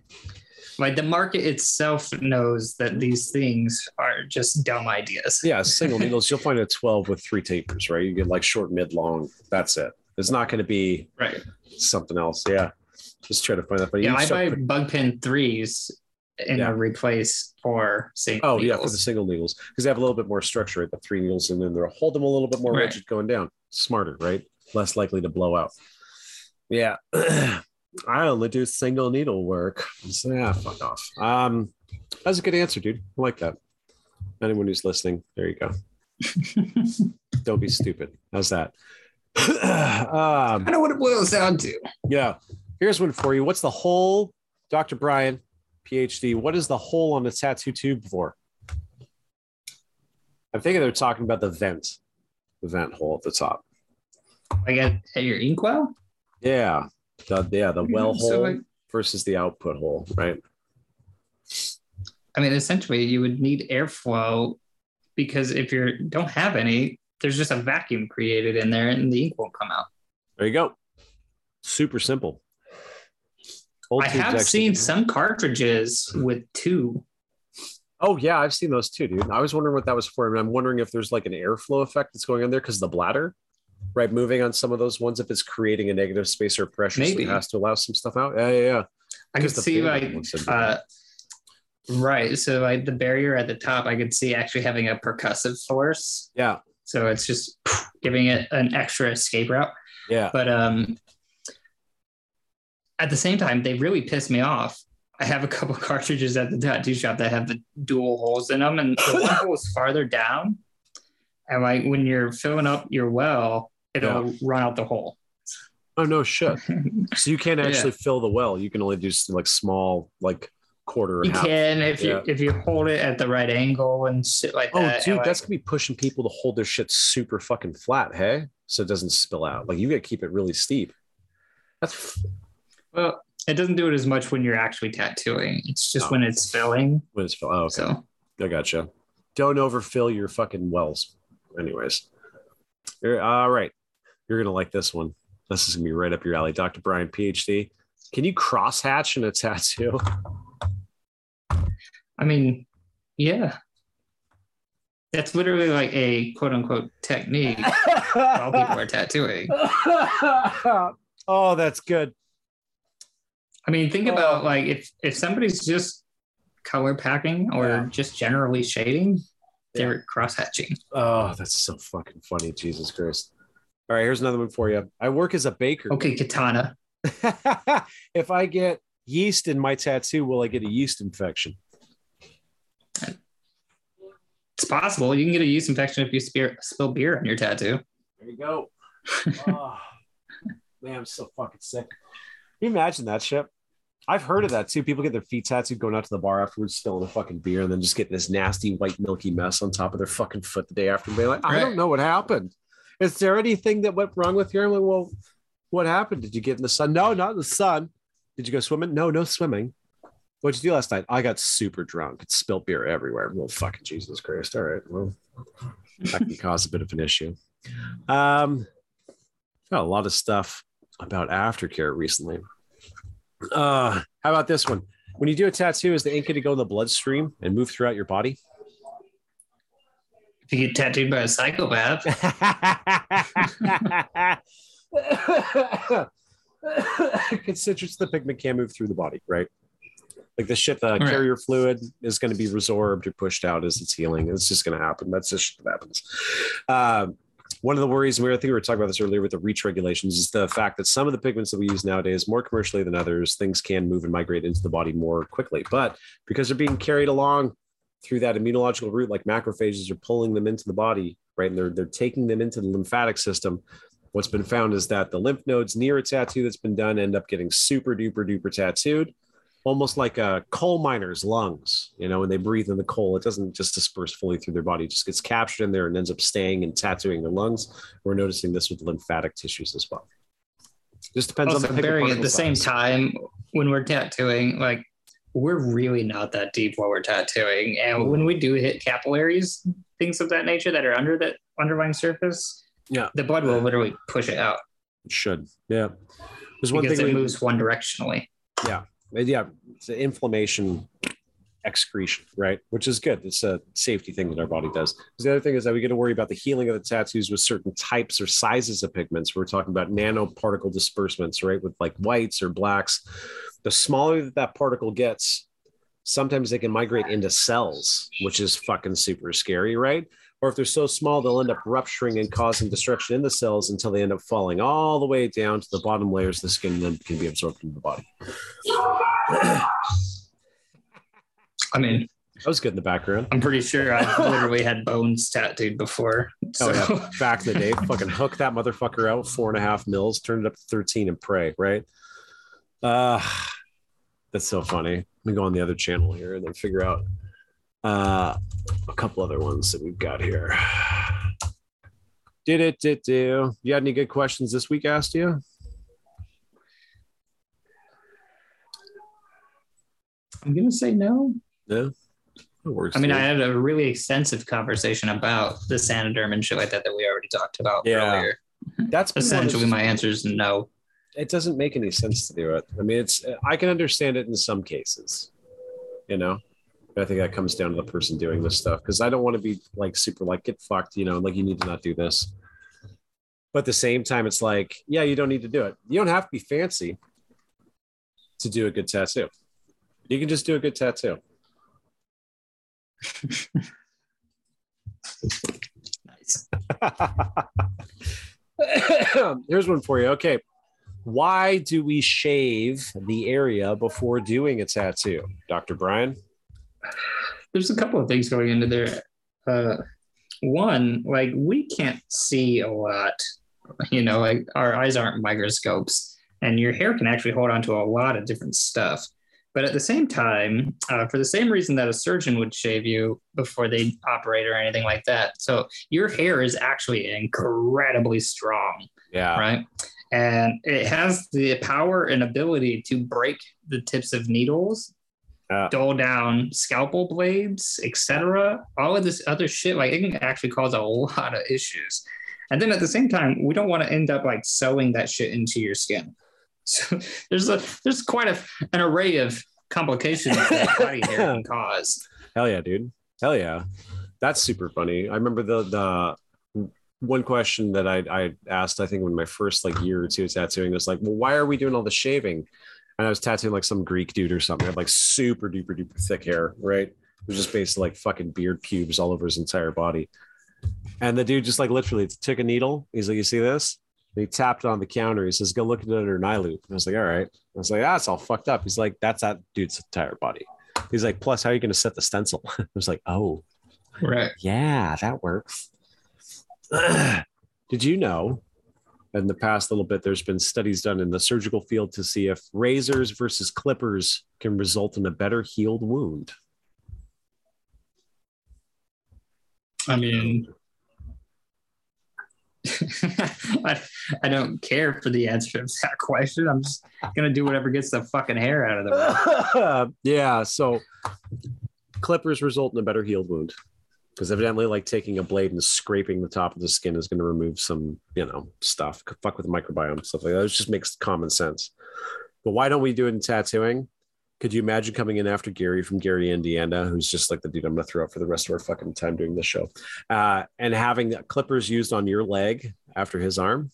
like the market itself knows that these things are just dumb ideas. yeah, single needles. You'll find a 12 with three tapers, right? You get like short, mid, long. That's it. It's not going to be Right. something else. Yeah. Just try to find that. But Yeah, I buy bug pin threes in Yeah. a replace for single. Oh yeah, for the needles. single needles because they have a little bit more structure, right? The three needles, and then they'll hold them a little bit more Right. rigid going down. Smarter, right? Less likely to blow out. Yeah, I only do single needle work. So yeah, fuck off. Um, that's a good answer, dude. I like that. Anyone who's listening, there you go. Don't be stupid. How's that? um, I know what it boils down to. yeah. Here's one for you. What's the hole, Dr. Brian, PhD? What is the hole on the tattoo tube for? I'm thinking they're talking about the vent, the vent hole at the top. Like at, at your inkwell. Yeah. The, yeah, the well So, hole like- versus the output hole, right? I mean, essentially, you would need airflow because if you don't have any, there's just a vacuum created in there, and the ink won't come out. There you go. Super simple. Old I have actually- seen some cartridges with two. Oh yeah, I've seen those too, dude. I was wondering what that was for, and I'm wondering if there's like an airflow effect that's going on there because the bladder, right, moving on some of those ones, if it's creating a negative space or pressure, so Maybe. it has to allow some stuff out. Yeah, yeah, yeah. I could Because the see like uh, right. So like the barrier at the top, I could see actually having a percussive force. Yeah, So it's just giving it an extra escape route. yeah. But um, at the same time, they really piss me off. I have a couple cartridges at the tattoo shop that have the dual holes in them, and the one hole is farther down. And like when you're filling up your well, it'll run out the hole. Oh no, shit. So you can't Yeah. actually fill the well. You can only do like small, like quarter You half. can if you if you hold it at the right angle and shit like Oh, that. Oh dude, that's like, gonna be pushing people to hold their shit super fucking flat, hey? So it doesn't spill out. Like you gotta keep it really steep. That's well, it doesn't do it as much when you're actually tattooing. It's just No. when it's filling. when it's fill. Oh, okay. So I gotcha. Don't overfill your fucking wells. Anyways, You're- all right. You're gonna like this one. This is gonna be right up your alley, Dr. Brian, PhD. Can you cross hatch in a tattoo? I mean, yeah. That's literally like a quote unquote technique while people are tattooing. oh, that's good. I mean, think oh. about like if if somebody's just color packing or Yeah. just generally shading, they're cross hatching. Oh, that's so fucking funny. Jesus Christ. All right, here's another one for you. I work as a baker. Okay, katana. if I get yeast in my tattoo, will I get a yeast infection? It's possible. You can get a yeast infection if you spear, spill beer on your tattoo. There you go. oh, man, I'm so fucking sick. You imagine that shit? I've heard of that too. People get their feet tattooed, going out to the bar afterwards, spilling a fucking beer, and then just getting this nasty white milky mess on top of their fucking foot the day after. And being like, I Right. don't know what happened. Is there anything that went wrong with you? I'm like, well, what happened? Did you get in the sun? No, not in the sun. Did you go swimming? No, no swimming. What'd you do last night? I got super drunk. It spilled beer everywhere. Well, fucking Jesus Christ. All right. Well, that can cause a bit of an issue. Um, got a lot of stuff about aftercare recently. Uh, how about this one? When you do a tattoo, is the ink going to go in the bloodstream and move throughout your body? If you get tattooed by a psychopath, Concentrates the pigment can't move through the body, right? Like the shit, the Right. carrier fluid is going to be resorbed or pushed out as it's healing. It's just going to happen. That's just shit that happens. Um, one of the worries, we I think we were talking about this earlier with the reach regulations, is the fact that some of the pigments that we use nowadays, more commercially than others, things can move and migrate into the body more quickly. But because they're being carried along through that immunological route, like macrophages are pulling them into the body, right? And they're they're taking them into the lymphatic system. What's been found is that the lymph nodes near a tattoo that's been done end up getting super duper duper tattooed, almost like a coal miner's lungs. You know, when they breathe in the coal, it doesn't just disperse fully through their body; it just gets captured in there and ends up staying and tattooing their lungs. We're noticing this with lymphatic tissues as well. Just depends also on the bearing at the same time when we're tattooing, like we're really not that deep while we're tattooing. And when we do hit capillaries, things of that nature that are under that underlying surface, Yeah. the blood will literally push it out It should. Yeah. There's one because thing it we, moves one directionally. yeah yeah it's an inflammation excretion right? Which is good. It's a safety thing that our body does. 'Cause the other thing is that we get to worry about the healing of the tattoos with certain types or sizes of pigments. We're talking about nanoparticle disbursements right? With like whites or blacks. The smaller that that particle gets sometimes they can migrate into cells which is fucking super scary right or if they're so small they'll end up rupturing and causing destruction in the cells until they end up falling all the way down to the bottom layers of the skin and then can be absorbed into the body I mean, That was good in the background. I'm pretty sure I've literally had bones tattooed before. So Oh yeah, back in the day, fucking hook that motherfucker out, four and a half mils, turn it up to thirteen, and pray. Right? Uh that's so funny. Let me go on the other channel here and then figure out uh, a couple other ones that we've got here. Did it? Did do? You had any good questions this week? Asked you? I'm gonna say no. No. That works. I mean, dude. I had a really extensive conversation about the Saniderm and shit like that that we already talked about Yeah. earlier. that's been one of Essentially, my answer is no. it doesn't make any sense to do it. I mean, it's I can understand it in some cases, you know. But I think that comes down to the person doing this stuff because I don't want to be like super like get fucked, you know, like you need to not do this. But at the same time, it's like, yeah, you don't need to do it. You don't have to be fancy to do a good tattoo. You can just do a good tattoo. Nice. Here's one for you. Okay. Why do we shave the area before doing a tattoo? Dr. Brian? There's a couple of things going into there. Uh, one, like we can't see a lot. You know, like our eyes aren't microscopes, and your hair can actually hold on to a lot of different stuff. But at the same time, uh, for the same reason that a surgeon would shave you before they operate or anything like that, so your hair is actually incredibly strong. Yeah. right? And it has the power and ability to break the tips of needles, Yeah. dull down scalpel blades, etc. All of this other shit, like it can actually cause a lot of issues. And then at the same time, we don't want to end up like sewing that shit into your skin. So there's a there's quite a, an array of complications that body hair can cause. Hell yeah, dude. Hell yeah. That's super funny. I remember the the one question that I, I asked, I think when my first like year or two of tattooing was like, well, why are we doing all the shaving? And I was tattooing like some Greek dude or something. I had like super duper duper thick hair, right? It was just basically like fucking beard pubes all over his entire body. And the dude just like literally took a needle. He's like, you see this? And he tapped it on the counter. He says, go look at it under an eye loupe. And I was like, all right. I was like, ah, it's all fucked up. He's like, that's that dude's entire body. He's like, plus, how are you going to set the stencil? I was like, oh, Right. yeah, that works. Did you know in the past little bit, there's been studies done in the surgical field to see if razors versus clippers can result in a better healed wound? I mean, I, I don't care for the answer to that question. I'm just gonna do whatever gets the fucking hair out of the way. yeah. So clippers result in a better healed wound because evidently, like taking a blade and scraping the top of the skin is going to remove some, you know, stuff. Fuck with the microbiome stuff like that. It just makes common sense. But why don't we do it in tattooing? Could you imagine coming in after Gary from Gary, Indiana, who's just like the dude I'm going to throw out for the rest of our fucking time doing this show, uh, and having clippers used on your leg after his arm?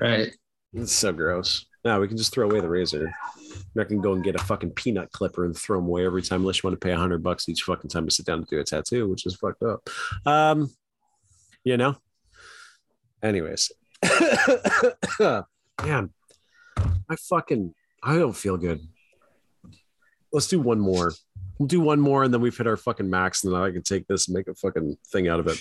Right. It's so gross. No, we can just throw away the razor. You're not gonna go and get a fucking peanut clipper and throw them away every time unless you want to pay a hundred bucks each fucking time to sit down to do a tattoo, which is fucked up. Um, you know. Anyways, man, I fucking I don't feel good. Let's do one more. We'll do one more and then we've hit our fucking max, and then I can take this and make a fucking thing out of it.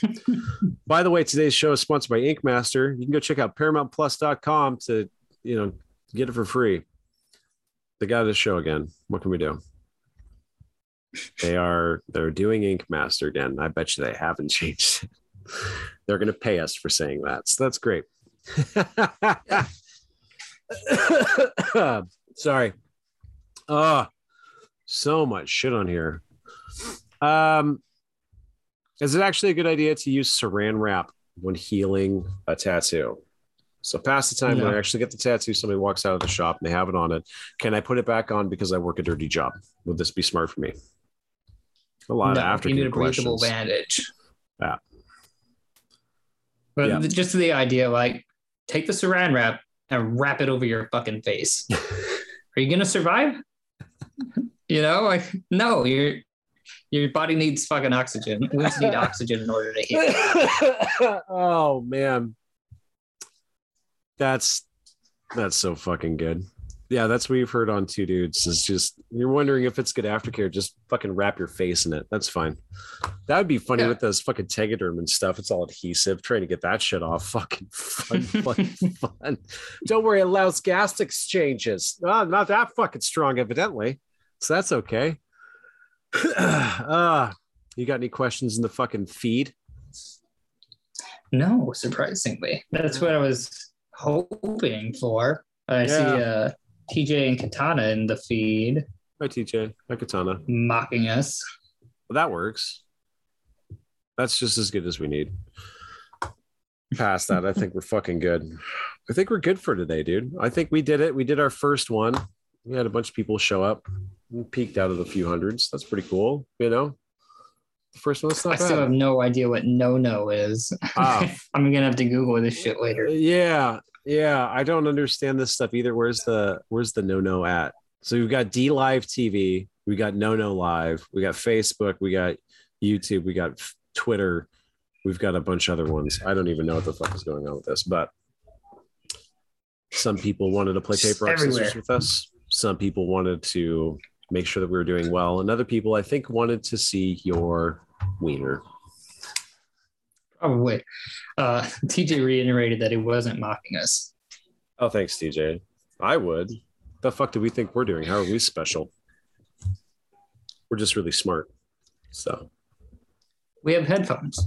By the way, today's show is sponsored by Ink Master. You can go check out ParamountPlus.com to, you know, get it for free. They got this show again. What can we do? They are they're doing Ink Master again. I bet you they haven't changed. They're gonna pay us for saying that. So that's great. Sorry. Uh So much shit on here. Um, is it actually a good idea to use saran wrap when healing a tattoo? So past the time when I actually get the tattoo, somebody walks out of the shop and they have it on it. Can I put it back on because I work a dirty job? Would this be smart for me? A lot No, of you need a breathable bandage. Yeah. But Yeah. just the idea, like, take the saran wrap and wrap it over your fucking face. Are you gonna survive? you know, like, no, your your body needs fucking oxygen. We need oxygen in order to heal. oh man, that's that's so fucking good. Yeah, that's what you've heard on two dudes. Is just you're wondering if it's good aftercare. Just fucking wrap your face in it. That's fine. That would be funny Yeah. with those fucking tegaderm and stuff. It's all adhesive. Trying to get that shit off. Fucking fun, fun, fun. Don't worry, it allows gas exchanges. Ah, not that fucking strong, evidently. So that's okay. uh, you got any questions in the fucking feed? No, surprisingly, that's what I was hoping for. I see uh, TJ and Katana in the feed Hi, TJ. Hi, Katana. mocking us. Well, that works. That's just as good as we need. Past that, I think we're fucking good. I think we're good for today, dude. I think we did it. We did our first one. We had a bunch of people show up. We peaked out of the few hundreds. That's pretty cool. You know, the first one. I not still have no idea what no no is. Ah. I'm gonna have to Google this shit later. Yeah, yeah. I don't understand this stuff either. Where's the Where's the no no at? So we've got D Live TV. We got No No Live. We got Facebook. We got YouTube. We got Twitter. We've got a bunch of other ones. I don't even know what the fuck is going on with this, but some people wanted to play paper rock scissors with us. Some people wanted to make sure that we were doing well, and other people, I think, wanted to see your wiener. Probably. Uh, TJ reiterated that he wasn't mocking us. Oh, thanks, TJ. I would. The fuck do we think we're doing? How are we special? We're just really smart. So We have headphones.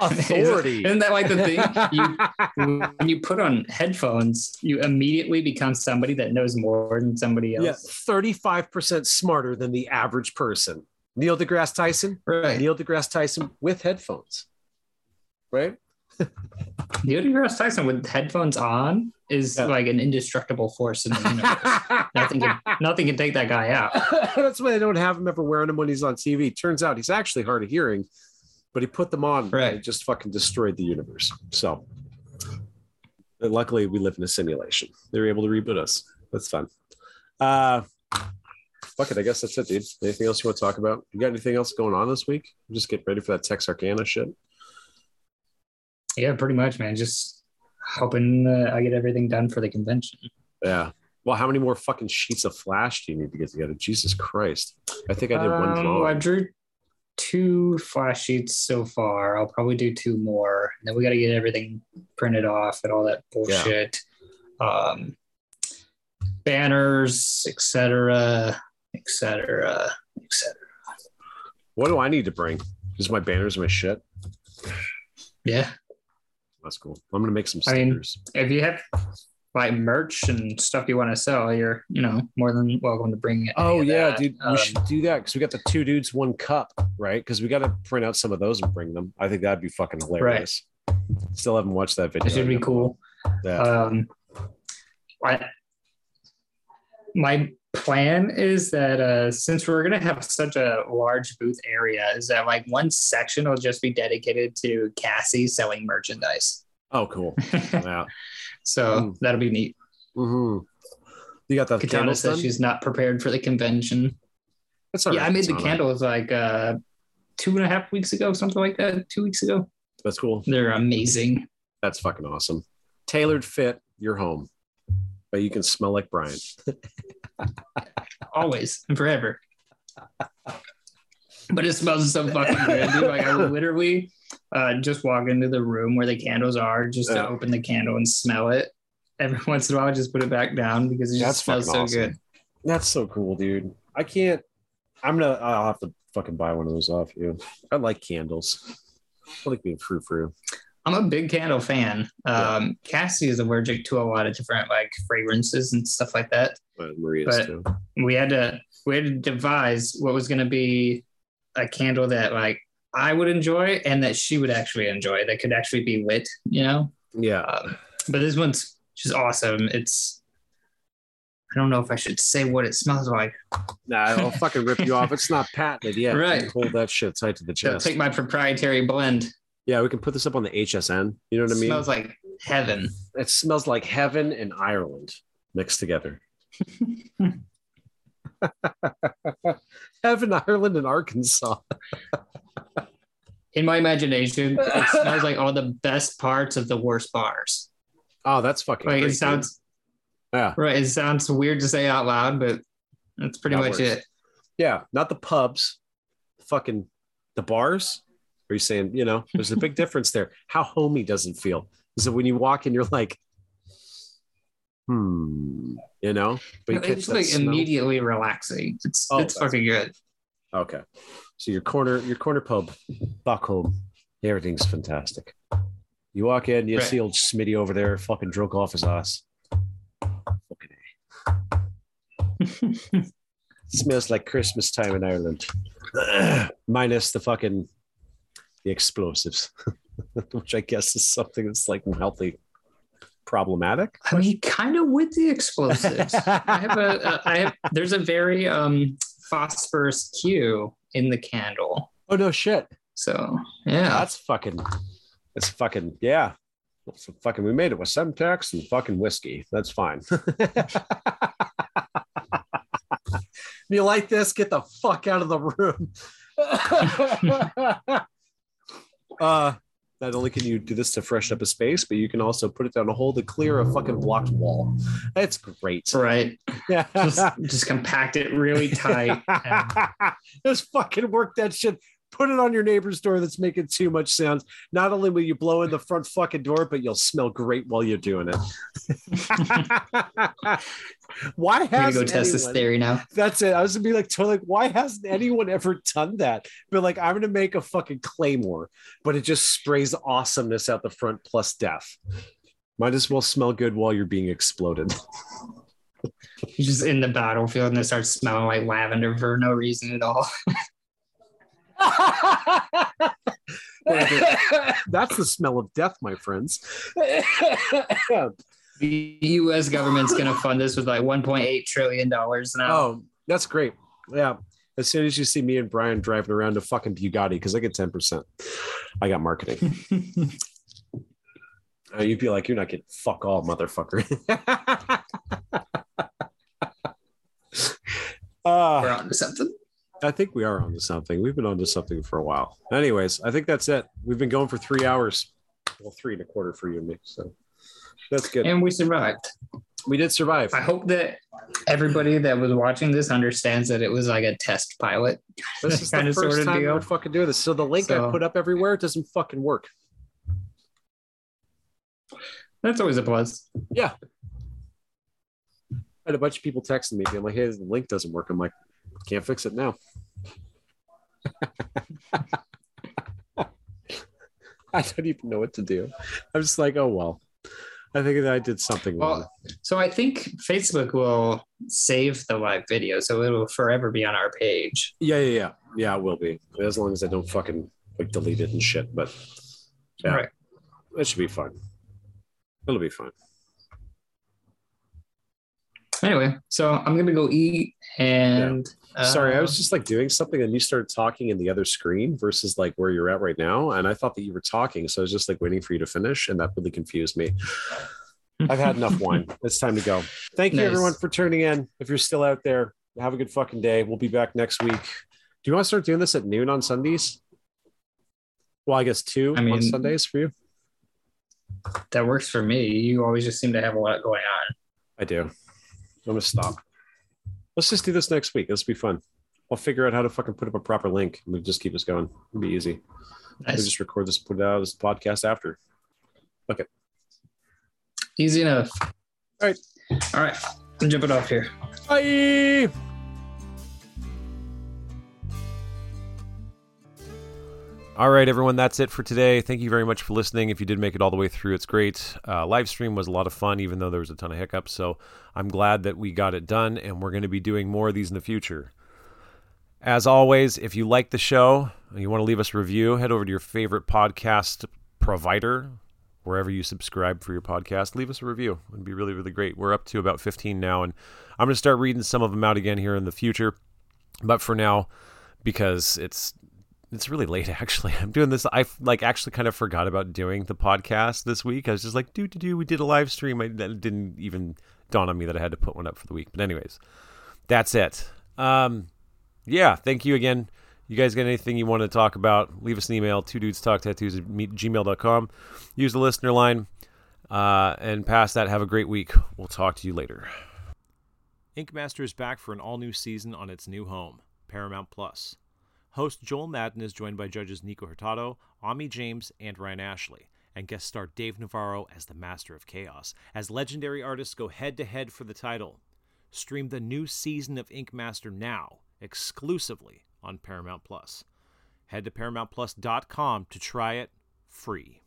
authority. Isn't that like the thing? You, when you put on headphones, you immediately become somebody that knows more than somebody else. yeah, thirty-five percent smarter than the average person. Neil deGrasse Tyson. Right. Neil deGrasse Tyson with headphones. Right. Neil deGrasse Tyson with headphones on is Yeah. like an indestructible force in the universe. nothing, can, nothing can take that guy out. That's why I don't have him ever wearing them when he's on TV. Turns out he's actually hard of hearing, but he put them on Right. and it just fucking destroyed the universe. So and luckily we live in a simulation. They were able to reboot us. That's fun. Uh fuck it. I guess that's it, dude. Anything else you want to talk about? You got anything else going on this week? Just get ready for that Texarkana shit. Yeah, pretty much, man. Just hoping uh, I get everything done for the convention. Yeah. Well, how many more fucking sheets of flash do you need to get together? Jesus Christ. I think I did one Um, drawing. I drew two flash sheets so far. I'll probably do two more. And then we got to get everything printed off and all that bullshit. Um, banners, etc., etc., etc. What do I need to bring? Is my banners my shit? Yeah, That's cool. I'm gonna make some I mean, if you have like merch and stuff you want to sell, you're you know more than welcome to bring it. oh yeah, dude. Um, we should do that because we got the two dudes, one cup, right? Because we got to print out some of those and bring them. I think that'd be fucking hilarious. Right. Still haven't watched that video. It should be cool. Yeah. Um, I, my plan is that uh, since we're gonna have such a large booth area, is that like one section will just be dedicated to Cassie selling merchandise. oh, cool. Yeah. so Mm. that'll be neat. hmm You got the Katana candles says done? she's not prepared for the convention. That's all yeah, right, I made the Katana. candles like uh, two and a half weeks ago, something like that. Two weeks ago. That's cool. They're amazing. That's fucking awesome. Tailored fit, your home, but you can smell like Brian. always and forever. But it smells so fucking good, dude. Like I literally uh, just walk into the room where the candles are, just to open the candle and smell it. Every once in a while, I just put it back down because it just That's smells fucking so awesome. good. That's so cool, dude. I can't. I'm gonna. I'll have to fucking buy one of those off you. I like candles. I like being frou frou. I'm a big candle fan. Yeah. Um, Cassie is allergic to a lot of different like fragrances and stuff like that. But Maria's But- too. We had to we had to devise what was going to be a candle that like I would enjoy and that she would actually enjoy. That could actually be lit, you know. Yeah. Um, but this one's just awesome. It's I don't know if I should say what it smells like. Nah, I'll fucking rip you off. It's not patented yet. Right. Hold that shit tight to the So chest. take my proprietary blend. Yeah, we can put this up on the HSN. You know what I mean? It smells like heaven. it smells like heaven and Ireland mixed together. heaven, Ireland, and Arkansas. In my imagination, it smells like all the best parts of the worst bars. Oh, that's fucking. Like it sounds. Yeah. right. It sounds weird to say out loud, but that's pretty That much works. it. Yeah, not the pubs, fucking the bars. Are you saying, you know, there's a big difference there. How homey doesn't feel? Is it when you walk in, you're like, hmm, you know? But you catch It's like smell. immediately relaxing. It's Oh, it's fucking good. Okay. So your corner, your corner pub, back home, everything's fantastic. You walk in, you Right. see old Smitty over there, fucking drunk off his ass. Fucking smells like Christmas time in Ireland, minus the fucking the explosives, which I guess is something that's like mildly problematic. I mean, kind of with the explosives. I have a, a I have there's a very um phosphorus cue in the candle. Oh no, shit! So yeah. That's fucking. It's fucking yeah. It's fucking. We made it with Semtex and fucking whiskey. That's fine. you like this? Get the fuck out of the room. Uh, not only can you do this to freshen up a space, but you can also put it down a hole to clear a fucking blocked wall. That's great. right. Yeah. Just just compact it really tight. and- Just fucking work that shit. Put it on your neighbor's door that's making too much sounds. Not only will you blow in the front fucking door, but you'll smell great while you're doing it. why has go test this theory now. That's it. I was gonna be like, totally like, why hasn't anyone ever done that? But like, I'm gonna make a fucking claymore, but it just sprays awesomeness out the front plus death. Might as well smell good while you're being exploded. You're just in the battlefield and it starts smelling like lavender for no reason at all. That's the smell of death, my friends. The US government's gonna fund this with like 1.8 trillion dollars now. oh, that's great. Yeah. As soon as you see me and Brian driving around a fucking Bugatti, because I get 10%, I got marketing. Uh, you'd be like, you're not getting fuck all, motherfucker. uh, We're on to something. I think we are onto something. We've been onto something for a while. Anyways, I think that's it. We've been going for three hours. Well, three and a quarter for you and me. So that's good. And we survived. we did survive. I hope that everybody that was watching this understands that it was like a test pilot. This is the kinda first sorta time deal. we're fucking doing this. So the link I put up everywhere doesn't fucking work. That's always a plus. Yeah. I had a bunch of people texting me. being like, hey, the link doesn't work. I'm like, can't fix it now. I don't even know what to do. I'm just like, oh, well. I think that I did something wrong. So I think Facebook will save the live video, so it will forever be on our page. Yeah, yeah, yeah. Yeah, it will be. As long as I don't fucking like delete it and shit. But yeah, Right. that should be fine. It'll be fine. Anyway, so I'm gonna go eat and. Sorry, I uh, was just like doing something and you started talking in the other screen versus like where you're at right now. And I thought that you were talking. So I was just like waiting for you to finish. And that really confused me. I've had enough wine. It's time to go. Thank you, Nice. everyone, for tuning in. If you're still out there, have a good fucking day. We'll be back next week. Do you want to start doing this at noon on Sundays? Well, I guess two I on Sundays for you. that works for me. You always just seem to have a lot going on. I do. I'm gonna stop. Let's just do this next week. This will be fun. I'll figure out how to fucking put up a proper link. and We'll just keep this going. It'll be easy. We'll just record this, put it out as a podcast after. Okay. Easy enough. All right. All right. I'm jumping off here. All right, everyone, that's it for today. Thank you very much for listening. If you did make it all the way through, it's great. Uh, live stream was a lot of fun, even though there was a ton of hiccups. So I'm glad that we got it done, and we're going to be doing more of these in the future. As always, if you like the show and you want to leave us a review, head over to your favorite podcast provider, wherever you subscribe for your podcast. Leave us a review. It would be really, really great. We're up to about 15 now, and I'm going to start reading some of them out again here in the future. But for now, because it's it's really late actually. I'm doing this. I like actually kind of forgot about doing the podcast this week. I was just like, do do do. We did a live stream. I didn't even dawn on me that I had to put one up for the week. But anyways, that's it. Um, yeah. Thank you again. You guys got anything you want to talk about? Leave us an email. Two dudes talk tattoos at gmail.com. Use the listener line. Uh, and past that, have a great week. We'll talk to you later. Ink Master is back for an all new season on its new home, Paramount Plus. Host Joel Madden is joined by judges Nico Hurtado, Ami James, and Ryan Ashley, and guest star Dave Navarro as the Master of Chaos, as legendary artists go head to head for the title. Stream the new season of Ink Master now, exclusively on Paramount Plus. Head to ParamountPlus.com to try it free.